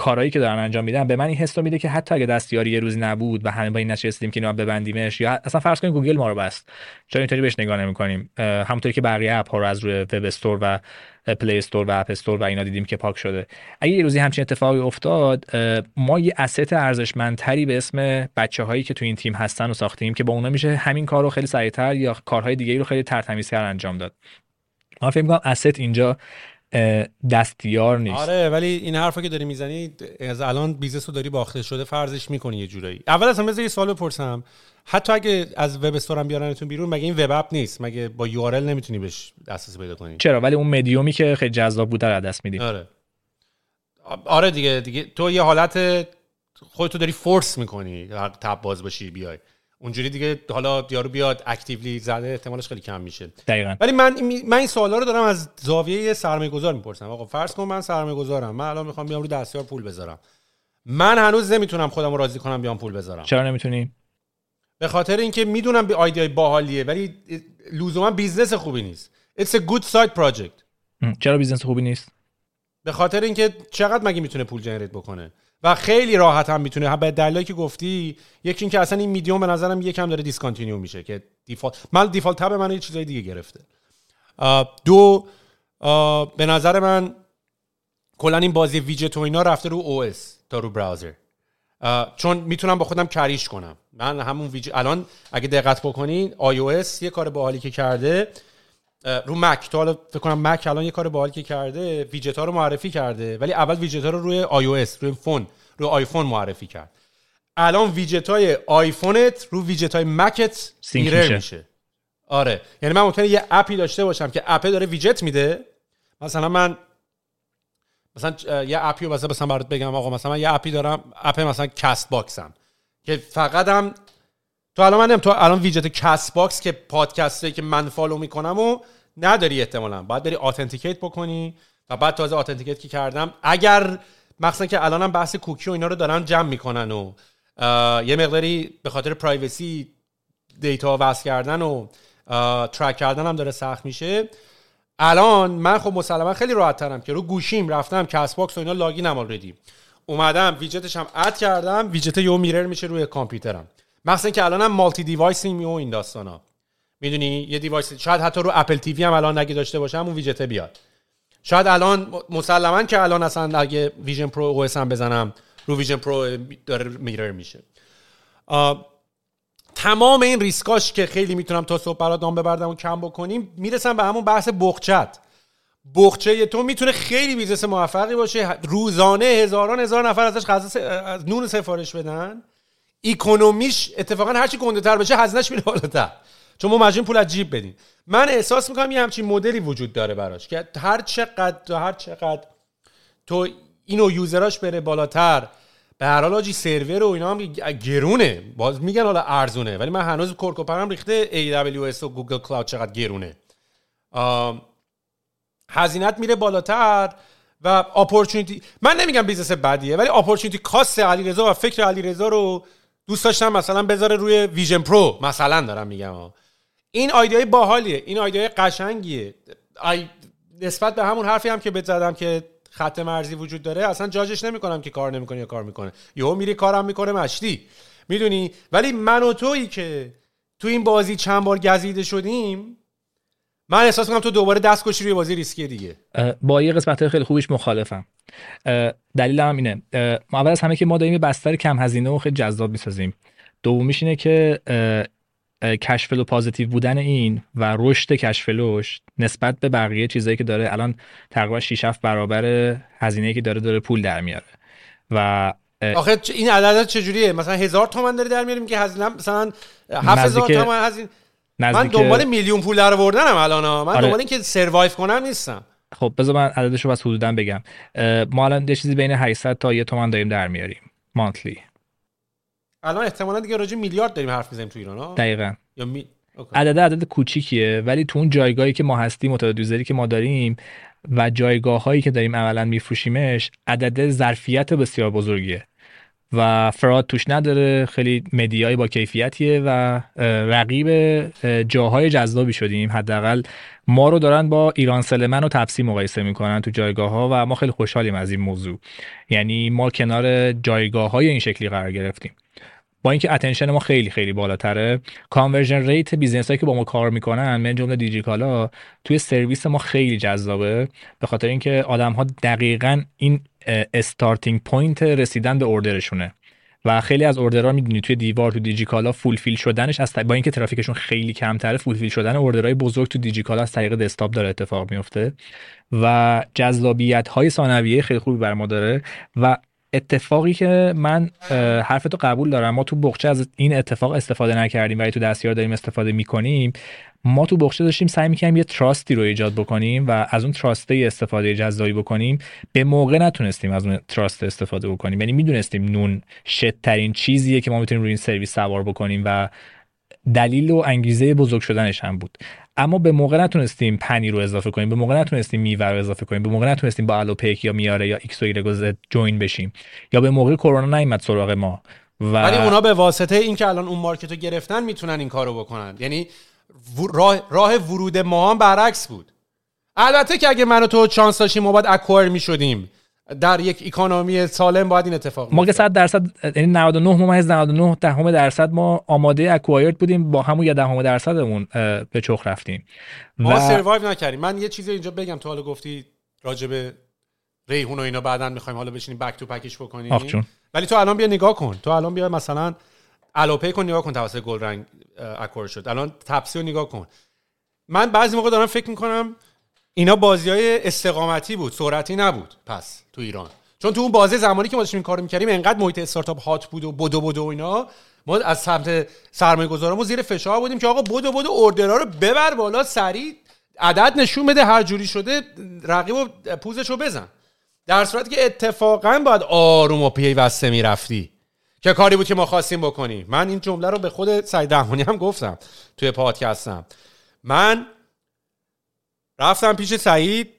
کارهایی که دارن انجام میدن به من این حس میده که حتی اگه دستیاری یه روزی نبود و همه با این رسیدیم که اینو ببندیمش یا اصلا فرض کنیم گوگل ما رو بست. چرا اینطوری بهش نگاه نمی‌کنیم؟ همونطوری که بقیه app ها رو از روی web store و Play Store و App Store و اینا دیدیم که پاک شده. اگه یه روزی همچین اتفاقی افتاد ما یه asset ارزشمندتری به اسم بچه هایی که تو این تیم هستن و ساختیم که با اونا میشه همین کار رو خیلی سریعتر یا کارهای دیگه رو خیلی ترتمیزتر انجام داد. من فکر می‌کنم asset اینجا دستیار نیست. آره ولی این حرفا که داری می‌زنی از الان business رو داری باخته شده فرضش می‌کنی یه جورایی. اول اصلا بذار یه سوال بپرسم. حتی اگه از web store م بیارنتون بیرون مگه این web app نیست؟ مگه با URL نمی‌تونی بهش دسترسی پیدا کنی؟ چرا؟ ولی اون مدیومی که خیلی جذاب بود در دست میدی. آره. آره دیگه دیگه تو یه حالت خودتو داری force می‌کنی tab باز باشی بیای. اونجوری دیگه حالا یارو بیاد actively زده احتمالش خیلی کم میشه. دقیقا. ولی من من این سوالا رو دارم از زاویه سرمایه گذار می‌پرسم. آقا فرض کن من سرمایه گذارم من الان می‌خوام بیام رو دستیار پول بذارم. من هنوز نمی‌تونم خودم رو راضی کنم بیام پول بذارم. چرا نمی‌تونی؟ به خاطر اینکه می‌دونم به ایده باحالیه ولی لزوما business خوبی نیست. It's a good side project. چرا business خوبی نیست؟ به خاطر اینکه چقدر مگه می‌تونه پول generate بکنه؟ و خیلی راحت هم می‌تونه به دلایلی که گفتی یکی اینکه اصلا این میدیوم به نظرم یکم داره discontinue میشه که default من default tab من یه چیزای دیگه گرفته. دو به نظر من کلا این بازی ویجت و اینا رفته رو OS تا رو browser. چون می‌تونم با خودم کریش کنم. من همون ویجت الان اگه دقت بکنین iOS یه کار باحالی که کرده رو Mac. تو حالا فکر کنم Mac الان یه کار باحالی که کرده ویجت ها رو معرفی کرده. ولی اول ویجت ها رو روی iOS روی phone روی آیفون معرفی کرد. الان ویجت های آیفونت رو ویجت های مکت میره میشه. آره. یعنی من ممکنه یه app ی داشته باشم که app داره widget میده. مثلا من مثلا یه app ی رو مثلا برات بگم آقا مثلا من یه app ی دارم app مثلا Castbox م که فقط هم تو الان من تو الان widget Castbox که پادکسته که من follow می‌کنم و نداری احتمالا. باید بری authenticate بکنی. و بعد تازه authenticate که کردم. اگر مخصوصا که الانم بحث کوکی و اینا رو دارن جمع می‌کنن و یه مقداری به خاطر privacy data وصل کردن و track کردن هم داره سخت میشه. الان من خب مسلما خیلی راحت ترم که رو گوشیم رفتم Castbox و اینا login م already اومدم ویجتش هم اد کردم. widget یو mirror میشه روی کامپیوترم. مثلا که الانم multi-device یم و این داستانا. می‌دونی؟ یه device شاید حتی رو Apple TV هم الان نگه داشته باشم اون ویجت بیاد. شاید الان مسلما که الان اصلا اگه Vision Pro او هم بزنم رو Vision Pro داره mirror میشه. تمام این ریسکاش که خیلی می‌تونم تا صبح برات نام ببردم و کم بکنیم می‌رسم به همون بحث بقچت. بقچه تو می‌تونه خیلی business موفقی باشه روزانه هزاران هزار نفر ازش غذا از نون سفارش بدن. economy ش اتفاقا هرچی گنده تر بشه هزینهش میره بالاتر. چون ما مجبوریم پول از جیب بدیم. من احساس می‌کنم یه همچین مدلی وجود داره براش که هر چقدر هر چقدر تو اینو user اش بره بالاتر به هر حال آجی سرور و اینا هم گرونه. باز میگن حالا ارزونه ولی من هنوز کرک و پرم ریخته AWS و Google Cloud چقدر گرونه. هزینت میره بالاتر و opportunity من نمیگم business بدیه ولی opportunity cost علیرضا و فکر علیرضا رو دوست داشتم مثلا بذاره روی Vision Pro مثلا دارم میگم. این idea ی باحالیه این idea ی قشنگیه. آی... نسبت به همون حرفی هم که بهت زدم که خط مرزی وجود داره اصلا جاجش نمی‌کنم که کار نمی‌کنه یا کار می‌کنه. یهو میری کارم می‌کنه مشتی. می‌دونی؟ ولی من و تویی که تو این بازی چند بار گزیده شدیم من احساس می‌کنم تو دوباره دست کشی روی بازی ریسکی دیگه. با یه قسمت خیلی خوبیش مخالفم. دلیل هم اینه. اول از همه که ما داریم بستر کم هزینه و خیلی جذاب می‌سازیم. دومیش اینه که کشفلو پازیتیو بودن این و رشد کشفلوش نسبت به بقیه چیزایی که داره الان تقریبا 6 برابر هزینه که داره داره پول در میاره. و آخه این عدد چجوریه؟ مثلا هزار تومن داره در میاریم که هزینه مثلا 7000 تومن هزینه من دنبال میلیون پول در آوردنم الان من آره. دنبال اینکه سروایو کنم نیستم. خب بذار من عددش رو بس حدودا بگم. ما الان یه چیزی بین 800 تا یه تومن داریم در میاریم مانتلی الان احتمالا دیگه راجع میلیارد داریم حرف می‌زنیم تو ایران ها. دقیقاً. یا می... عدد عدد کوچیکیه ولی تو اون جایگاهی که ما هستیم متعدد که ما داریم و جایگاه هایی که داریم اولا میفروشیمش عدد ظرفیت بسیار بزرگیه. و فراد توش نداره. خیلی مدیای با کیفیتیه و رقیب جاهای جذابی شدیم. حداقل ما رو دارن با ایران سلمن و تپسی مقایسه می‌کنن تو جایگاه ها و ما خیلی خوشحالیم از این موضوع. یعنی ما کنار جایگاه های این شکلی قرار گرفتیم. با اینکه attention ما خیلی خیلی بالاتره conversion rate business هایی که با ما کار می‌کنن من جمله دیجیکالا توی سرویس ما خیلی جذابه. به خاطر اینکه آدم ها دقیقا این starting point رسیدن به order شونه. و خیلی از order ها می‌دونی توی دیوار تو دیجیکالا fulfill شدنش از با اینکه ترافیکشون خیلی کمتره fulfill شدن order های بزرگ تو دیجیکالا از طریق دسکتاپ داره اتفاق میفته و جذابیت های ثانویه خیلی خوبی بر ما داره. و اتفاقی که من حرفتو قبول دارم ما تو بخچه از این اتفاق استفاده نکردیم ولی تو دستیار داریم استفاده می‌کنیم. ما تو بخشه داشتیم سعی می‌کنیم یه تراستی رو ایجاد بکنیم و از اون تراسته استفاده جذابی بکنیم. به موقع نتونستیم از اون تراست استفاده بکنیم. یعنی می‌دونستیم نون شدترین چیزیه که ما می‌تونیم روی این سرویس سوار بکنیم و دلیل و انگیزه بزرگ شدنش هم بود. اما به موقع نتونستیم پنی رو اضافه کنیم به موقع نتونستیم میوه رو اضافه کنیم به موقع نتونستیم با الوپیک یا میاره یا X و join بشیم. یا به موقع کرونا نیومد سراغ ما و... ولی اونا به واسطه اینکه الان اون market گرفتن می‌تونن این کارو بکنن. یعنی راه, راه ورود ما هم برعکس بود. البته که اگه من و تو chance داشتیم ما باید acquire می‌شدیم. در یک economy سالم باید این اتفاق ما که 100 درصد یعنی 99 ممیز 99 دهم درصد ما آماده acquired بودیم با همون یه دهم درصدمون به چخ رفتیم. ما و... سروایو نکردیم. من یه چیزی اینجا بگم. تو حالا گفتی راجب ریحون و اینا بعدا می‌خوایم حالا بشینیم بک تو پکش بکنیم. ولی تو الان بیا نگاه کن. تو الان بیا مثلا الوپی کن نگاه کن توسط گل رنگ اکور شد. الان تپسی رو نگاه کن. من بعضی موقع دارم فکر می‌کنم اینا بازی های استقامتی بود سرعتی نبود پس تو ایران. چون تو اون بازی زمانی که ما داشتیم کار می‌کردیم انقدر محیط استارتاپ هات بود و بدو بدو اینا ما از سمت سرمایه گذارمون زیر فشار بودیم که آقا بدو بدو order ها رو ببر بالا سریع عدد نشون بده هر جوری شده رقیب و پوزش رو بزن. در صورتی که اتفاقا باید آروم و پیوسته می‌رفتی. که کاری بود که ما خواستیم بکنیم. من این جمله رو به خود سعید دهمانی هم گفتم توی پادکستم من رفتم پیش سعید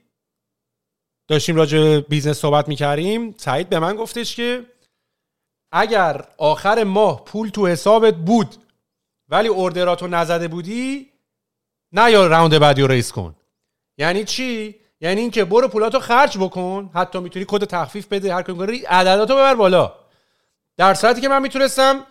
داشتیم راجع business صحبت می‌کردیم. سعید به من گفتش که اگر آخر ماه پول تو حسابت بود ولی order اتو نزده بودی نیا round بعدی رو raise کن. یعنی چی؟ یعنی اینکه برو پولاتو خرج بکن حتی می‌تونی کد تخفیف بده هر کاری عدداتو ببر بالا. در صورتی که من می‌تونستم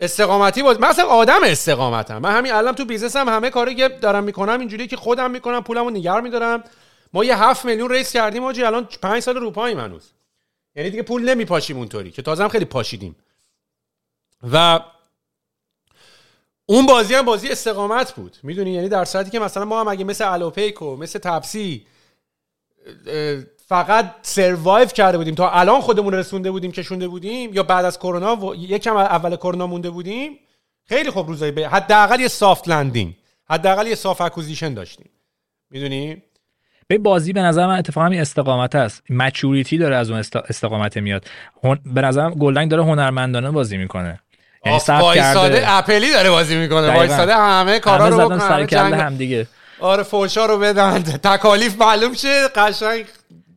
استقامتی باز من اصلا آدم استقامتم. من همین الان تو business م همه کاری که دارم می‌کنم اینجوری که خودم می‌کنم پولمو نگه میدارم. ما یه هفت میلیون raise کردیم آجی الان پنج سال رو پاییم هنوز. یعنی دیگه پول نمیپاشیم اونطوری که تازه هم خیلی پاشیدیم. و اون بازی هم بازی استقامت بود. می‌دونی؟ یعنی در صورتی که مثلا ما هم اگه مثل الوپیک مثل تپسی فقط survive کرده بودیم. تا الان خودمون رسونده بودیم که شونده بودیم یا بعد از کرونا و یکم اول کرونا مونده بودیم خیلی خوب روزایی به حداقل یه soft landing حداقل یه soft acquisition داشتیم. می‌دونی؟ به بازی به نظر من اتفاقا استقامت است مچوریتی داره از اون استقامت میاد. به نظرم گلدنگ داره هنرمندانه بازی می‌کنه. یعنی وایساده اپلی داره بازی می‌کنه. وایساده همه کارا رو بکنه سر هم دیگه آره فوشا رو بدن. تکالیف معلوم شه قشنگ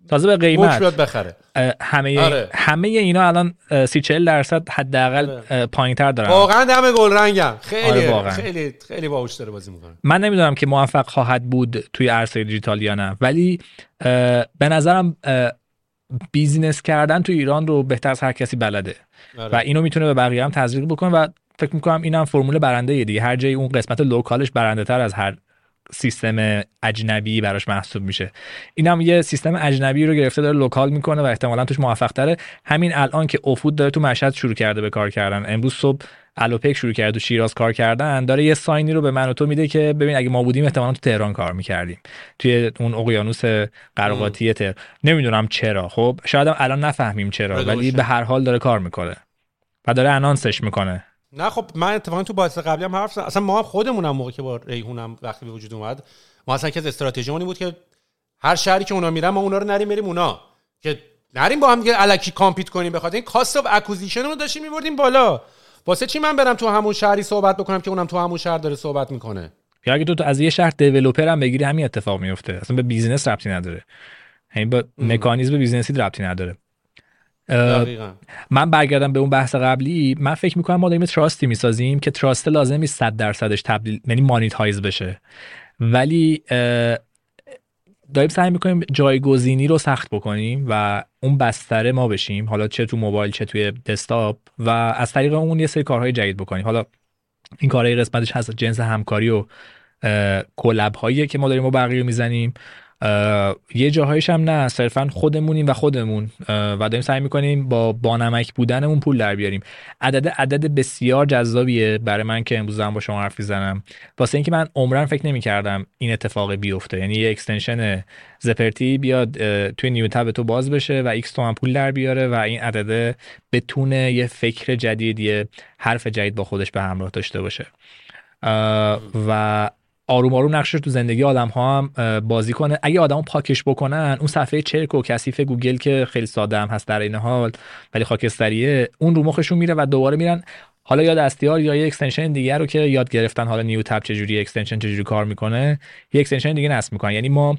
تازه به قیمت. بخره. همه آره. همه اینا الان 30 40 درصد حداقل آره. پایینتر دارن. واقعا دم گل رنگم. خیلی آره خیلی خیلی باهوش داره بازی می‌کنه. من نمی‌دونم که موفق خواهد بود توی عرصه دیجیتال یا نه ولی به نظرم business کردن تو ایران رو بهتر از هر کسی بلده. آره. و اینو می‌تونه به بقیه هم تزریق بکنه و فکر می‌کنم اینم فرمول برنده دیگه. هر جایی اون قسمت local ش برنده تر از هر سیستم اجنبی براش محسوب میشه. این هم یه سیستم اجنبی رو گرفته داره local می‌کنه و احتمالا توش موفق تره همین الان که افود داره تو مشهد شروع کرده به کار کردن. امروز صبح الوپیک شروع کرده تو شیراز کار کردن. داره یه sign ی رو به من و تو میده که ببین اگه ما بودیم احتمالا تو تهران کار می‌کردیم. توی اون اقیانوس قرقاطی تهران. نمی‌دونم چرا. خب شاید الان نفهمیم چرا ولی به هر حال داره کار می‌کنه. و داره announce ش می‌کنه. نه خب من اتفاقا تو بحث قبلی هم حرف اصلا ما هم خودمونم موقع که با ریحونم وقتی به وجود اومد ما اصلا که از استراتژیمون بود که هر شهری که اونا میرن ما اونا رو نریم بریم اونا. که نریم با هم دیگه الکی compete کنیم بخاطر این cost of acquisition رو داشتیم میبردیم بالا. واسه چی من برم تو همون شهری صحبت بکنم که اونم تو همون شهر داره صحبت می‌کنه؟ یا اگه تو, از یه شهر developer هم بگیری همین اتفاق میفته اصلا به business ربطی نداره. همین با مکانیزم business ی ربطی نداره. من برگردم به اون بحث قبلی. من فکر می‌کنم ما داریم trust ی می‌سازیم که trust لازم نیست 100 درصدش تبدیل یعنی monetize بشه. ولی داریم سعی می‌کنیم جایگزینی رو سخت بکنیم و اون بستره ما بشیم. حالا چه تو موبایل چه توی دسکتاپ و از طریق اون یه سری کارهای جدید بکنیم. حالا این کارهای قسمتش هست جنس همکاری و collab هایی که ما داریم با بقیه می‌زنیم. یه جاهایش هم نه صرفا خودمونیم و خودمون. و داریم سعی می‌کنیم با بانمک بودنمون پول در بیاریم. عدد عدد بسیار جذابیه برای من که امروز با شما حرف می‌زنم. واسه اینکه من عمراً فکر نمی‌کردم این اتفاق بیفته. یعنی یه extension زپرتی بیاد توی new tab تو باز بشه و X تومن پول در بیاره و این عدده بتونه یه فکر جدید یه حرف جدید با خودش به همراه داشته باشه. و آروم آروم نقشش تو زندگی آدم ها هم بازی کنه. اگه آدم پاکش بکنن اون صفحه چرک و کثیف گوگل که خیلی ساده هم هست در این حال ولی خاکستریه اون رو مخشون میره و دوباره میرن. حالا یا دستیار یا یه extension دیگه رو که یاد گرفتن حالا new tab چجوری extension چجوری کار می‌کنه یه extension دیگه نصب می‌کنن. یعنی ما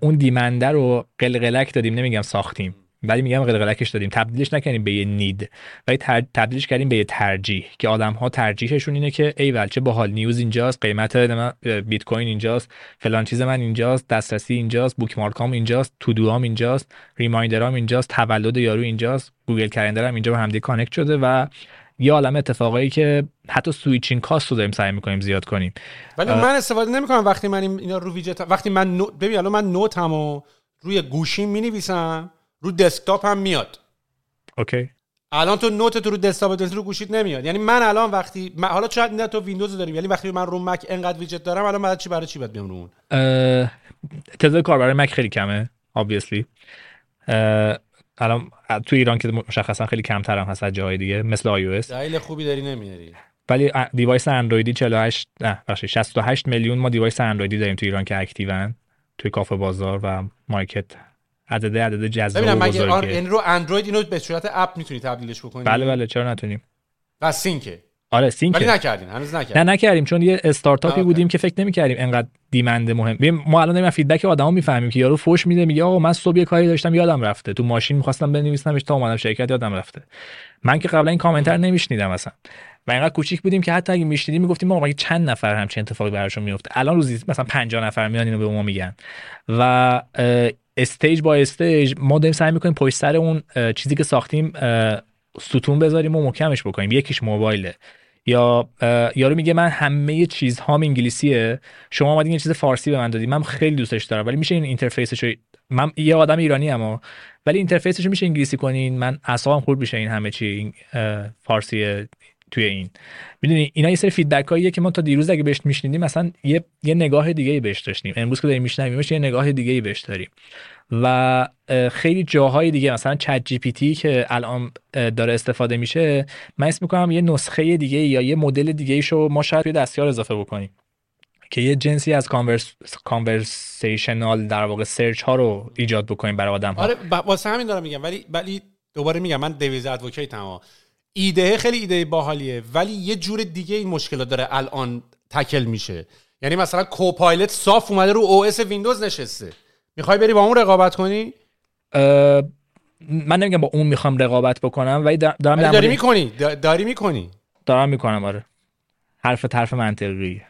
اون demand ه رو قلقلک دادیم نمیگم ساختیم. ولی میگم قلقلکش دادیم تبدیلش نکنیم به یه need. ولی تبدیلش کردیم به یه ترجیح که آدم ها ترجیحشون اینه که ای چه باحال news اینجاست قیمت بیت کوین اینجاست فلان چیز من اینجاست دسترسی اینجاست bookmark ام اینجاست to-do ام اینجاست reminder ام اینجاست تولد یارو اینجاست Google Calendar هم اینجا به همدیگه connect شده و یه عالم اتفاقایی که حتی switching cost رو داریم سعی می‌کنیم زیاد کنیم. ولی من استفاده نمی‌کنم. وقتی من اینا رو ویجت وقتی من نو... ببین الان من note مو روی گوشیم می‌نویسم. رو دسکتاپ هم میاد. اوکی. الان تو note تو رو دسکتاپ رو گوشیت نمیاد. یعنی من الان وقتی من حالا شاید نه تو ویندوز داریم. یعنی وقتی من رو مک انقدر ویجت دارم الان بعد چی برای چی باید بیام رو اون؟ تعداد کار برای مک خیلی کمه obviously. الان تو ایران که مشخصا خیلی کمتر هم هست از جاهای دیگه مثل آی او دلیل خوبی داری نمیاری. ولی device اندرویدی 48 نه ببخشید 68 میلیون ما device اندرویدی داریم تو ایران که active ان توی کافه بازار و مارکت عدد عدد جذاب ببینم مگه آن این رو اندروید اینو به صورت app می‌تونی تبدیلش بکنی؟ بله بله چرا نتونیم؟ و sync ه. آره sync ولی نکردین هنوز نکردین نه نکردیم چون یه استارتاپی بودیم که فکر نمی‌کردیم انقدر demand مهم. ما الان داریم feedback آدما می‌فهمیم که یارو فوش میده میگه آقا من صبح یه کاری داشتم یادم رفته. تو ماشین می‌خواستم بنویسمش تا اومدم شرکت یادم رفته. من که قبلا این کامنتر نمیشنیدم اصلا. و اینقدر کوچیک بودیم که حتی اگه میشنیدیم می‌گفتیم ما مگه چند نفر همچین اتفاقی براشون میفته الان روزی مثلا 50 نفر میان اینو به ما میگن. و stage by stage ما داریم سعی می‌کنیم پشت سر اون چیزی که ساختیم ستون بذاریم و محکمش بکنیم. یکیش موبایله. یا یارو میگه من همه چیزهام انگلیسیه. شما اومدین یه چیز فارسی به من دادی من خیلی دوستش دارم. ولی میشه این interface ش رو من یه آدم ایرانی اما ولی interface ش میشه انگلیسی کنین. من اعصابم خورد میشه این همه چی. فارسی توی این. می‌دونی اینا یه سری feedback هاییه که ما تا دیروز اگه بهش میشنیدیم مثلا یه یه نگاه دیگه ای بهش داشتیم. امروز که داریم میشنویمش یه نگاه دیگه ای بهش داریم. و خیلی جاهای دیگه مثلا ChatGPT که الان داره استفاده میشه من assume می‌کنم یه نسخه دیگه یا یه مدل دیگه ایشو ما شاید توی دستیار اضافه بکنیم. که یه جنسی از conversational در واقع search ها رو ایجاد بکنیم برای آدم ها آره واسه همین دارم میگم. ولی ولی دوباره میگم من devil's advocate هم ایده خیلی ایده باحالیه ولی یه جور دیگه این مشکلات داره الان tackle میشه. یعنی مثلا Copilot صاف اومده رو OS ویندوز نشسته. می‌خوای بری با اون رقابت کنی؟ من نمیگم با اون می‌خوام رقابت بکنم ولی دارم ولی داری می‌کنی داری می‌کنی. دارم می‌کنم آره. حرف طرف منطقی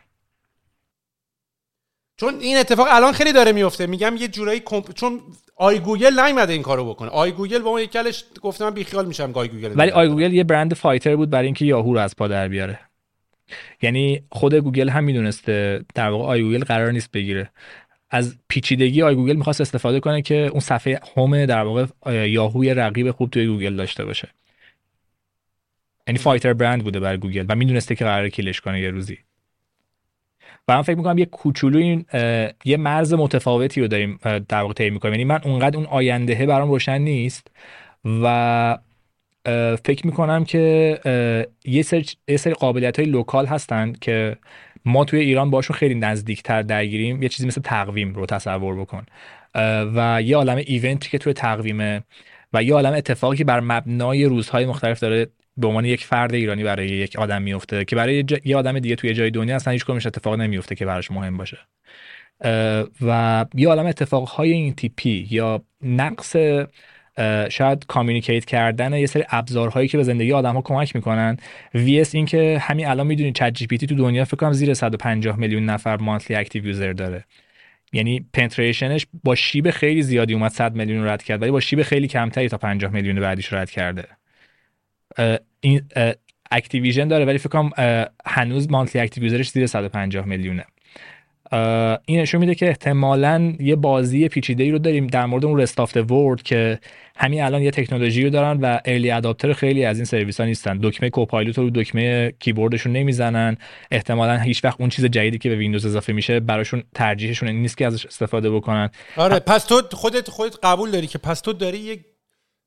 چون این اتفاق الان خیلی داره میفته میگم یه جورایی comp... چون iGoogle نیومده این کارو بکنه. iGoogle با اون scale ش گفتم من بیخیال میشم iGoogle ولی آی گوگل یه brand fighter بود برای اینکه یاهو رو از پا در بیاره. یعنی خود گوگل هم می‌دونسته در واقع iGoogle قرار نیست بگیره. از پیچیدگی iGoogle می‌خواست استفاده کنه که اون صفحه home در واقع یاهوی رقیب خوب توی گوگل داشته باشه. یعنی fighter brand بوده برای گوگل و می‌دونسته که قرار kill ش کنه یه روزی. و من فکر می‌کنم یه کوچولو این یه مرز متفاوتی رو داریم در واقع طی می‌کنیم. یعنی من اونقدر اون آیندهه برام روشن نیست و فکر می‌کنم که یه سری, یه سری قابلیت های local هستن که ما توی ایران باشون خیلی نزدیکتر درگیریم. یه چیزی مثل تقویم رو تصور بکن. و یه عالم event ی که توی تقویمه و یه عالم اتفاقی که بر مبنای روزهای مختلف داره به عنوان یک فرد ایرانی برای یک آدم میفته که برای یه آدم دیگه توی جای دنیا اصلا هیچ کدومش اتفاق نمیفته که براش مهم باشه. و یه عالم اتفاقهای این تیپی یا نقص شاید communicate کردن یه سری ابزارهایی که به زندگی آدم ها کمک می‌کنن. vs این که همین الان می‌دونید ChatGPT تو دنیا فکر کنم زیر 150 میلیون نفر monthly active user داره. یعنی penetration ش با شیب خیلی زیادی اومد 100 میلیون رد کرد ولی با شیب خیلی کمتری تا 50 میلیون بعدیش رد کرده. این activation داره ولی فکر کنم هنوز monthly active user ش زیر 150 میلیونه. این نشون میده که احتمالا یه بازی پیچیده ای رو داریم در مورد اون rest of world که همین الان یه تکنولوژی رو دارن و early adopter خیلی از این سرویس ها نیستن. دکمه Copilot رو دکمه کیبوردشون نمی‌زنن. احتمالا هیچ وقت اون چیز جدیدی که به ویندوز اضافه میشه براشون ترجیحشون نیست که ازش استفاده بکنن. آره پس تو خودت خودت قبول داری که پس تو داری یک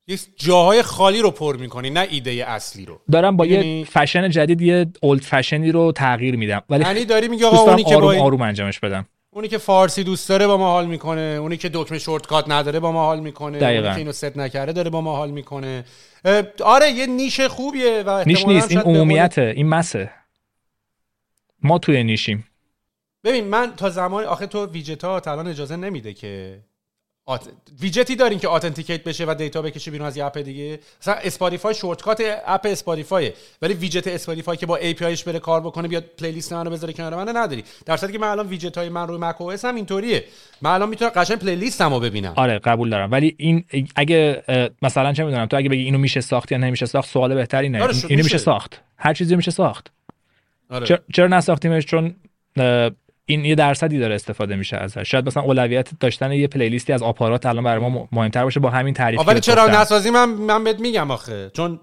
یه جاهای خالی رو پر می‌کنی نه ایده اصلی رو. دارم با یه فشن جدید یه old fashion ی رو تغییر میدم. ولی یعنی داری میگه آقا اونی که آروم. آروم انجامش بدم. اونی که فارسی دوست داره با ما حال می‌کنه اونی که دکمه shortcut نداره با ما حال می‌کنه دقیقا. اونی که اینو ست نکرده داره با ما حال می‌کنه. آره یه niche خوبیه و niche نیست این عمومیته این mass ه. ما توی niche یم. ببین من تا زمان آخه تو ویجتا الان اجازه نمیده که auth... ویجتی دارین که authenticate بشه و data بکشه بیرون از یه app دیگه؟ مثلا اسپاتیفای shortcut app اسپاتیفای ولی ویجت اسپاتیفای که با API ش بره کار بکنه بیاد playlist منو بذاره کنار من نداری. در صورتی که من الان ویجت های من روی Mac O S هم اینطوریه. من الان می‌تونم قشنگ playlist مو ببینم. آره قبول دارم. ولی این اگه مثلا چه می‌دونم تو اگه بگی اینو میشه ساخت یا نمیشه ساخت سوال بهتری نه. آره اینو میشه ساخت. هر چیزی میشه ساخت. آره. چرا نساختیمش؟ چون این یه درصدی داره استفاده میشه ازش. شاید مثلا اولویت داشتن یه playlist ی از آپارات الان برای ما مهمتر باشه با همین تعریف ولی چرا نسازی؟ من من بهت میگم آخه. چون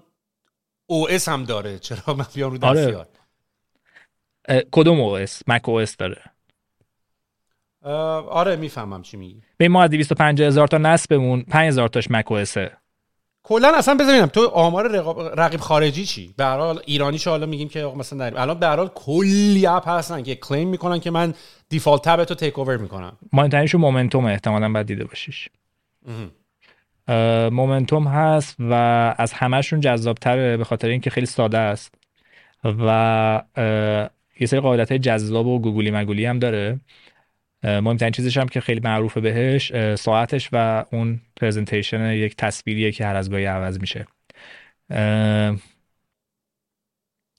OS هم داره. چرا من بیام رو دستیار آره. کدوم OS؟ Mac OS داره. آره می‌فهمم چی میگی. به ما از 250 هزار تا نصبمون 5000 تاش مک او کلا اصلا بذارینم تو آمار رقیب خارجی چی؟ به هر حال ایرانیش حالا میگیم که مثلا داریم الان به هر حال کلی اپ هستن که کلیم می‌کنن که من دیفالت تب تو تیک اوور می‌کنم. مهمترینشون مومنتوم احتمالاً بعد دیده باشیش. مومنتوم هست و از همهشون جذابتره به خاطر اینکه خیلی ساده است و یه سری قابلیت جذاب و گوگلی مگولی هم داره. مهمترین چیزش هم که خیلی معروفه بهش ساعتش و اون presentation یک تصویریه که هر از گاهی عوض میشه.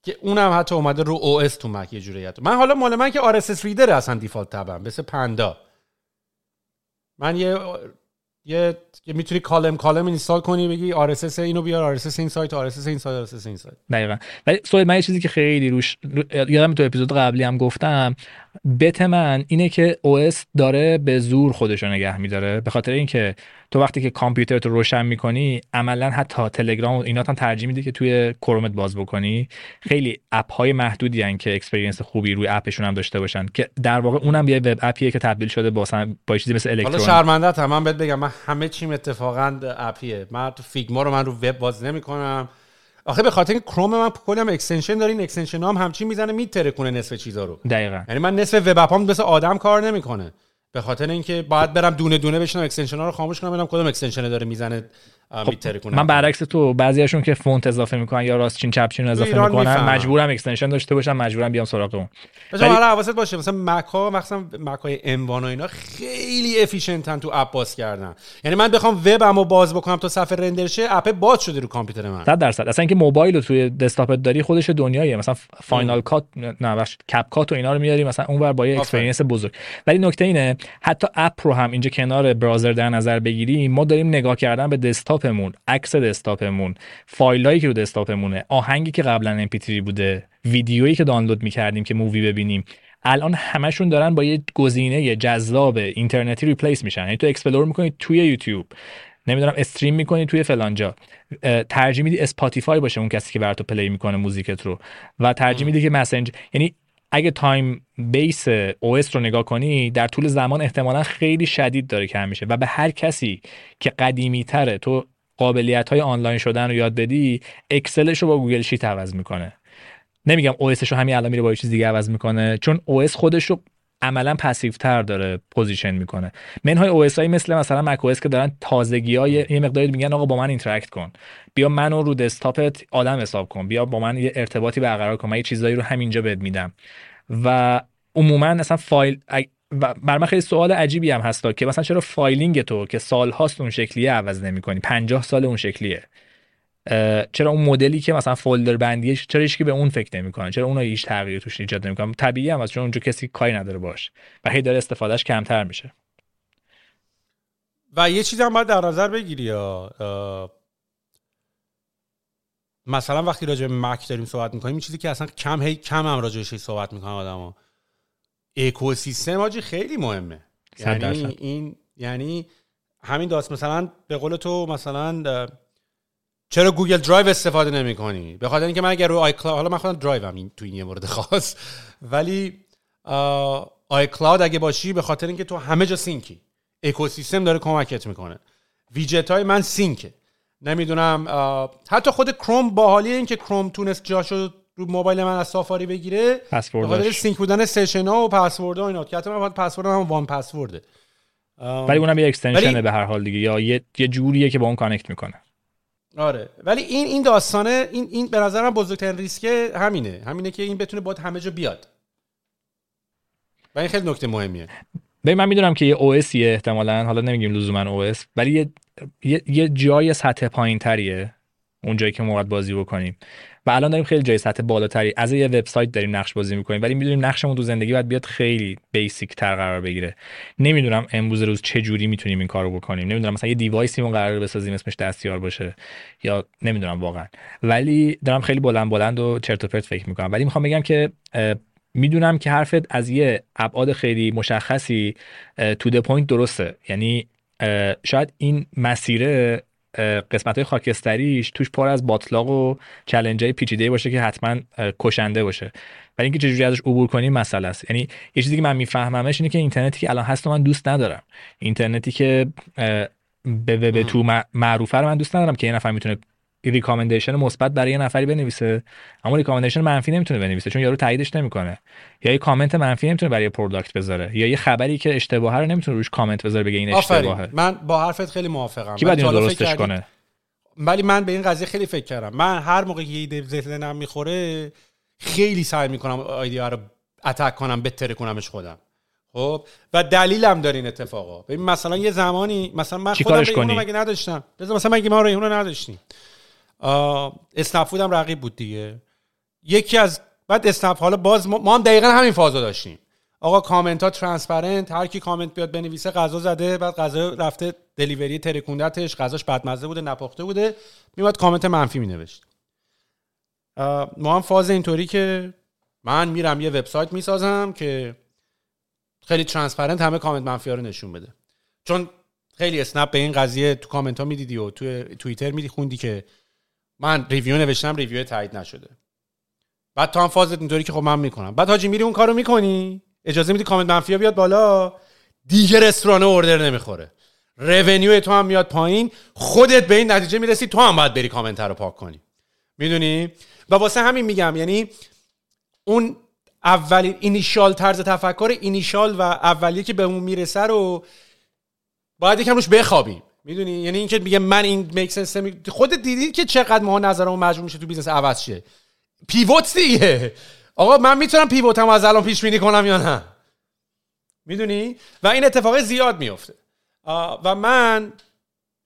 که اونم حتی اومده رو OS تو مک یه جوری من حالا مال من که RSS reader اصلا default tab م مثل پندا من یه یه می‌تونی column column install کنی بگی RSS اینو بیار RSS این سایت RSS این سایت RSS این سایت. دقیقاً. ولی ببین من یه چیزی که خیلی روش یادم تو اپیزود قبلی هم گفتم bet من اینه که OS داره به زور خودش رو نگه میداره به خاطر اینکه تو وقتی که کامپیوتر رو روشن می‌کنی عملا حتی تلگرام و اینا هم ترجیح میده که توی کرومت باز بکنی. خیلی اپ های محدودی هن که experience خوبی روی اپشون هم داشته باشن که در واقع اونم یه web app یه که تبدیل شده با با چیزی مثل الکترون. حالا شرمنده تمام بهت بگم من همه چیم اتفاقا اپیه من تو Figma رو من رو وب باز نمی‌کنم. آخه به خاطر کروم من کلی هم extension دارین extension هم همچین می‌زنه می‌ترکونه نصف چیزا رو. دقیقاً. یعنی من نصف وب اپام مثل آدم کار نمی‌کنه. به خاطر اینکه باید برم دونه دونه بشینم extension ها رو خاموش کنم ببینم کدوم extension داره می‌زنه. خب من برعکس تو بعضیاشون که فونت اضافه می‌کنن یا راستچین چپچین اضافه می‌کنن مجبورم extension داشته باشم مجبورم بیام سراغ اون مثلا حالا حواست باشه مثلا Mac ها مثلا Mac های M و اینا خیلی efficient ن تو اپ باز کردن. یعنی من بخوام وبمو باز بکنم تا صفحه render شه اپ باز شده رو کامپیوتر من. 100 درصد. اصلا اینکه موبایل رو توی دسکتاپت داری خودش دنیاییه. مثلا Final Cut نه بخش CapCut و اینا رو میاری مثلا اونور با یه experience بزرگ. ولی نکته اینه حتی اپ رو هم اینجا کنار browser در نظر بگیریم ما داریم نگاه کردن به دسکتاپمون عکس دسکتاپمون فایلایی که رو دسکتاپمونه آهنگی که قبلا MP3 بوده ویدیویی که دانلود می‌کردیم که movie ببینیم. الان همشون دارن با یه گزینه جذاب اینترنتی replace میشن. یعنی تو explore می‌کنید توی یوتیوب. نمی‌دونم stream می‌کنی توی فلانجا ترجیح میدی Spotify باشه اون کسی که براتو play می‌کنه موزیکت رو. و ترجیح میدی که مسنج یعنی اگه time base OS رو نگاه کنی در طول زمان احتمالا خیلی شدید داره کم میشه و به هر کسی که قدیمی تره تو قابلیت های آنلاین شدن رو یاد بدی Excel ش رو با Google Sheet عوض می‌کنه. نمیگم OS رو همین الان میره با یه چیز دیگه عوض می‌کنه چون OS خودش رو عملا passive تر داره position می‌کنه. منهای OS هایی مثل مثلا macOS که دارن تازگی های یه مقداری میگن آقا با من interact کن. بیا منو رو دسکتاپت آدم حساب کن. بیا با من یه ارتباطی برقرار کن. من یه چیزایی رو همینجا بهت میدم. و عموما اصلا فایل و برای من خیلی سوال عجیبی هم هست که مثلا چرا filing تو که سال هاست اون شکلیه عوض نمی کنی 50 سال اون شکلیه. چرا اون مدلی که مثلا فولدر بندیه چرا هیچ به اون فکر نمی‌کنه؟ چرا اونها هیچ تغییری توش ایجاد نمی‌کنه طبیعی هم هست چون اونجا کسی کاری نداره باش و هی داره استفادهش کمتر میشه. و یه چیزی هم باید در نظر بگیری یا مثلا وقتی راجع به Mac داریم صحبت می‌کنیم این چیزی که اصلا کم هی کم هم راجعش صحبت می‌کنن آدما اکوسیستم حاجی خیلی مهمه. یعنی این یعنی همین داستان مثلا به قول تو مثلا چرا Google Drive استفاده نمی کنی به خاطر اینکه من اگر رو iCloud حالا من خودم درایو هم این تو این یه مورد خاص. ولی iCloud اگه باشی به خاطر اینکه تو همه جا sync ی. اکوسیستم داره کمکت می‌کنه. ویجت های من sync ه. نمی‌دونم حتی خود کروم باحالی این که کروم تونست جاشو رو موبایل من از Safari بگیره. پسوردش sync بودن session ها و پسورد ها اینا. که حتی من پسورد هم 1Password ه. ولی اونم یه extension ه به هر حال دیگه. یا یه, یه جوریه که با اون connect می‌کنه. آره. ولی این این داستانه این این به نظر من بزرگترین ریسک همینه. همینه که این بتونه باید همه جا بیاد. و این خیلی نکته مهمیه. ببین من می‌دونم که یه OS یه احتمالا حالا نمیگیم لزوما OS ولی یه, یه،, یه جای سطح پایین تریه اون جایی که ما بازی بکنیم. و الان داریم خیلی جای سطح بالاتری. از یه وبسایت داریم نقش بازی می‌کنیم ولی می‌دونیم نقشمون تو زندگی باید بیاد خیلی basic تر قرار بگیره. نمی‌دونم امروز روز چه جوری می‌تونیم این کارو بکنیم. نمی‌دونم مثلا یه device ی قرار بسازیم اسمش دستیار باشه یا نمی‌دونم واقعا. ولی دارم خیلی بلند بلند و چرت و پرت فکر می‌کنم. ولی می‌خوام بگم که می‌دونم که حرفت از یه ابعاد خیلی مشخصی to the point درسته. یعنی شاید این مسیره قسمت های خاکستریش توش پر از باطلاق و challenge های پیچیده باشه که حتما کشنده باشه. ولی اینکه چجوری ازش عبور کنیم مسئله است. یعنی یه چیزی که من میفهممش اینه که اینترنتی که الان هست من دوست ندارم. اینترنتی که به وب تو معروفه رو من دوست ندارم که یه نفر می‌تونه recommendation مثبت برای یه نفری بنویسه. اما recommendation منفی نمی‌تونه بنویسه چون یارو تاییدش نمی‌کنه. یا یه کامنت منفی نمی‌تونه برای product بذاره یا یه خبری که اشتباهه رو نمی‌تونه روش کامنت بذاره بگه این اشتباهه. من با حرفت خیلی موافقم. کی باید درستش کنه؟ ولی من به این قضیه خیلی فکر کردم. من هر موقع یه ایده ذهنم می‌خوره خیلی سعی می‌کنم ایده رو attack کنم بهتر کنمش خودم. خب؟ و دلیلم داره این اتفاقا. ببین مثلا یه زمانی مثلا من خودم مگه نداشتم. مثلا مگه ما ریحون نداشتیم؟ اسنپ هم رقیب بود دیگه. یکی از بعد اسنپ حالا باز ما هم دقیقا همین فازو داشتیم. آقا کامنت ها transparent هر کی کامنت بیاد بنویسه غذا زده بعد غذا رفته delivery ترکوندتش غذاش بدمزه بوده نپخته بوده میومد کامنت منفی مینوشت. ما هم فاز اینطوری که من میرم یه وبسایت می‌سازم که خیلی transparent همه کامنت منفی ها رو نشون بده. چون خیلی اسنپ به این قضیه تو کامنت ها می‌دیدی و تو توییتر میدی خوندی که من ریویو نوشتم ریویو تایید نشده. بعد تو هم فازت اینطوری که خب من می‌کنم. بعد حاجی میری اون کارو می‌کنی. اجازه میدی کامنت منفی بیاد بالا. دیگه رستوران order نمی‌خوره. revenue تو هم میاد پایین. خودت به این نتیجه می‌رسی تو هم باید بری کامنت رو پاک کنی. می‌دونی؟ و واسه همین میگم یعنی اون اولین initial طرز تفکر initial و اولیه که به اون می‌رسه رو باید یکم روش بخوابیم. می‌دونی؟ یعنی اینکه میگه من این make sense خودت دیدی که چقدر ما نظرمون مجبور میشه تو بیزنس عوض شه. pivot دیگه. آقا من می‌تونم pivot م از الان پیش بینی کنم یا نه؟ می‌دونی؟ و این اتفاق زیاد میفته و من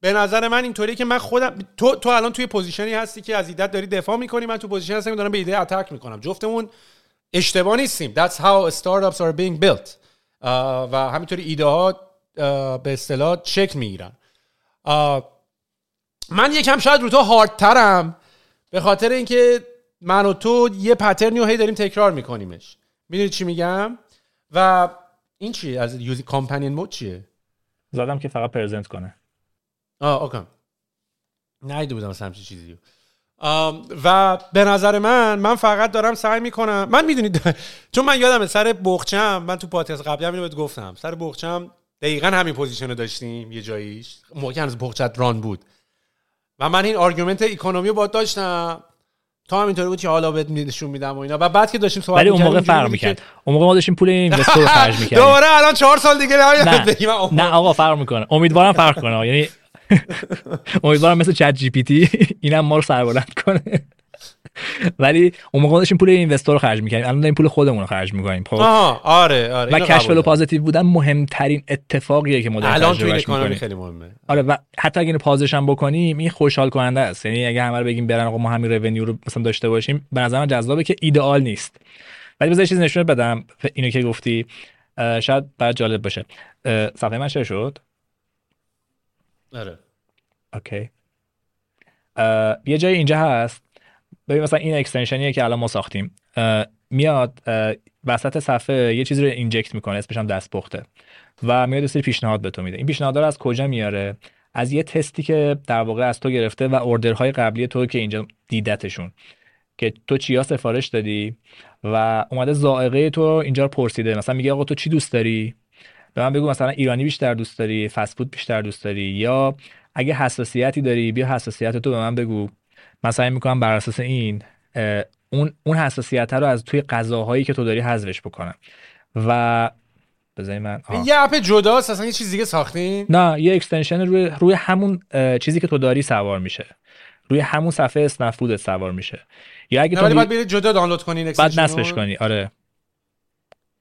به نظر من اینطوری که من خودم تو تو الان توی position ی هستی که از ایدت داری دفاع می‌کنی من تو position هستم دارم به ایده attack می‌کنم. جفتمون اشتباه نیستیم. That's how startups are being built. و همینطوری ایده ها به اصطلاح شکل می‌گیرن. من یکم شاید رو تو هاردترم به خاطر اینکه من و تو یه pattern ی رو هی داریم تکرار میکنیمش. می‌دونی چی میگم؟ و این چیه؟ از یوزی کامپنین مود چیه؟ زدم که فقط پرزنت کنه. آه اوکی. نایده بودم همچین چیزی و به نظر من من فقط دارم سعی می‌کنم من می‌دونید چون من یادم سر بخچم من تو پادکست قبلی هم اینو گفتم. سر بخچم دقیقا همین پوزیشن رو داشتیم یه جاییش. موقع هنوز بخچت ران بود. و من این آرگومنت اکونومی رو با داشتم. تا همینطوری بود که حالا بهت نشون میدم و اینا. و بعد که داشتیم صحبت ولی اون موقع فرق می‌کرد. اون موقع ما داشتیم پول investor خرج می‌کردیم. دوباره الان چهار سال دیگه نه. نه آقا فرق می‌کنه. امیدوارم فرق کنه. یعنی امیدوارم مثل ChatGPT اینم ما رو سربلند کنه. ولی اون موقع داشتیم پول investor رو خرج می‌کنیم الان داریم پول خودمون رو خرج می‌کنیم. خب. آره آره و cash flow. positive بودن مهمترین اتفاقیه که ما داریم الان توی تجربهش economy می‌کنیم. خیلی مهمه. آره و حتی اگه اینو pause ش هم بکنیم این خوشحال کننده است. یعنی اگه همه رو بگیم برن آقا ما همین رونیو رو مثلا داشته باشیم به نظر من جذابه که ایدئال نیست. ولی بذار چیز نشون بدم اینو که گفتی. شاید برات جالب باشه. صفحه من share شد؟ آره. okay. یه جای اینجا هست. ببین مثلا این extension یه که الان ما ساختیم. میاد وسط صفحه یه چیزی رو inject می‌کنه اسمش هم دستپخته و میاد سری پیشنهاد به تو میده. این پیشنهاد رو از کجا میاره؟ از یه تستی که در واقع از تو گرفته و order های قبلی تو که اینجا دیدتشون که تو چیا سفارش دادی و اومده ذائقه تو اینجا رو پرسیده. مثلا میگه آقا تو چی دوست داری؟ به من بگو مثلا ایرانی بیشتر دوست داری فست فود بیشتر دوست داری یا اگه حساسیتی داری بیا حساسیت تو به من بگو. من سعی می‌کنم بر اساس این اون اون حساسیت رو از توی غذاهایی که تو داری حذفش بکنم. و بذاری من آه. یه app جداست اصلا یه چیز دیگه ساختین؟ نه یه extension روی روی همون چیزی که تو داری سوار میشه. روی همون صفحه اسنپ سوار میشه. یا اگه تو باید برید جدا دانلود کنین بعد نصبش. کنی آره.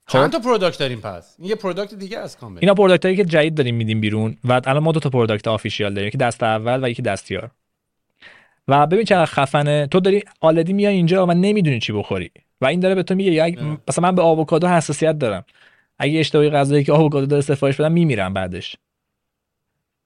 چند تا product داریم پس؟ این یه product دیگه از کامل. اینا product هایی که جدید داریم میدیم بیرون و الان ما دو تا product official داریم یکی دست اول و یکی دستیار و ببین چقدر خفنه. تو داری آلدی میای اینجا و نمی‌دونی چی بخوری. و این داره به تو میگه اگه- مثلا من به آووکادو حساسیت دارم. اگه اشتباهی غذایی که آووکادو داره سفارش بدم میمیرم بعدش.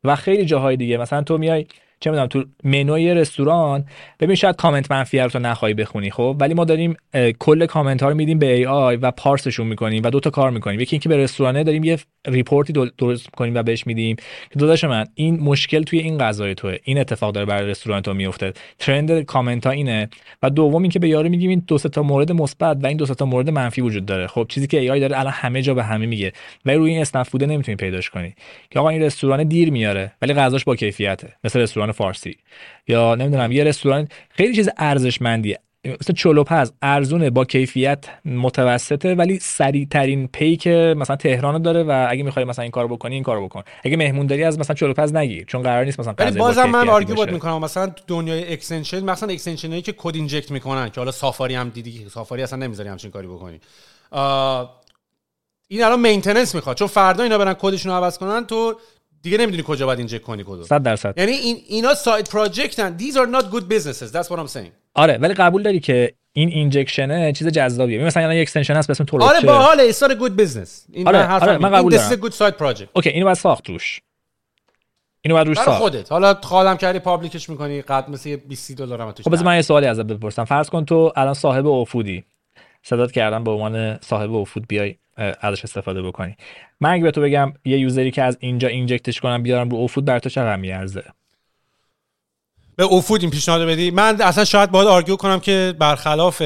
و خیلی جاهای دیگه. مثلا تو میای چه می‌دونم تو منوی رستوران. ببین شاید کامنت منفی رو تو نخواهی بخونی خب؟ ولی ما داریم کل کامنت ها رو میدیم به AI و parse شون می‌کنیم و دو تا کار می‌کنیم. یکی اینکه به رستورانه داریم یه report ی درست می‌کنیم و بهش میدیم. که داداش من این مشکل توی این غذای توه. این اتفاق داره برای رستوران تو میفته trend comment ها اینه. و دوم اینکه به یارو میگیم این دو تا مورد مثبت و این دو تا مورد منفی وجود داره. خب چیزی که AI داره الان همه جا به همه میگه. ولی روی این اسنپ‌فود نمی‌تونی پیداش کنی. که آقا این رستوران دیر میاره ولی غذاش با کیفیته. مثل رستوران فارسی. یا نمی‌دونم یه رستوران خیلی چیز ارزشمندیه. مثل چلوپز ارزونه با کیفیت متوسطه ولی سریع ترین پیکه مثلا تهران داره و اگه می‌خوای مثلا این کارو بکنی این کارو بکن. اگه مهمون داری از مثلا چلوپز نگیر چون قرار نیست مثلا ولی بازم من argue بود باشه. می‌کنم. مثلا تو دنیای extension مثلا extension هایی که کد inject می‌کنن که حالا سافاری هم دیدی سافاری اصلا نمی‌ذاری همچین کاری بکنی. این الان maintenance می‌خواد. چون فردا اینا برن کدشون رو عوض کنن تو دیگه نمی‌دونی کجا باید inject کنی کدو. 100 درصد. یعنی این اینا side project ن these are not good businesses. That's what I'm saying. آره ولی قبول داری که این injection ه چیز جذابیه. مثلا الان یه extension هست به اسم آره باحاله it's not a good business. این آره، من آره، من. قبول دارم. این this is a good side project. okay اینو باید ساخت روش. اینو باید روش ساخت. خودت. حالا خودم کردی public ش می‌کنی قد مثل یه 20 دلار هم توش خب بذار من یه سوالی ازت بپرسم. فرض کن تو الان صاحب اوفودی صدات کردم به عنوان صاحب اوفود بیای. ازش استفاده بکنی. من اگه به تو بگم یه user ی که از اینجا inject ش کنم بیارم رو اوفود بر تو چقدر میارزه؟ به اوفود این پیشنهاد بدی. من اصلا شاید باید argue کنم که برخلاف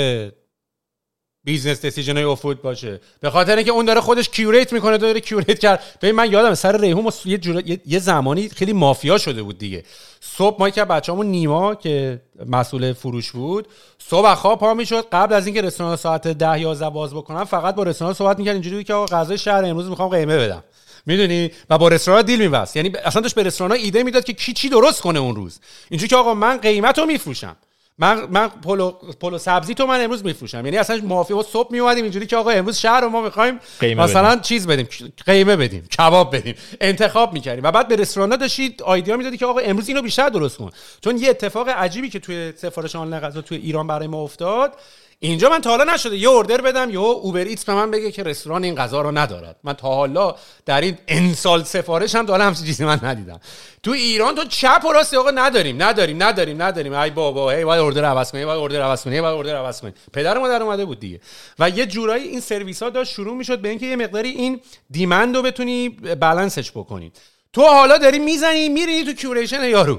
business decision های اوفود باشه. به خاطر اینکه اون داره خودش curate می‌کنه داره curate کرد. ببین من یادم سر ریحون یه, جورا... یه... زمانی خیلی مافیا شده بود دیگه. صبح ما که بچه‌مون نیما که مسئول فروش بود صبح خواب پا می‌شد. قبل از اینکه رستوران ساعت 10 11 باز بکنن فقط با رستوران صحبت می‌کرد. اینجوری که آقا غذای شهر امروز می‌خوام قیمه بدم. می‌دونی؟ و با رستوران دیل میبست. یعنی اصلا داشت به رستوران ایده می‌داد که کی چی درست کنه اون روز. اینجوری که آقا من قیمت رو میفروشم. من من پلو پلو سبزی تو من امروز میفروشم. یعنی اصلا مافیا ما صبح میومدیم اینجوری که آقا امروز شهر رو ما می‌خوایم مثلا بدیم. چیز بدیم قیمه بدیم کباب بدیم انتخاب می‌کردیم. و بعد به رستوران داشتید آیدیا می‌دادی که آقا امروز اینو بیشتر درست کن. چون یه اتفاق عجیبی که توی سفارش آنلاین غذا توی ایران برای ما افتاد اینجا من تا حالا نشده. یه اوردر بدم یا اوبر ایتس به من بگه که رستوران این غذا رو ندارد. من تا حالا در این انسال سفارش هم تا حالا همچین چیزی من ندیدم. تو ایران تو چپ و راست آقا نداریم نداریم نداریم نداریم. ای بابا هی باید اوردر عوض کنی باید اوردر عوض کنی باید اوردر عوض کنی. پدر ما در اومده بود دیگه. و یه جورایی این سرویس ها داشت شروع می‌شد به اینکه یه مقداری این دیمند رو بتونی بالانسش بکنی. تو حالا داری می‌زنی میری تو curation یارو.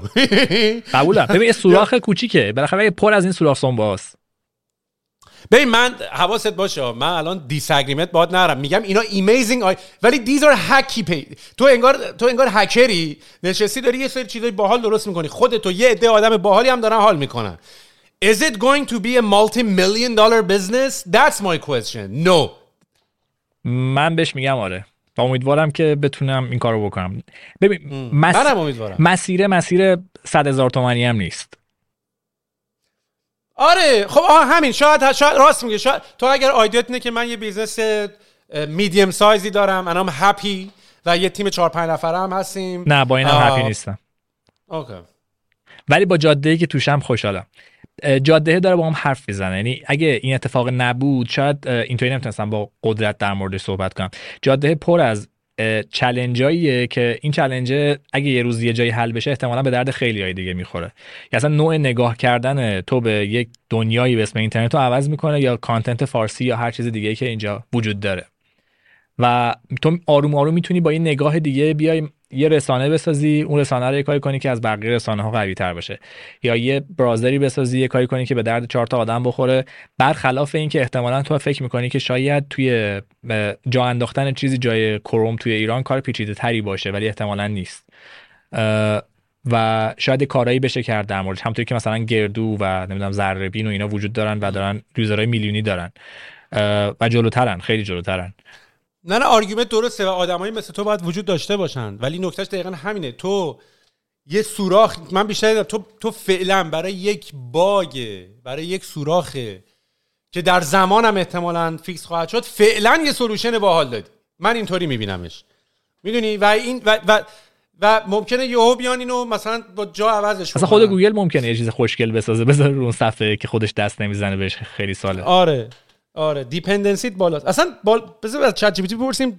قبولم ببین سوراخ کوچیکه. بالاخره پر از این سوراخ سنباست. ببین من حواست باشه من الان disagreement باید نرم میگم اینا amazing آی... ولی these are hacky پی تو انگار تو انگار hacker ی نشستی داری یه سری چیزای باحال درست می‌کنی خودت و یه عده آدم باحالی هم دارن حال می‌کنن Is it going to be a multi-million dollar business? That's my question. No. من بهش میگم آره و امیدوارم که بتونم این کارو بکنم ببین مس... منم امیدوارم. مسیر مسیر صد هزار تومانی هم نیست آره خب آه همین شاید شاید راست میگه شاید. تو اگر آیدیت اینه که من یه بیزنس میدیم سایزی دارم انام هپی و یه تیم 4 5 نفره هم هستیم. نه با اینم. هپی نیستم. اوکی. ولی با جاده ای که توشم خوشحالم. جاده داره با هم حرف می‌زنه. یعنی اگه این اتفاق نبود شاید اینطوری نمی‌تونستم با قدرت در موردش صحبت کنم. جاده پر از چلنجاییه که این چلنج اگه یه روز یه جایی حل بشه احتمالا به درد خیلی های دیگه می‌خوره. یا اصلا نوع نگاه کردن تو به یک دنیایی به اسم اینترنت رو عوض می‌کنه یا کانتنت فارسی یا هر چیز دیگه که اینجا وجود داره. و تو آروم آروم می‌تونی با این نگاه دیگه بیای یه رسانه بسازی اون رسانه رو یه کاری کنی که از بقیه رسانه ها قوی تر باشه. یا یه برازری بسازی یه کاری کنی که به درد چهار تا آدم بخوره. برخلاف این که احتمالا تو فکر می‌کنی که شاید توی جا انداختن چیزی جای کروم توی ایران کار پیچیده تری باشه ولی احتمالا نیست. و شاید کارایی بشه کرد در موردش. همونطوری که مثلا گردو و نمی‌دونم ذره بین و اینا وجود دارن و دارن user های میلیونی دارن. و جلوترن خیلی جلوترن. نه نه argument درسته و آدمایی مثل تو باید وجود داشته باشن. ولی نکتهش دقیقا همینه. تو یه سوراخ من بیشتر تو تو فعلا برای یک bug برای یک سوراخه که در زمانم احتمالا fix خواهد شد فعلا یه solution باحال دادی. من اینطوری میبینمش. می‌دونی؟ و این و, و و ممکنه یهو بیان اینو مثلا با جا عوضش اصلا خود. گوگل ممکنه یه چیز خوشگل بسازه بذاره رو اون صفحه که خودش دست نمی‌زنه بهش خیلی ساله آره. آره dependency ت بالاست. اصلا بال... بذار از ChatGPT بپرسیم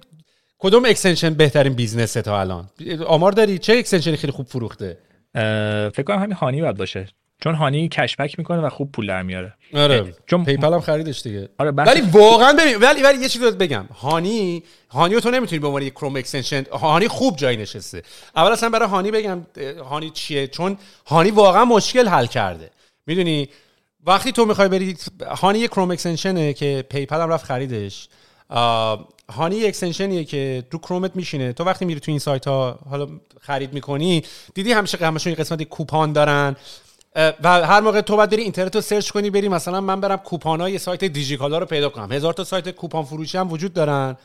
کدوم extension بهترین business ه تا الان؟ آمار داری؟ چه extension ی خیلی خوب فروخته؟ فکر کنم همین Honey باید باشه. چون Honey cashback می‌کنه و خوب پول در میاره. آره چون PayPal هم خریدش دیگه. آره بحث ولی واقعا ببین ولی ولی یه چیزی رو بگم. Honey Honey تو نمی‌تونی به عنوان یک Chrome extension Honey خوب جایی نشسته. اول اصلا برای Honey بگم Honey چیه؟ چون Honey واقعا مشکل حل کرده. می‌دونی؟ وقتی تو می‌خوای بری Honey یک Chrome extension ه که PayPal هم رفت خریدش. Honey یک extension یه که تو کرومت میشینه. تو وقتی میری تو این سایت ها حالا خرید می‌کنی دیدی همیشه همشون یه قسمت coupon دارن. و هر موقع تو باید بری اینترنت رو search کنی بری مثلا من برم coupon های سایت دیجیکالا رو پیدا کنم. هزار تا سایت coupon فروشی هم وجود دارن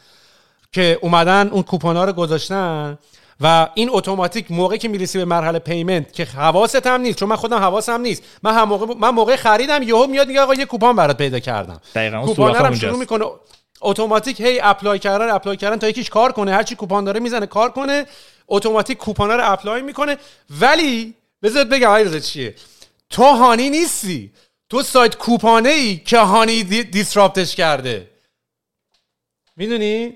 که اومدن اون coupon ها رو گذاشتن. و این اتوماتیک موقعی که می‌رسی به مرحله payment که حواست هم نیست چون من خودم حواسم نیست. من هم موقع من موقع خریدم یهو میاد میگه آقا یه coupon برات پیدا کردم. دقیقاً،. شروع می‌کنه. اتوماتیک هی apply کردن apply کردن تا یکیش کار کنه. هرچی coupon داره می‌زنه کار کنه. اتوماتیک coupon رو apply می‌کنه. ولی بذارت بگم علیرضا چیه؟ تو Honey نیستی. تو سایت coupon ه ای که Honey دی- disrupt ش کرده. می‌دونی؟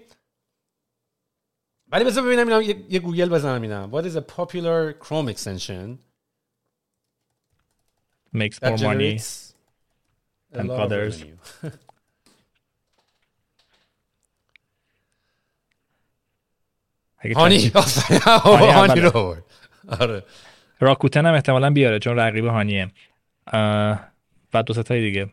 ولی بذار ببینم اینا یه, یه گوگل بزنم اینم what is a popular chrome extension makes more money than others. Honey. Honey. رو آورد. آره Rakuten هم احتمالا بیاره چون رقیب Honey ه و دو سه تای دیگه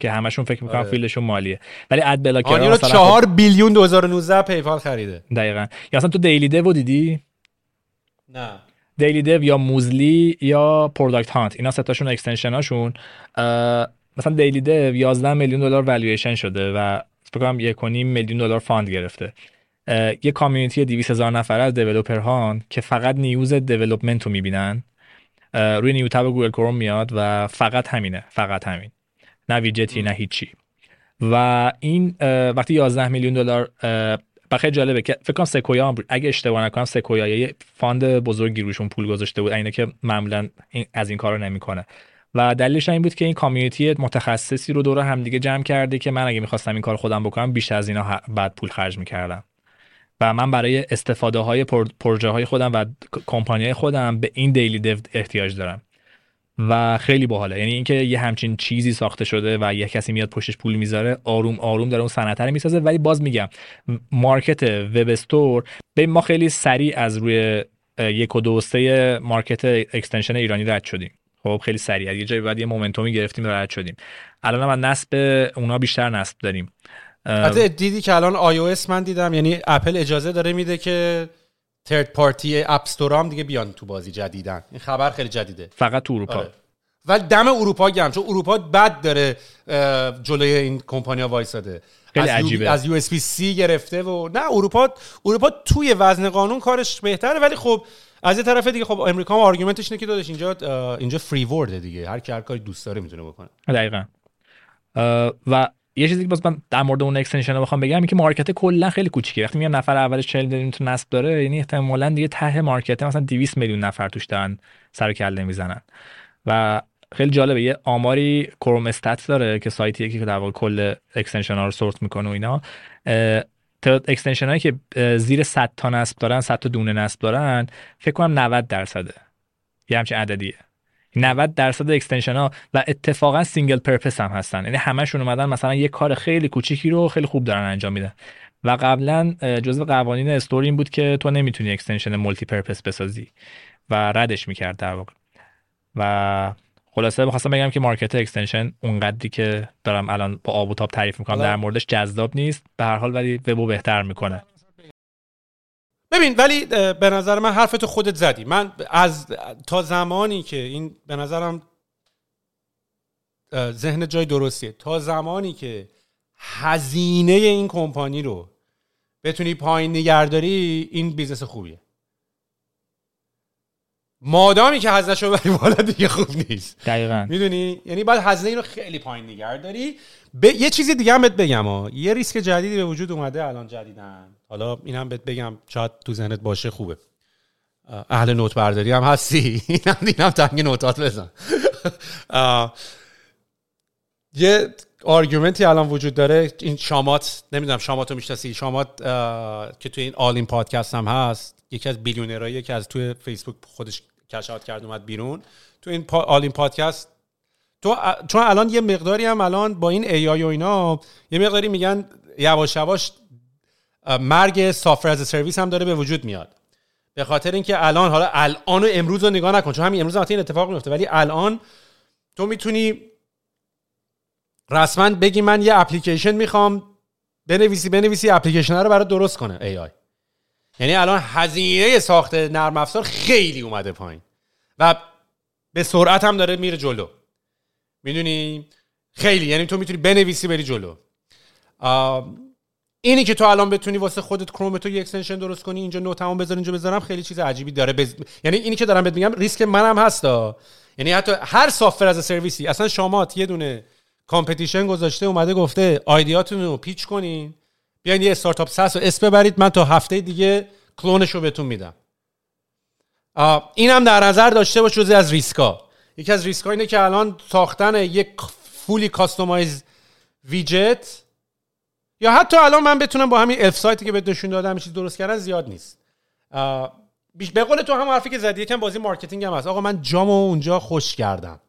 که همشون فکر می‌کنم آره. field شون مالیه. ولی ad blocker رو مثلا خب- چهار billion 2019 PayPal خریده. دقیقا. یا اصلا تو daily.dev دیدی؟ نه. daily.dev یا موزلی یا Product Hunt. اینا ستاشون extension هاشون مثلا daily.dev 11 میلیون دلار والویشن شده و فکر کنم 1.5 میلیون دلار fund گرفته. یه community 200 هزار نفره از developer هان که فقط news development رو می‌بینن. روی new tab Google Chrome میاد و فقط همینه فقط همین. نه ویجتی نه هیچی. و این وقتی 11 میلیون دلار خیلی جالبه که فکر کنم Sequoia هم اگه اشتباه نکنم Sequoia یه fund بزرگی روشون پول گذاشته بود. اینه که معمولا این- از این کارو نمی‌کنه. و دلیلش این بود که این کامیونیتی متخصصی رو دور همدیگه جمع کرده که من اگه می‌خواستم این کار خودم بکنم بیشتر از اینا بعد پول خرج می‌کردم. و من برای استفاده های پروژه های خودم و کمپانی خودم به این دیلی دیو احتیاج دارم. و خیلی باحاله. یعنی اینکه یه همچین چیزی ساخته شده و یه کسی میاد پشتش پول می‌ذاره آروم آروم داره اون صنعت رو می‌سازه. ولی باز میگم مارکت وب استور به ما خیلی سریع از روی یک و دو market extension ایرانی رد شدیم. خب خیلی سریع. یه جایی بعد یه momentum ی گرفتیم رد شدیم. الان هم از نصب اونا بیشتر نصب داریم. حتی دیدی که الان iOS من دیدم یعنی اپل اجازه داره میده که third party app هم دیگه بیان تو بازی جدیدن. این خبر خیلی جدیده. فقط تو اروپا. آره. ولی دم اروپا گرم. چون اروپا بد داره جلوی این کمپانیا وایساده. خیلی از عجیبه. از USB C گرفته و نه اروپا اروپا توی وزن قانون کارش بهتره. ولی خب از یه طرف دیگه خب امریکا هم argument ش اینه که داداش اینجا اینجا free world ه دیگه. هر کی هر کاری دوست داره می‌تونه بکنه. دقیقا. و یه چیزی که باز من در مورد اون extension رو بخوام بگم اینه که market کلا خیلی کوچیکه. وقتی میگم نفر اولش 40 میلیون تا نصب داره یعنی احتمالاً دیگه ته market مثلا 200 میلیون نفر توش دارن سر کله می‌زنن. و خیلی جالبه یه آماری Chrome-Stats داره که سایتیه که در واقع کل extension ها رو sort می‌کنه و اینا. تعداد extension هایی که زیر 100 تا نصب دارن 100 تا دونه نصب دارن فکر کنم 90 درصده. یه همچین عددیه. 90 درصد extension ها و اتفاقا single purpose هم هستن. یعنی همشون اومدن مثلا یه کار خیلی کوچیکی رو خیلی خوب دارن انجام میدن. و قبلا جزو قوانین store ی این بود که تو نمی‌تونی extension multi purpose بسازی و ردش می‌کرد در واقع. و خلاصه بخواستم بگم که market extension اونقدری که دارم الان با آب و تاب تعریف می‌کنم در موردش جذاب نیست. به هر حال ولی وبو بهتر می‌کنه. ببین ولی به نظر من حرفتو خودت زدی. من از تا زمانی که این به نظرم ذهن جای درستیه. تا زمانی که هزینه این کمپانی رو بتونی پایین نگهداری این بیزنس خوبیه. مادامی که هزینه‌شو ببری بالا دیگه خوب نیست. دقیقا. می‌دونی؟ یعنی باید هزینه رو خیلی پایین نگه داری. ب... یه چیزی دیگه هم بهت بگم ها. یه ریسک جدیدی به وجود اومده الان جدیدن. حالا این هم بهت بگم شاید تو ذهنت باشه خوبه. اه، اهل نوت برداری هم هستی. اینم اینم تنگ note ات بزن. یه argument ی الان وجود داره. این Chamath نمی‌دونم Chamath رو می‌شناسی. شامات که توی این آل این پادکست هم هست. یکی از billionaire ایی که از توی فیسبوک خودش cash out کرد اومد بیرون. تو این پا All-In پادکست تو چون الان یه مقداری هم الان با این AI و اینا یه مقداری میگن یواش یواش مرگ سافر از سرویس هم داره به وجود میاد. به خاطر اینکه الان حالا الان و امروز رو نگاه نکن چون همین امروز هم این اتفاق میفته ولی الان تو می‌تونی رسما بگی من یه اپلیکیشن می‌خوام بنویسی بنویسی اپلیکیشن رو برای درست کنه ای آی یعنی الان هزینه ساخت نرم افزار خیلی اومده پایین. و به سرعت هم داره میره جلو. می‌دونی؟ خیلی. یعنی تو می‌تونی بنویسی بری جلو. اینی که تو الان بتونی واسه خودت کروم تو یه extension درست کنی اینجا note هم بذار اینجا بذارم خیلی چیز عجیبی داره. بز... یعنی اینی که دارم بهت میگم ریسک منم هستا یعنی حتی هر software as a service ی اصلا Chamath یه دونه competition گذاشته اومده گفته idea تون رو pitch کنین. بیاین یه استارتاپ SaaS رو اسم ببرید من تا هفته دیگه کلونش رو بهتون میدم. آه، این هم در نظر داشته باش از ریسکا یکی از ریسکا اینه که الان ساختن یک fully customized widget یا حتی الان من بتونم با همین الف سایتی که بهت نشون دادم چیز درست کردن زیاد نیست. بیش به قول تو هم حرفی که زدی یکم بازی marketing هم هست. آقا من جامو اونجا خوش کردم.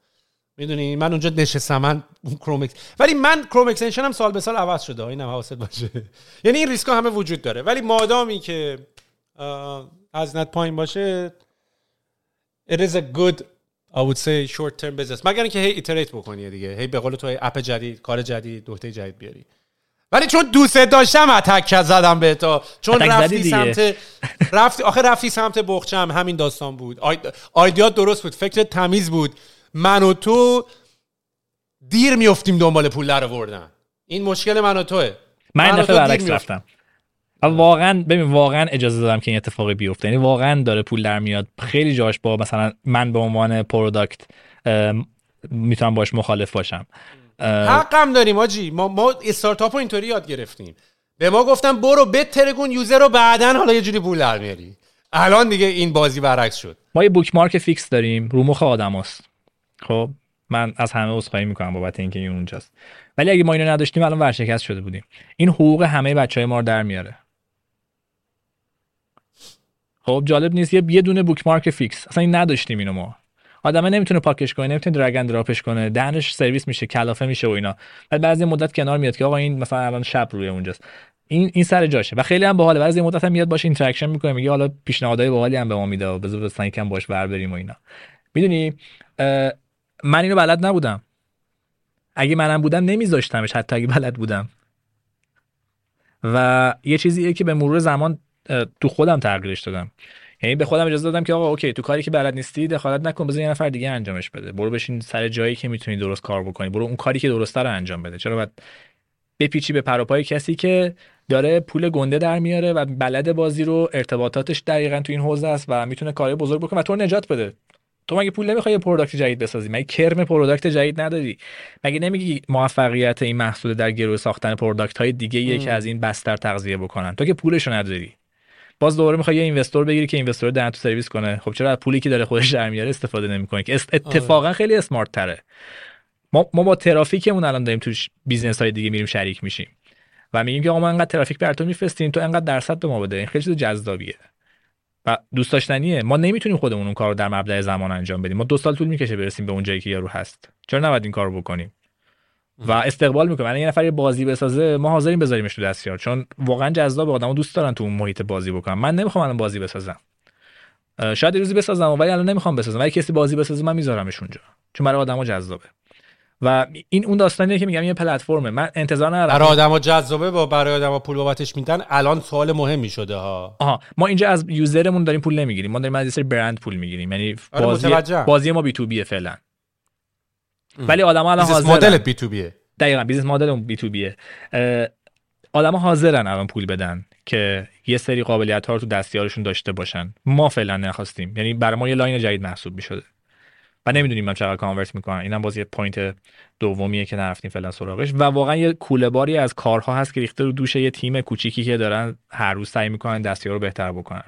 می‌دونی؟ من اونجا نشستم من کروم ولی من کروم extension هم سال به سال عوض شده. اینم حواست باشه. یعنی این ریسک همه وجود داره. ولی مادامی که آه، هزینت پایین باشه it is a good I would say short term business. مگر اینکه هی iterate بکنی دیگه. هی به قول تو اپ جدید کار جدید نکته جدید بیاری. ولی چون دوست داشتم attack زدم به تو. چون رفتی. سمت رفتی آخه رفتی سمت بخچم همین داستان بود. آید... idea ت درست بود فکر تمیز بود. من و تو دیر میفتیم دنبال پول در آوردن. این مشکل من و توه. من این من دفعه برعکس می‌افتیم. رفتم. واقعا ببین واقعا اجازه دادم که این اتفاقی بیفته. یعنی واقعا داره پول در میاد. خیلی جاش با مثلا من به عنوان product می‌تونم باش مخالف باشم. حقم داریم آجی. ما ما استارتاپ رو اینطوری یاد گرفتیم. به ما گفتم برو بترکون user رو بعدا حالا یه جوری پول در میاری. الان دیگه این بازی برعکس شد. ما یه bookmark fix داریم. رو مخ آدماست. خب من از همه عذرخواهی می‌کنم بابت اینکه این اونجاست. ولی اگه ما اینو نداشتیم الان ورشکست شده بودیم. این حقوق همه بچه های ما رو در میاره. خب جالب نیست. یه یه دونه bookmark fix اصلا این نداشتیم اینو ما. آدمه نمی‌تونه پاکش کنه نمی‌تونه drag and drop ش کنه. دهنش سرویس میشه کلافه میشه و اینا. بعد بعضی مدت کنار میاد که آقا این مثلا الان شب روی اونجاست. این این سر جاشه. و خیلی هم باحاله. بعضی مدت هم میاد باشه interaction می‌کنه میگه حالا پیشنهادهای باحالی هم به ما میده و بذار مثلا یکم باش ور بریم و اینا. می‌دونی؟ من اینو بلد نبودم. اگه منم بودم نمیذاشتمش حتی اگه بلد بودم. و یه چیزیه که به مرور زمان تو خودم تغییرش دادم. یعنی به خودم اجازه دادم که آقا okay تو کاری که بلد نیستی دخالت نکن بذار یه نفر دیگه انجامش بده. برو بشین سر جایی که می‌تونی درست کار بکنی. برو اون کاری که درسته رو انجام بده. چرا باید بپیچی به پر و پای کسی که داره پول گنده در میاره و بلد بازی رو ارتباطاتش دقیقا تو این حوزه است و می‌تونه کاری بزرگ بکنه و تو نجات بده. تو مگه پول نمی‌خوای یه product جدید بسازی؟ مگه کرم product جدید نداری؟ مگه نمیگی موفقیت این محصول در گروه ساختن product های دیگه یه که از این بستر تغذیه بکنن؟ تو که پولشو نداری. باز دوباره می‌خوای یه investor بگیری که investor دهن تو سرویس کنه. خب چرا از پولی که داره خودش در میاره استفاده نمی‌کنه که؟ اتفاقا خیلی smart تره ما ما با ترافیکمون الان داریم تو business های دیگه میریم شریک میشیم. و میگیم که آقا ما انقدر ترافیک بر تو میفرستیم تو انقدر درصد به ما بده. این خیلی چیز جذابیه. و دوست داشتنیه. ما نمی‌تونیم خودمون اون کار رو در مبدا زمان انجام بدیم. ما دو سال طول می‌کشه برسیم به اون جایی که یارو هست. چرا نباید این کارو بکنیم؟ و استقبال می‌کنه. من یه نفر یه بازی بسازه ما حاضریم بذاریمش تو دستیار. چون واقعا جذاب آدمو دوست دارن تو اون محیط بازی بکنم من نمی‌خوام الان بازی بسازم. شاید روزی بسازم ولی الان نمی‌خوام بسازم. ولی کسی بازی بسازه من میذارمش اونجا. چون برای آدمو جذابه. و این اون داستانیه که میگم یه پلتفرمه. من انتظار ندارم. برای آدمو جذابه با برای آدمو پول بابتش میدن الان سوال مهمی شده ها. آها. ما اینجا از user مون داریم پول نمی‌گیریم. ما داریم از سری برند پول می‌گیریم. یعنی آره بازی بازی ما B2B فعلا. ولی آدما الان حاضرن. مدل B2B ه دقیقاً business model اون B2B ه آدما حاضرن الان پول بدن که یه سری قابلیت ها رو تو دستیارشون داشته باشن. ما فعلا نخواستیم. یعنی برای ما یه line جدید محسوب می‌شده. و نمی‌دونیم من چقدر convert می‌کنن اینم باز یه point دومیه که نرفتیم فعلا سراغش. و واقعا یه کوله باری از کارها هست که ریخته رو دوش یه تیم کوچیکی که دارن هر روز سعی می‌کنن دستیار رو بهتر بکنن.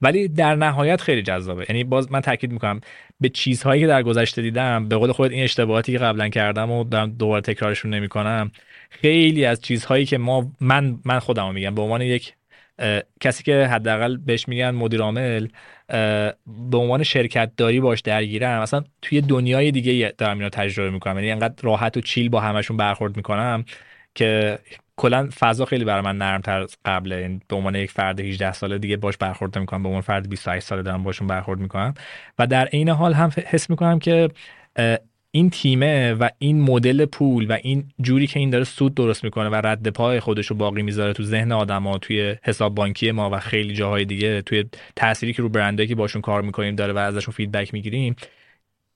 ولی در نهایت خیلی جذابه. یعنی باز من تاکید می‌کنم به چیزهایی که در گذشته دیدم به قول خودت این اشتباهاتی که قبلا کردم و دوباره تکرارشون نمی‌کنم خیلی از چیزهایی که ما من من خودم میگم. به عنوان یک کسی که حداقل بهش میگن مدیر عامل به عنوان شرکت داری باش درگیرم مثلا توی دنیای دیگه دارم اینو تجربه می‌کنم. یعنی انقدر راحت و چیل با همشون برخورد می‌کنم. که کلا فضا خیلی برای من نرمتر از قبله. یعنی به عنوان یک فرد 18 ساله دیگه باش برخورد می‌کنم به عنوان فرد 28 ساله دارم باشون برخورد می‌کنم. و در عین حال هم حس می‌کنم که این تیمه و این مدل پول و این جوری که این داره سود درست می‌کنه و رد پای خودش رو باقی می‌ذاره تو ذهن آدما توی حساب بانکی ما و خیلی جاهای دیگه توی تأثیری که رو برندایی که باشون کار می‌کنیم داره و ازشون فیدبک می‌گیریم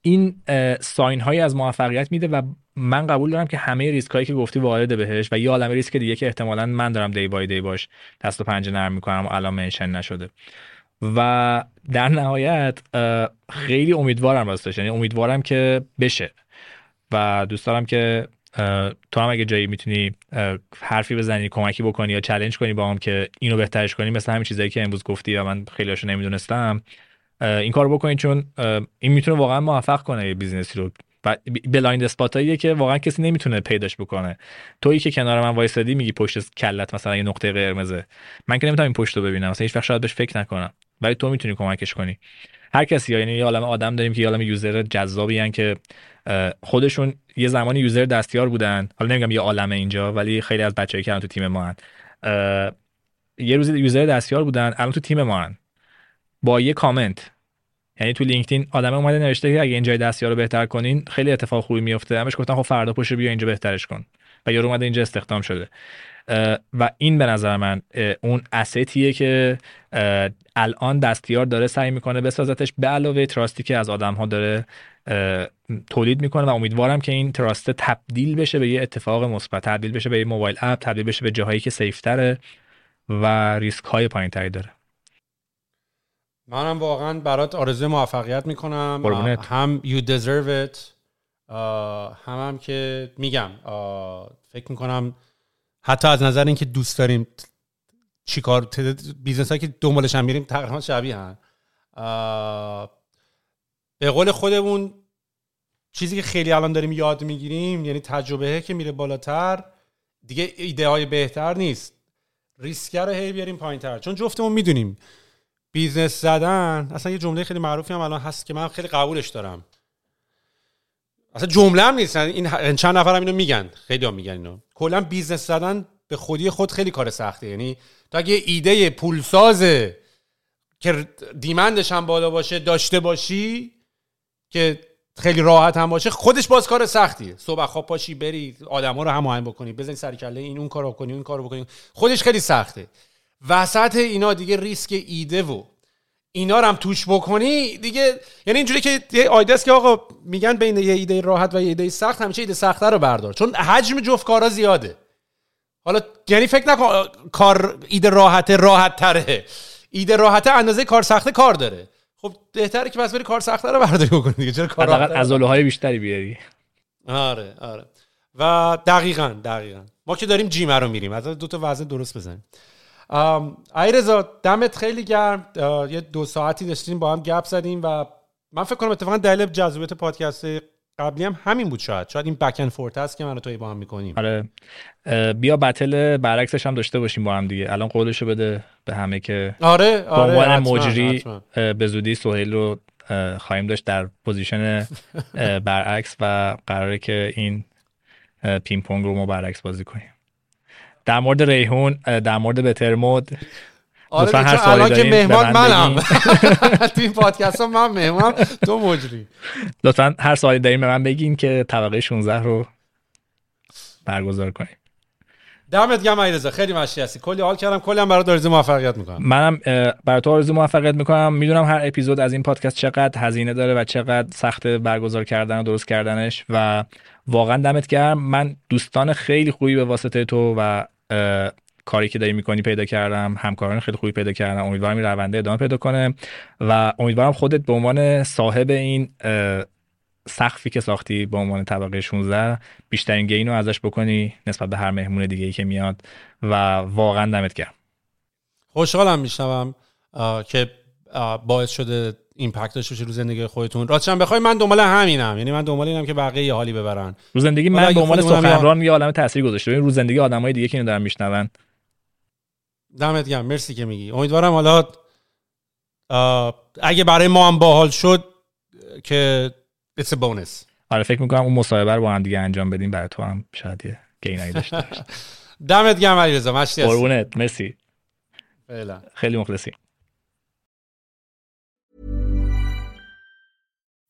این sign هایی از موفقیت میده و من قبول دارم که همه ریسک هایی که گفتی وارد بهش و یه عالم ریسک دیگه که احتمالا من دارم day by day باش دست و پنجه نرم می‌کنم و الان mention نشده. و در نهایت خیلی امیدوارم راستش یعنی امیدوارم که بشه. و دوست دارم که تو هم اگه جایی می‌تونی حرفی بزنی کمکی بکنی یا challenge کنی با هم که اینو بهترش کنی مثل همین چیزایی که امروز گفتی و من خیلی هاشو نمی‌دونستم. این کارو بکنید چون این می‌تونه واقعا موفق کنه یه business ی رو. و blind spot اییه که واقعا کسی نمی‌تونه پیداش بکنه. تویی که کنار من وایسادی میگی پشت کله‌ت مثلا یه نقطه قرمزه. من که نمی‌تونم این پشت رو ببینم. مثلا هیچ وقت شاید بهش فکر نکنم. ولی تو می‌تونی کمکش کنی. هر کسی یعنی یه عالم آدم داریم که یه عالم user جذابی هن که خودشون یه زمانی user دستیار بودن. حالا نمیگم یه عالمه اینجا ولی خیلی از بچه‌ای که تو تیم ما هن. یه روزی user دستیار بودن الان تو تیم ما هن. با یه کامنت. یعنی تو لینکدین آدم اومده نوشته که اگه اینجای دستیار رو بهتر کنین خیلی اتفاق خوبی میفته همش گفتن خب فردا پاشو بیا اینجا بهترش کن. و یارو اومده اینجا استخدام شده. و این به نظر من اون asset یه که الان دستیار داره سعی می‌کنه بسازتش به علاوه trust ی که از آدم ها داره تولید می‌کنه. و امیدوارم که این trust تبدیل بشه به یه اتفاق مثبت تبدیل بشه به یه mobile app تبدیل بشه به جاهایی که safe تره و ریسک های پایین داره. منم واقعا برات آرزوی موفقیت می‌کنم. هم you deserve it. هم هم که میگم. فکر می‌کنم حتی از نظر اینکه دوست داریم چیکار business هایی که دنبالش هم میریم تقریبا شبیه هن. به قول خودمون چیزی که خیلی الان داریم یاد می‌گیریم یعنی تجربه که میره بالاتر دیگه ایده های بهتر نیست. ریسک رو هی بیاریم پایین تر چون جفتمون می‌دونیم business زدن. اصلا یه جمله خیلی معروفی هم الان هست که من خیلی قبولش دارم. اصلا جمله هم نیست. این چند نفر هم اینو میگن. خیلی هم میگن اینو. کلا business زدن به خودی خود خیلی کار سخته. یعنی تا اگه ایده پولسازه که demand ش هم بالا باشه داشته باشی که خیلی راحت هم باشه خودش باز کار سختیه صبح خواب پاشی بری آدما رو هماهنگ بکنی بزنی سر کله این اون کارو کنی اون کارو بکنی. خودش خیلی سخته. وسط اینا دیگه ریسک ایده و اینا رو هم توش بکنی دیگه یعنی اینجوری که یه آیده است که آقا میگن بین یه ایده راحت و یه ایده سخت همیشه ایده سخته رو بردار. چون حجم جفت کارا زیاده. حالا یعنی فکر نکن کار ایده راحته راحت تره ایده راحته اندازه کار سخته کار داره. خب بهتره که بس بری کار سخته رو برداری بکنی دیگه. چرا کار عضله های بیشتری بیاری. آره آره. و دقیقا دقیقا. ما که داریم جیم رو میریم. از دو تا وزن درست بزنیم. رضا دمت خیلی گرم. یه دو ساعتی داشتیم با هم گپ زدیم و من فکر کنم اتفاقا دلیل جذابیت پادکست قبلی هم همین بود شاید. شاید این بک فورت هست که من توی با هم می‌کنیم. آره. بیا بتل برعکسش هم داشته باشیم با هم دیگه. الان قولشو بده به همه که آره آره عنوان مجری به زودی سهیل رو خواهیم داشت در position برعکس و قراره که این پینگ پونگ رو ما برعکس بازی کنیم. در مورد ریحون در مورد بترمود آره هر الان که مهمان منم. تو این پادکست ها من مهمان تو مجری. لطفا هر سوالی داریم به من بگین که طبقه 16 رو برگزار کنیم. دمت گرم علیرضا خیلی مشتی هستی. کلی حال کردم. کلی هم برات آرزو موفقیت می‌کنم. منم برای تو آرزو موفقیت می‌کنم. می‌دونم هر اپیزود از این پادکست چقدر هزینه داره و چقدر سخت برگزار کردن و درست کردنش و واقعا دمت گرم. من دوستان خیلی خوبی به واسطه تو و کاری که داری می‌کنی پیدا کردم همکاران خیلی خوبی پیدا کردم امیدوارم این رونده ادامه پیدا کنه و امیدوارم خودت به عنوان صاحب این سخفی که ساختی به عنوان طبقه 16 بیشترین گین رو ازش بکنی نسبت به هر مهمون دیگه ای که میاد و واقعا دمت گرم. خوشحالم میشنوم که باعث شده ایمپکت داشته باشه رو زندگی خودتون. راستش بخوای من دنبال همینم. یعنی من دنبال اینم که بقیه یه حالی ببرن. رو زندگی من به عنوان سخنران یه عالم تاثیر گذاشته. ببین رو زندگی آدمای دیگه که اینو دارن میشنون. دمت گرم. مرسی که میگی. امیدوارم حالا اگه برای ما هم باحال شد که it's a bonus. آره فکر می‌کنم اون مصاحبه رو با هم دیگه انجام بدیم. برای تو هم شاید یه گینایی داشته باشه دمت گرم علیرضا. مشتی قربونت. مرسی. خیلی مخلصی